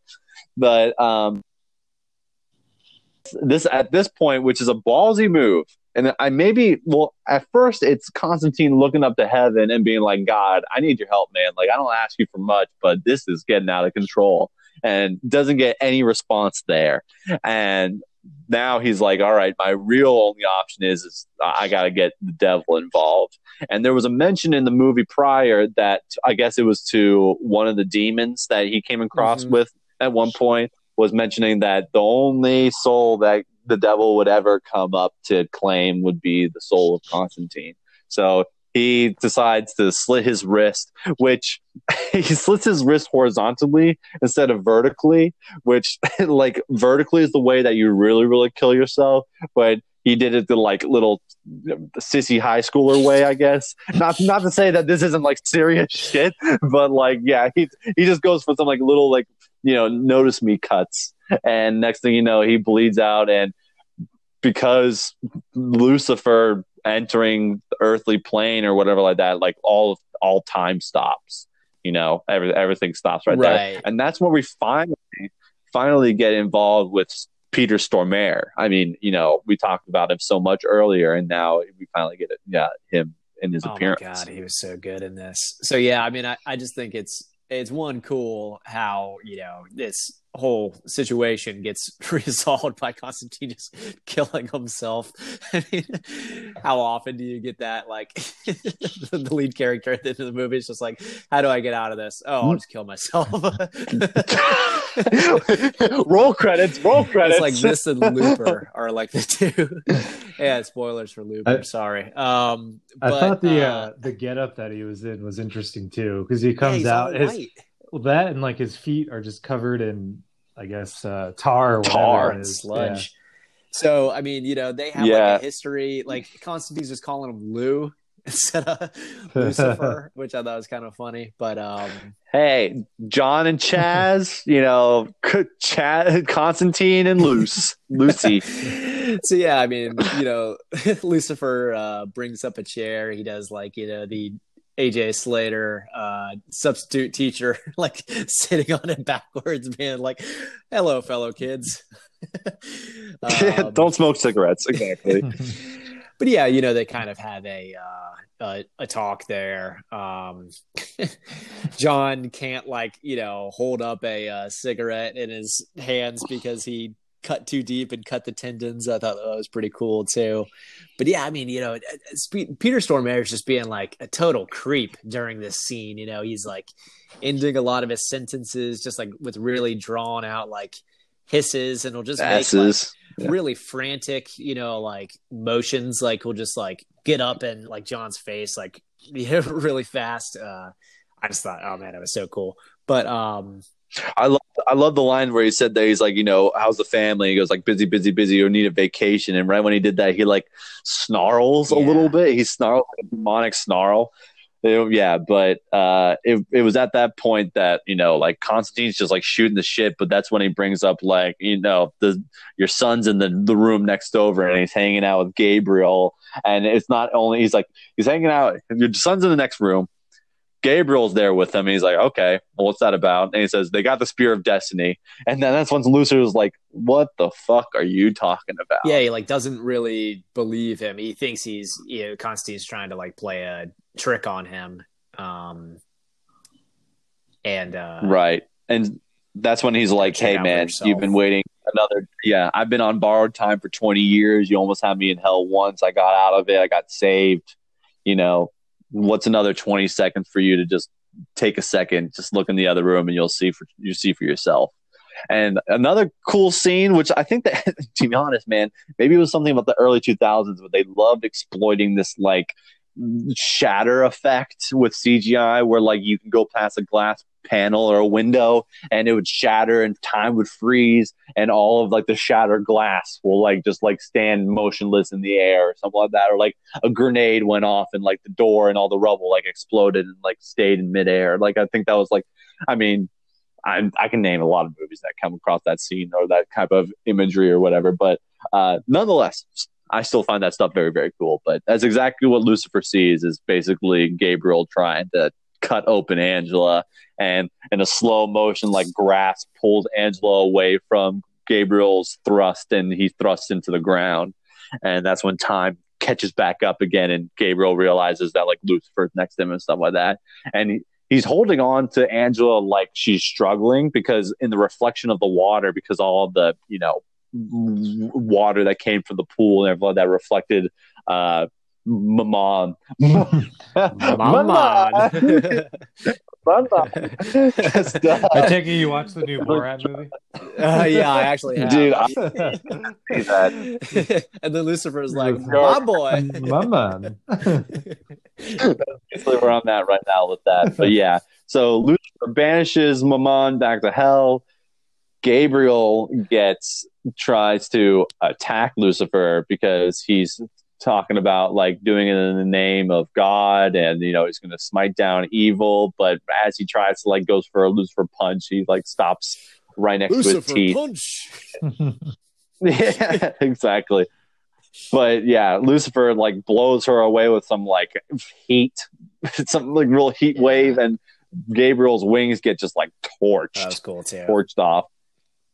But um this at this point, which is a ballsy move. And I maybe well at first it's Constantine looking up to heaven and being like, God, I need your help, man. Like I don't ask you for much, but this is getting out of control and doesn't get any response there. And now he's like, all right, my real only option is, is I got to get the devil involved. And there was a mention in the movie prior that I guess it was to one of the demons that he came across mm-hmm. with at one point was mentioning that the only soul that the devil would ever come up to claim would be the soul of Constantine. So he decides to slit his wrist, which he slits his wrist horizontally instead of vertically, which like vertically is the way that you really, really kill yourself. But he did it the like little sissy high schooler way, I guess. Not not to say that this isn't like serious shit, but like yeah, he he just goes for some like little like you know notice me cuts, and next thing you know, he bleeds out, and because Lucifer entering the earthly plane or whatever like that, like all all time stops. You know, every, everything stops right, right. there, and that's where we finally finally get involved with Peter Stormare. I mean, you know, we talked about him so much earlier, and now we finally get it. Yeah, him in his oh appearance. God, he was so good in this. So yeah, I mean, I, I just think it's it's one cool how you know this whole situation gets resolved by Constantine just killing himself. I mean, how often do you get that? Like the lead character at the end of the movie is just like, "How do I get out of this? Oh, I'll hmm? just kill myself." roll credits. Roll credits. It's like this and Looper are like the two. yeah, spoilers for Looper. I, sorry. Um, but, I thought the uh, uh, the getup that he was in was interesting too because he comes yeah, out his well, that and like his feet are just covered in, I guess, uh, tar or tar and sludge. Yeah. So I mean, you know, they have yeah. like a history. Like Constantine's just calling him Lou instead of Lucifer, which I thought was kind of funny. But um, hey, John and Chaz, you know, Chaz, Constantine and Luce, Lucy. so yeah, I mean, you know, Lucifer uh, brings up a chair. He does like you know the AJ Slater, uh, substitute teacher, like sitting on it backwards, being like, "Hello, fellow kids." um, Don't smoke cigarettes, exactly. But yeah, you know, they kind of have a uh, a, a, talk there. Um, John can't like you know hold up a uh, cigarette in his hands because he cut too deep and cut the tendons. I thought that was pretty cool too. But yeah, I mean, you know, Peter Stormare is just being like a total creep during this scene. You know, he's like ending a lot of his sentences just like with really drawn out like hisses, and he'll just Asses. make like, yeah. really frantic, you know, like motions. Like he'll just like get up and like John's face, like really fast. Uh, I just thought, oh man, it was so cool. But um, I love I love the line where he said that he's like, you know, how's the family? He goes like busy, busy, busy, or need a vacation. And right when he did that, he like snarls yeah. a little bit. He snarls like a demonic snarl. It, yeah, but uh, it it was at that point that you know, like Constantine's just like shooting the shit. But that's when he brings up like, you know, the your son's in the the room next over, and he's hanging out with Gabriel. And it's not only he's like he's hanging out. Your son's in the next room Gabriel's there with him. he's like, okay, well, what's that about? And he says, they got the Spear of Destiny. And then that's when Lucifer's like, what the fuck are you talking about? Yeah, he like doesn't really believe him. He thinks he's, you know, Constantine's trying to like play a trick on him. Um, and, uh, right. And that's when he's like, hey, man, you've been waiting another, yeah, I've been on borrowed time for 20 years. You almost had me in hell once. I got out of it. I got saved. You know, what's another 20 seconds for you to just take a second, just look in the other room and you'll see for you see for yourself. And another cool scene, which I think that to be honest, man, maybe it was something about the early 2000s, but they loved exploiting this like shatter effect with CGI where like you can go past a glass panel or a window and it would shatter and time would freeze and all of like the shattered glass will like just like stand motionless in the air or something like that. Or like a grenade went off and like the door and all the rubble like exploded and like stayed in midair. Like i think that was like i mean I, I can name a lot of movies that come across that scene or that type of imagery or whatever but uh nonetheless I still find that stuff very, very cool. But that's exactly what Lucifer sees is basically Gabriel trying to cut open Angela and in a slow motion, like grass pulls Angela away from Gabriel's thrust and he thrusts into the ground. And that's when time catches back up again and Gabriel realizes that like Lucifer's next to him and stuff like that. And he, he's holding on to Angela like she's struggling because in the reflection of the water, because all the, you know, water that came from the pool and everything that reflected uh Mammon. Mammon. I take it you watched the new Borat movie. Uh, yeah, I actually have. Dude, I see that. and then Lucifer's like, "My boy, my man." Basically, we're on that right now with that. But yeah, so Lucifer banishes Mammon back to hell. Gabriel gets tries to attack Lucifer because he's talking about like doing it in the name of God and you know he's going to smite down evil. But as he tries to like goes for a Lucifer punch he like stops right next Lucifer to his teeth. punch. yeah exactly. But yeah Lucifer like blows her away with some like heat some like real heat wave and Gabriel's wings get just like torched. That was cool too. Torched off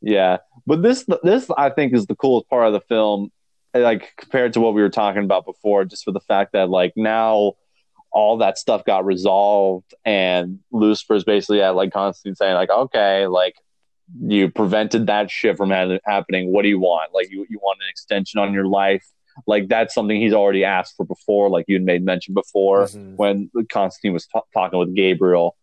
yeah but this this I think is the coolest part of the film like compared to what we were talking about before, just for the fact that like now all that stuff got resolved and Lucifer's basically at like constantly saying like, okay, like you prevented that shit from ha- happening. What do you want? Like you you want an extension on your life? Like that's something he's already asked for before, like you made mention before Mhm. when Constantine was t- talking with Gabriel.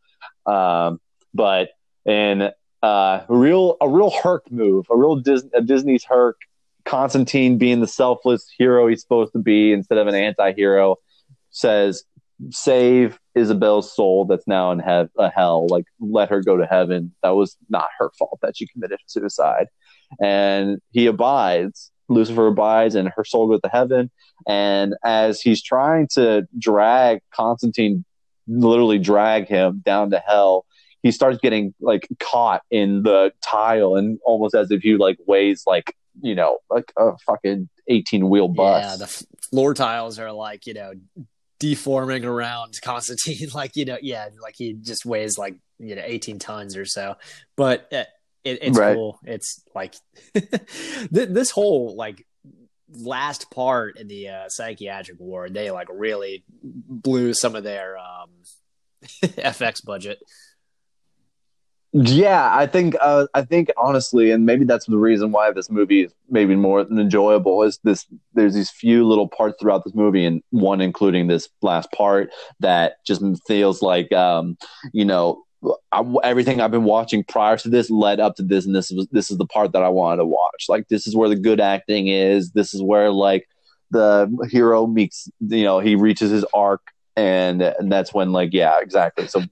Um, but in uh, a real a real Herc move, a real Dis- a Disney's Herc, Constantine being the selfless hero he's supposed to be instead of an anti-hero, says save Isabel's soul that's now in hev- uh, hell. Like let her go to heaven. That was not her fault that she committed suicide, and he abides. Lucifer abides, and her soul goes to heaven. And as he's trying to drag Constantine, literally drag him down to hell, he starts getting like caught in the tile, and almost as if he like weighs like you know like a fucking eighteen wheel bus. Yeah, the f- floor tiles are like you know deforming around Constantine. like you know, yeah, like he just weighs like you know eighteen tons or so. But uh, it, it's Right. cool. It's like th- this whole like last part in the uh, psychiatric ward, they like really blew some of their um, FX budget. Yeah, I think uh, I think honestly, and maybe that's the reason why this movie is maybe more than enjoyable. Is this? There's these few little parts throughout this movie, and one including this last part that just feels like, um, you know, I, everything I've been watching prior to this led up to this, and this was this is the part that I wanted to watch. Like this is where the good acting is. This is where like the hero meets, you know, he reaches his arc, and and that's when like yeah, exactly. So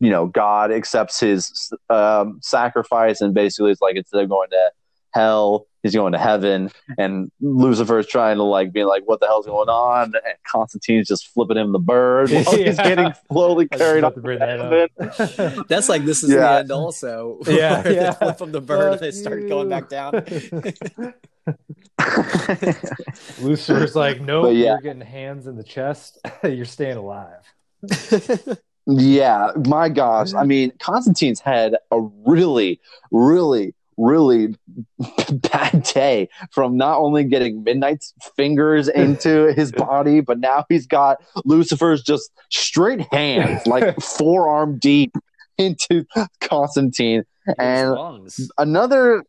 you know, God accepts his um, sacrifice, and basically it's like instead of going to hell, he's going to heaven. And Lucifer is trying to like be like, "What the hell's going on?" And Constantine's just flipping him the bird while he's getting slowly carried about up to that heaven. That's like this is Yeah. the end. Also, Yeah, Where they flip from the bird, and they Fuck start going back down. Lucifer's like, nope, yeah. you're getting hands in the chest. you're staying alive. Yeah, my gosh. I mm-hmm. mean, Constantine's had a really, really, really bad day from not only getting Midnight's fingers into his body, but now he's got Lucifer's just straight hands, like forearm deep into Constantine. And another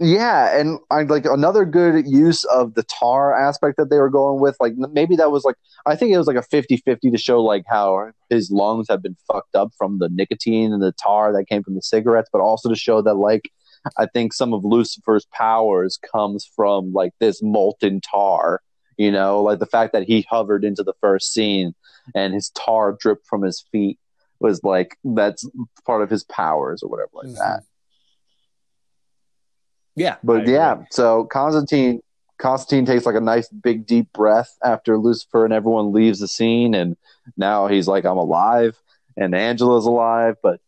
yeah and i like another good use of the tar aspect that they were going with like maybe that was like i think it was like a 50-50 to show like how his lungs have been fucked up from the nicotine and the tar that came from the cigarettes but also to show that like i think some of lucifer's powers comes from like this molten tar you know like the fact that he hovered into the first scene and his tar dripped from his feet was like that's part of his powers or whatever like mm-hmm. that Yeah, but yeah, so Constantine Constantine takes like a nice big deep breath after Lucifer and everyone leaves the scene, and now he's like, I'm alive, and Angela's alive, but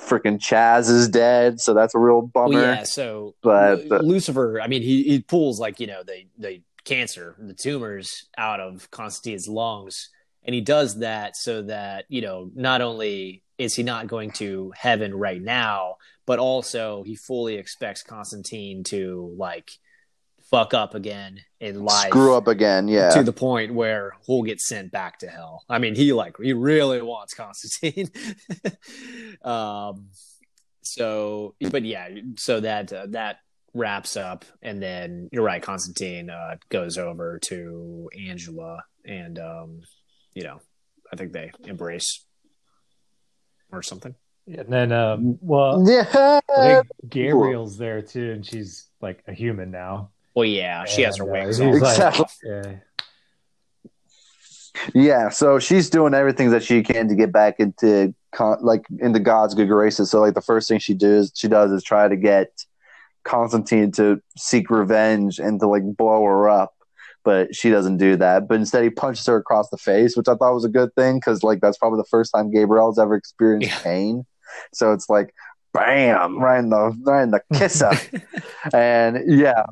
freaking Chaz is dead, so that's a real bummer. Well, yeah. So, But- Lu- Lucifer, I mean, he he pulls like you know the the cancer, the tumors out of Constantine's lungs, and he does that so that you know not only is he not going to heaven right now, but also he fully expects Constantine to like fuck up again in life, Screw up again, yeah. to the point where he'll get sent back to hell. I mean, he like he really wants Constantine. um, so, but yeah, so that uh, that wraps up, and then you're right. Constantine uh, goes over to Angela, and um, you know, I think they embrace or something. And then, um, well, yeah. I think Gabriel's there too, and she's like a human now. Well, yeah, she has her And, uh, wings. like- Exactly. yeah. Yeah, so she's doing everything that she can to get back into con- like into God's good graces. So like the first thing she does she does is try to get Constantine to seek revenge and to like blow her up, but she doesn't do that. But instead he punches her across the face, which I thought was a good thing because like that's probably the first time Gabriel's ever experienced Yeah. pain. So it's like bam, right in the right in the kisser. and yeah.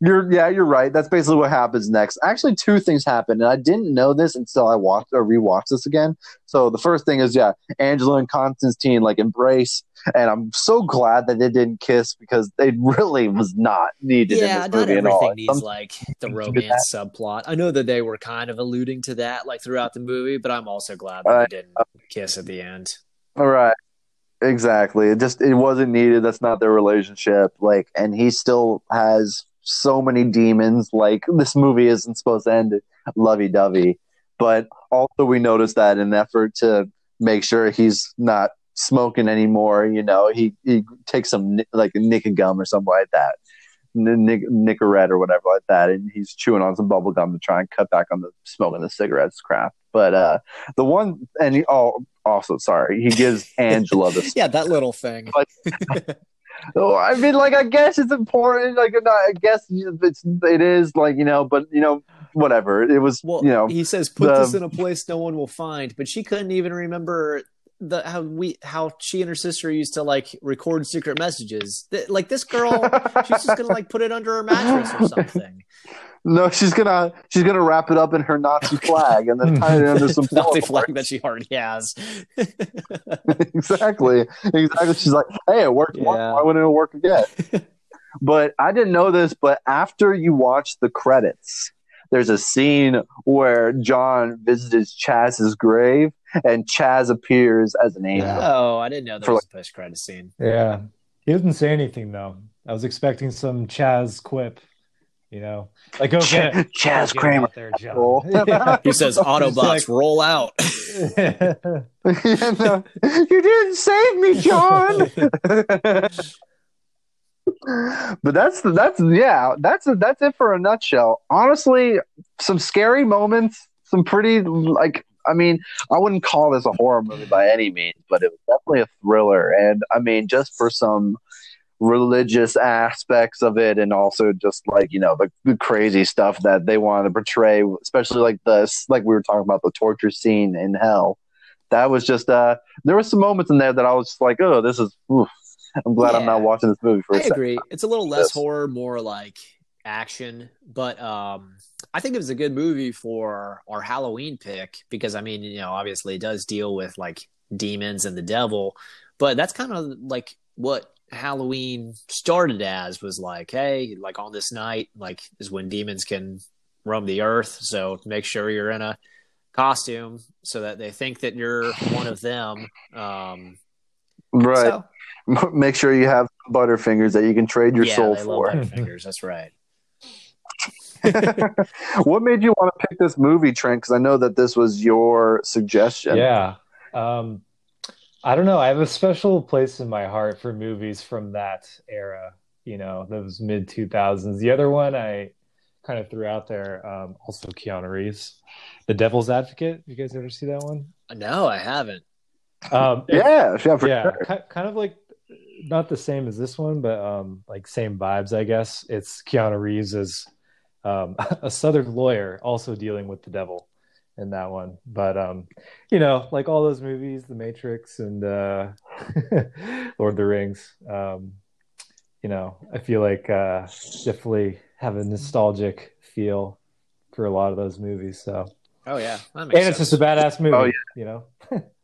You're yeah, you're right. That's basically what happens next. Actually, two things happen, and I didn't know this until I watched or rewatched this again. So the first thing is yeah, Angela and Constantine like embrace, and I'm so glad that they didn't kiss because it really was not needed yeah, in this not movie at all. everything needs Some- like the romance subplot. I know that they were kind of alluding to that like throughout the movie, but I'm also glad that Uh, they didn't kiss at the end. all right. Exactly. It just it wasn't needed. That's not their relationship. Like, and he still has so many demons. Like, this movie isn't supposed to end lovey dovey. But also, we noticed that in an effort to make sure he's not smoking anymore, you know, he he takes some like a nick gum or something like that, Nick, Nicorette or whatever like that, and he's chewing on some bubble gum to try and cut back on the smoking the cigarettes crap. But uh, the one and he, oh, also sorry, he gives Angela the yeah that little thing. Like, oh, I mean, like I guess it's important. Like I guess it's it is like you know, but you know, whatever. It was well, you know. He says, "Put the, this in a place no one will find," but she couldn't even remember the how we how she and her sister used to like record secret messages. Like this girl, she's just gonna like put it under her mattress or something. No, she's gonna she's gonna wrap it up in her Nazi flag and then tie it under some Nazi flag that she already has. exactly, exactly. She's like, "Hey, it worked. Yeah. Why wouldn't it work again?" but I didn't know this. But after you watch the credits, there's a scene where John visits Chaz's grave, and Chaz appears as an angel. Oh, I didn't know there was like, a post credit scene. Yeah, he didn't say anything though. I was expecting some Chaz quip you know, like go get Chaz Kramer there, John. yeah. He says Autobots like, roll out. yeah, no, you didn't save me, John. but that's that's yeah, that's that's it for a nutshell. Honestly, some scary moments, some pretty like I mean, I wouldn't call this a horror movie by any means, but it was definitely a thriller. And I mean, just for some religious aspects of it and also just like you know the, the, crazy stuff that they want to portray especially like this like we were talking about the torture scene in hell that was just uh there were some moments in there that i was just like oh this is oof. i'm glad yeah. i'm not watching this movie for a I agree it's a little less horror more like action but um i think it was a good movie for our halloween pick because i mean you know obviously it does deal with like demons and the devil but that's kind of like what Halloween started as was like, hey, like on this night, like is when demons can roam the earth. So make sure you're in a costume so that they think that you're one of them. Um, right. So, make sure you have butterfingers that you can trade your yeah, soul for. butterfingers. That's right. what made you want to pick this movie, Trent? Because I know that this was your suggestion. Yeah. Um, I don't know. I have a special place in my heart for movies from that era, you know, those mid 2000s. The other one I kind of threw out there, um, also Keanu Reeves, The Devil's Advocate. You guys ever see that one? No, I haven't. Um, yeah, yeah, yeah sure. kind of like not the same as this one, but um, like same vibes, I guess. It's Keanu Reeves as um, a Southern lawyer also dealing with the devil in that one. But um, you know, like all those movies, The Matrix and uh, Lord of the Rings. Um, you know, I feel like uh, definitely have a nostalgic feel for a lot of those movies. So. Oh yeah, and sense. it's just a badass movie. Oh, yeah. You know.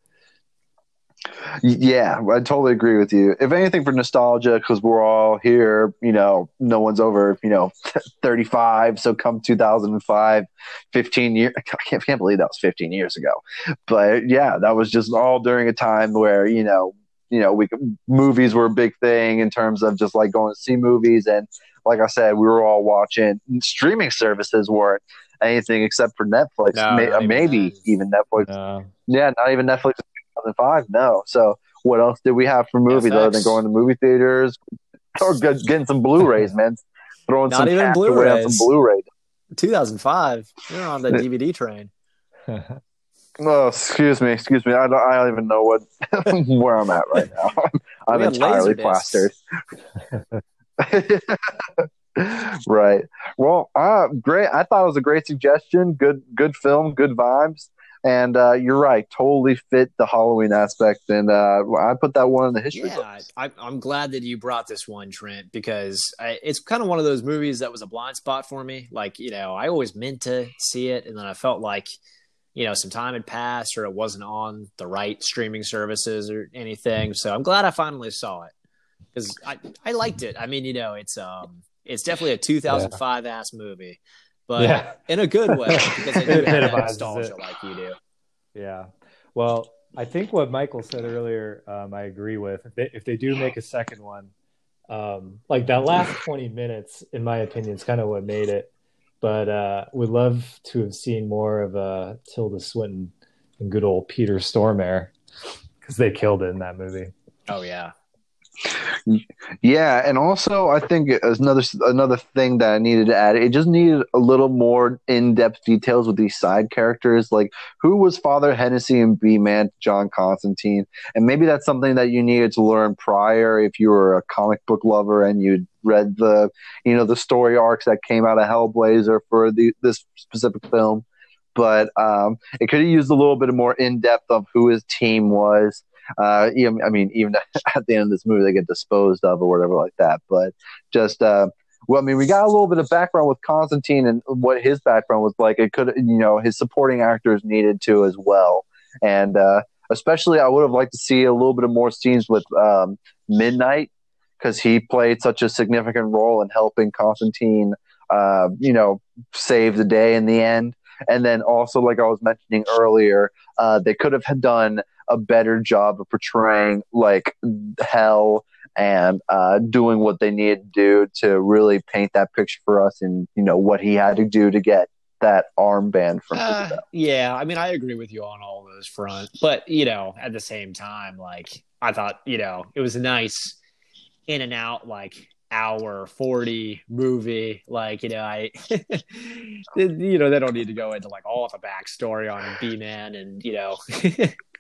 Yeah, I totally agree with you. If anything, for nostalgia, because we're all here, you know, no one's over, you know, 35. So come 2005, 15 years, I can't, can't believe that was 15 years ago. But yeah, that was just all during a time where, you know, you know, we movies were a big thing in terms of just like going to see movies. And like I said, we were all watching streaming services weren't anything except for Netflix, no, May, maybe even Netflix. No. Yeah, not even Netflix 2005. No. So what else did we have for movies FX. other than going to movie theaters or getting some Blu-rays, man? Throwing Not some even Blu-rays. on some Blu-rays. 2005. You're on the DVD train. oh, excuse me, excuse me. I don't. I don't even know what where I'm at right now. I'm, I'm entirely plastered. right. Well, uh, great. I thought it was a great suggestion. Good, good film. Good vibes. And uh, you're right, totally fit the Halloween aspect. And uh, I put that one in the history. Yeah, I, am glad that you brought this one, Trent, because I, it's kind of one of those movies that was a blind spot for me. Like, you know, I always meant to see it, and then I felt like, you know, some time had passed or it wasn't on the right streaming services or anything. So I'm glad I finally saw it because I, I liked it. I mean, you know, it's um it's definitely a 2005 yeah. ass movie but yeah. in a good way because I do have nostalgia it. like you do. Yeah. Well, I think what Michael said earlier, um, I agree with. If they, if they do make a second one, um, like that last 20 minutes, in my opinion, is kind of what made it. But uh, would love to have seen more of uh, Tilda Swinton and good old Peter Stormare because they killed it in that movie. Oh yeah, Yeah, and also I think another another thing that I needed to add, it just needed a little more in depth details with these side characters, like who was Father Hennessy and Beeman John Constantine, and maybe that's something that you needed to learn prior if you were a comic book lover and you'd read the you know the story arcs that came out of Hellblazer for the this specific film. But um, it could have used a little bit more in depth of who his team was uh, even, I mean, even at the end of this movie, they get disposed of or whatever like that. But just, uh, well, I mean, we got a little bit of background with Constantine and what his background was like. It could, you know, his supporting actors needed to as well. And uh, especially, I would have liked to see a little bit of more scenes with um, Midnight because he played such a significant role in helping Constantine, uh, you know, save the day in the end. And then also, like I was mentioning earlier, uh, they could have done a better job of portraying like hell and uh, doing what they needed to do to really paint that picture for us and you know what he had to do to get that armband from uh, yeah i mean i agree with you on all those fronts but you know at the same time like i thought you know it was a nice in and out like hour 40 movie like you know i you know they don't need to go into like all the backstory on Beeman and you know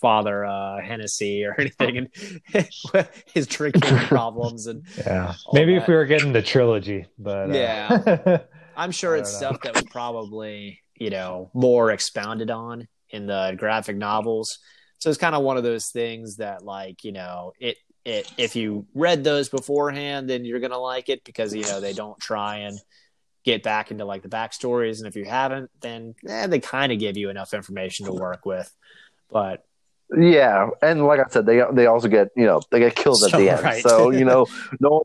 father uh hennessy or anything and his drinking problems and yeah maybe that. if we were getting the trilogy but uh... yeah i'm sure it's know. stuff that was probably you know more expounded on in the graphic novels so it's kind of one of those things that like you know it it, if you read those beforehand, then you're gonna like it because you know they don't try and get back into like the backstories, and if you haven't, then eh, they kind of give you enough information to work with. But yeah, and like I said, they they also get you know they get killed at so, the end, right. so you know no.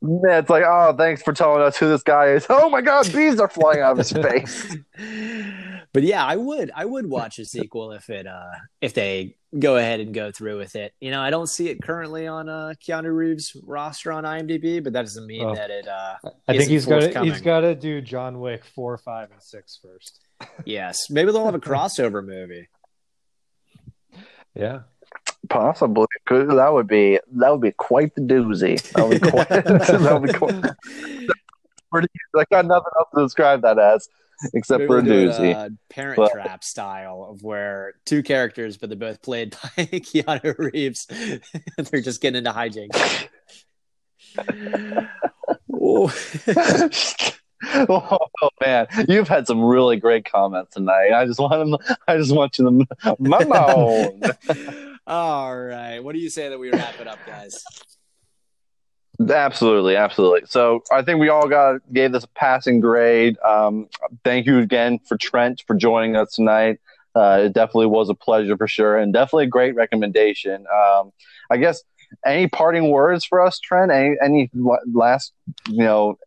Yeah, it's like, oh, thanks for telling us who this guy is. Oh my God, bees are flying out of his face. but yeah, I would, I would watch a sequel if it, uh, if they go ahead and go through with it. You know, I don't see it currently on uh, Keanu Reeves' roster on IMDb, but that doesn't mean oh. that it. Uh, I think he's got to he's got to do John Wick four, five, and six first. yes, maybe they'll have a crossover movie. Yeah, possibly. That would be that would be quite the doozy. That would be quite. that would be quite. I got nothing else to describe that as except for a doozy. Uh, Parent but, Trap style of where two characters, but they're both played by Keanu Reeves. they're just getting into hijinks. Oh. oh man, you've had some really great comments tonight. I just want them. I just want you to memo. All right, what do you say that we wrap it up, guys? Absolutely, absolutely. So I think we all got gave this a passing grade. Um, thank you again for Trent for joining us tonight. Uh, it definitely was a pleasure for sure, and definitely a great recommendation. Um, I guess any parting words for us, Trent? Any any last you know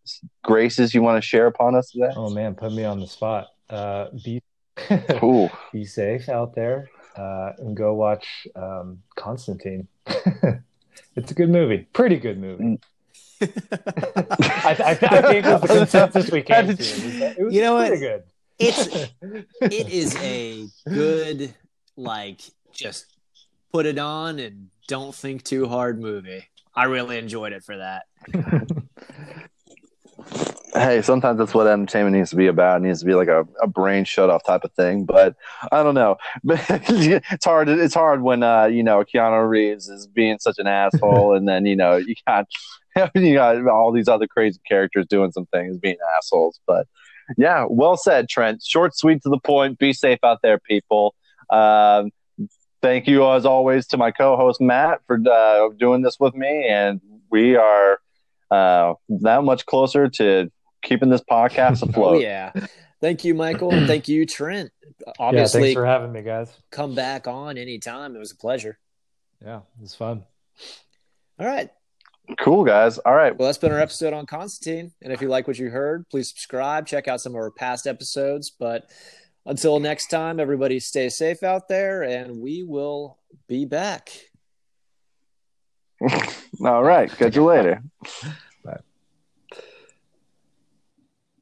graces you want to share upon us today? Oh man, put me on the spot. Uh, be cool. be safe out there, uh, and go watch um, Constantine. It's a good movie. Pretty good movie. Mm. I, I, I, think it was the consensus we came to. It was, it was you know what? Good. It's it is a good like just put it on and don't think too hard movie. I really enjoyed it for that. hey, sometimes that's what entertainment needs to be about. It needs to be like a, a brain shut off type of thing. But I don't know. it's hard. It's hard when uh, you know Keanu Reeves is being such an asshole, and then you know you got you got all these other crazy characters doing some things, being assholes. But yeah, well said, Trent. Short, sweet, to the point. Be safe out there, people. Um, thank you as always to my co-host Matt for uh, doing this with me, and we are uh, that much closer to keeping this podcast afloat. oh, yeah. Thank you, Michael, and thank you, Trent. Obviously, yeah, thanks for having me, guys. Come back on anytime. It was a pleasure. Yeah, it was fun. All right. Cool, guys. All right. Well, that's been our episode on Constantine. And if you like what you heard, please subscribe. Check out some of our past episodes. But Until next time, everybody stay safe out there, and we will be back. All right. Catch you later.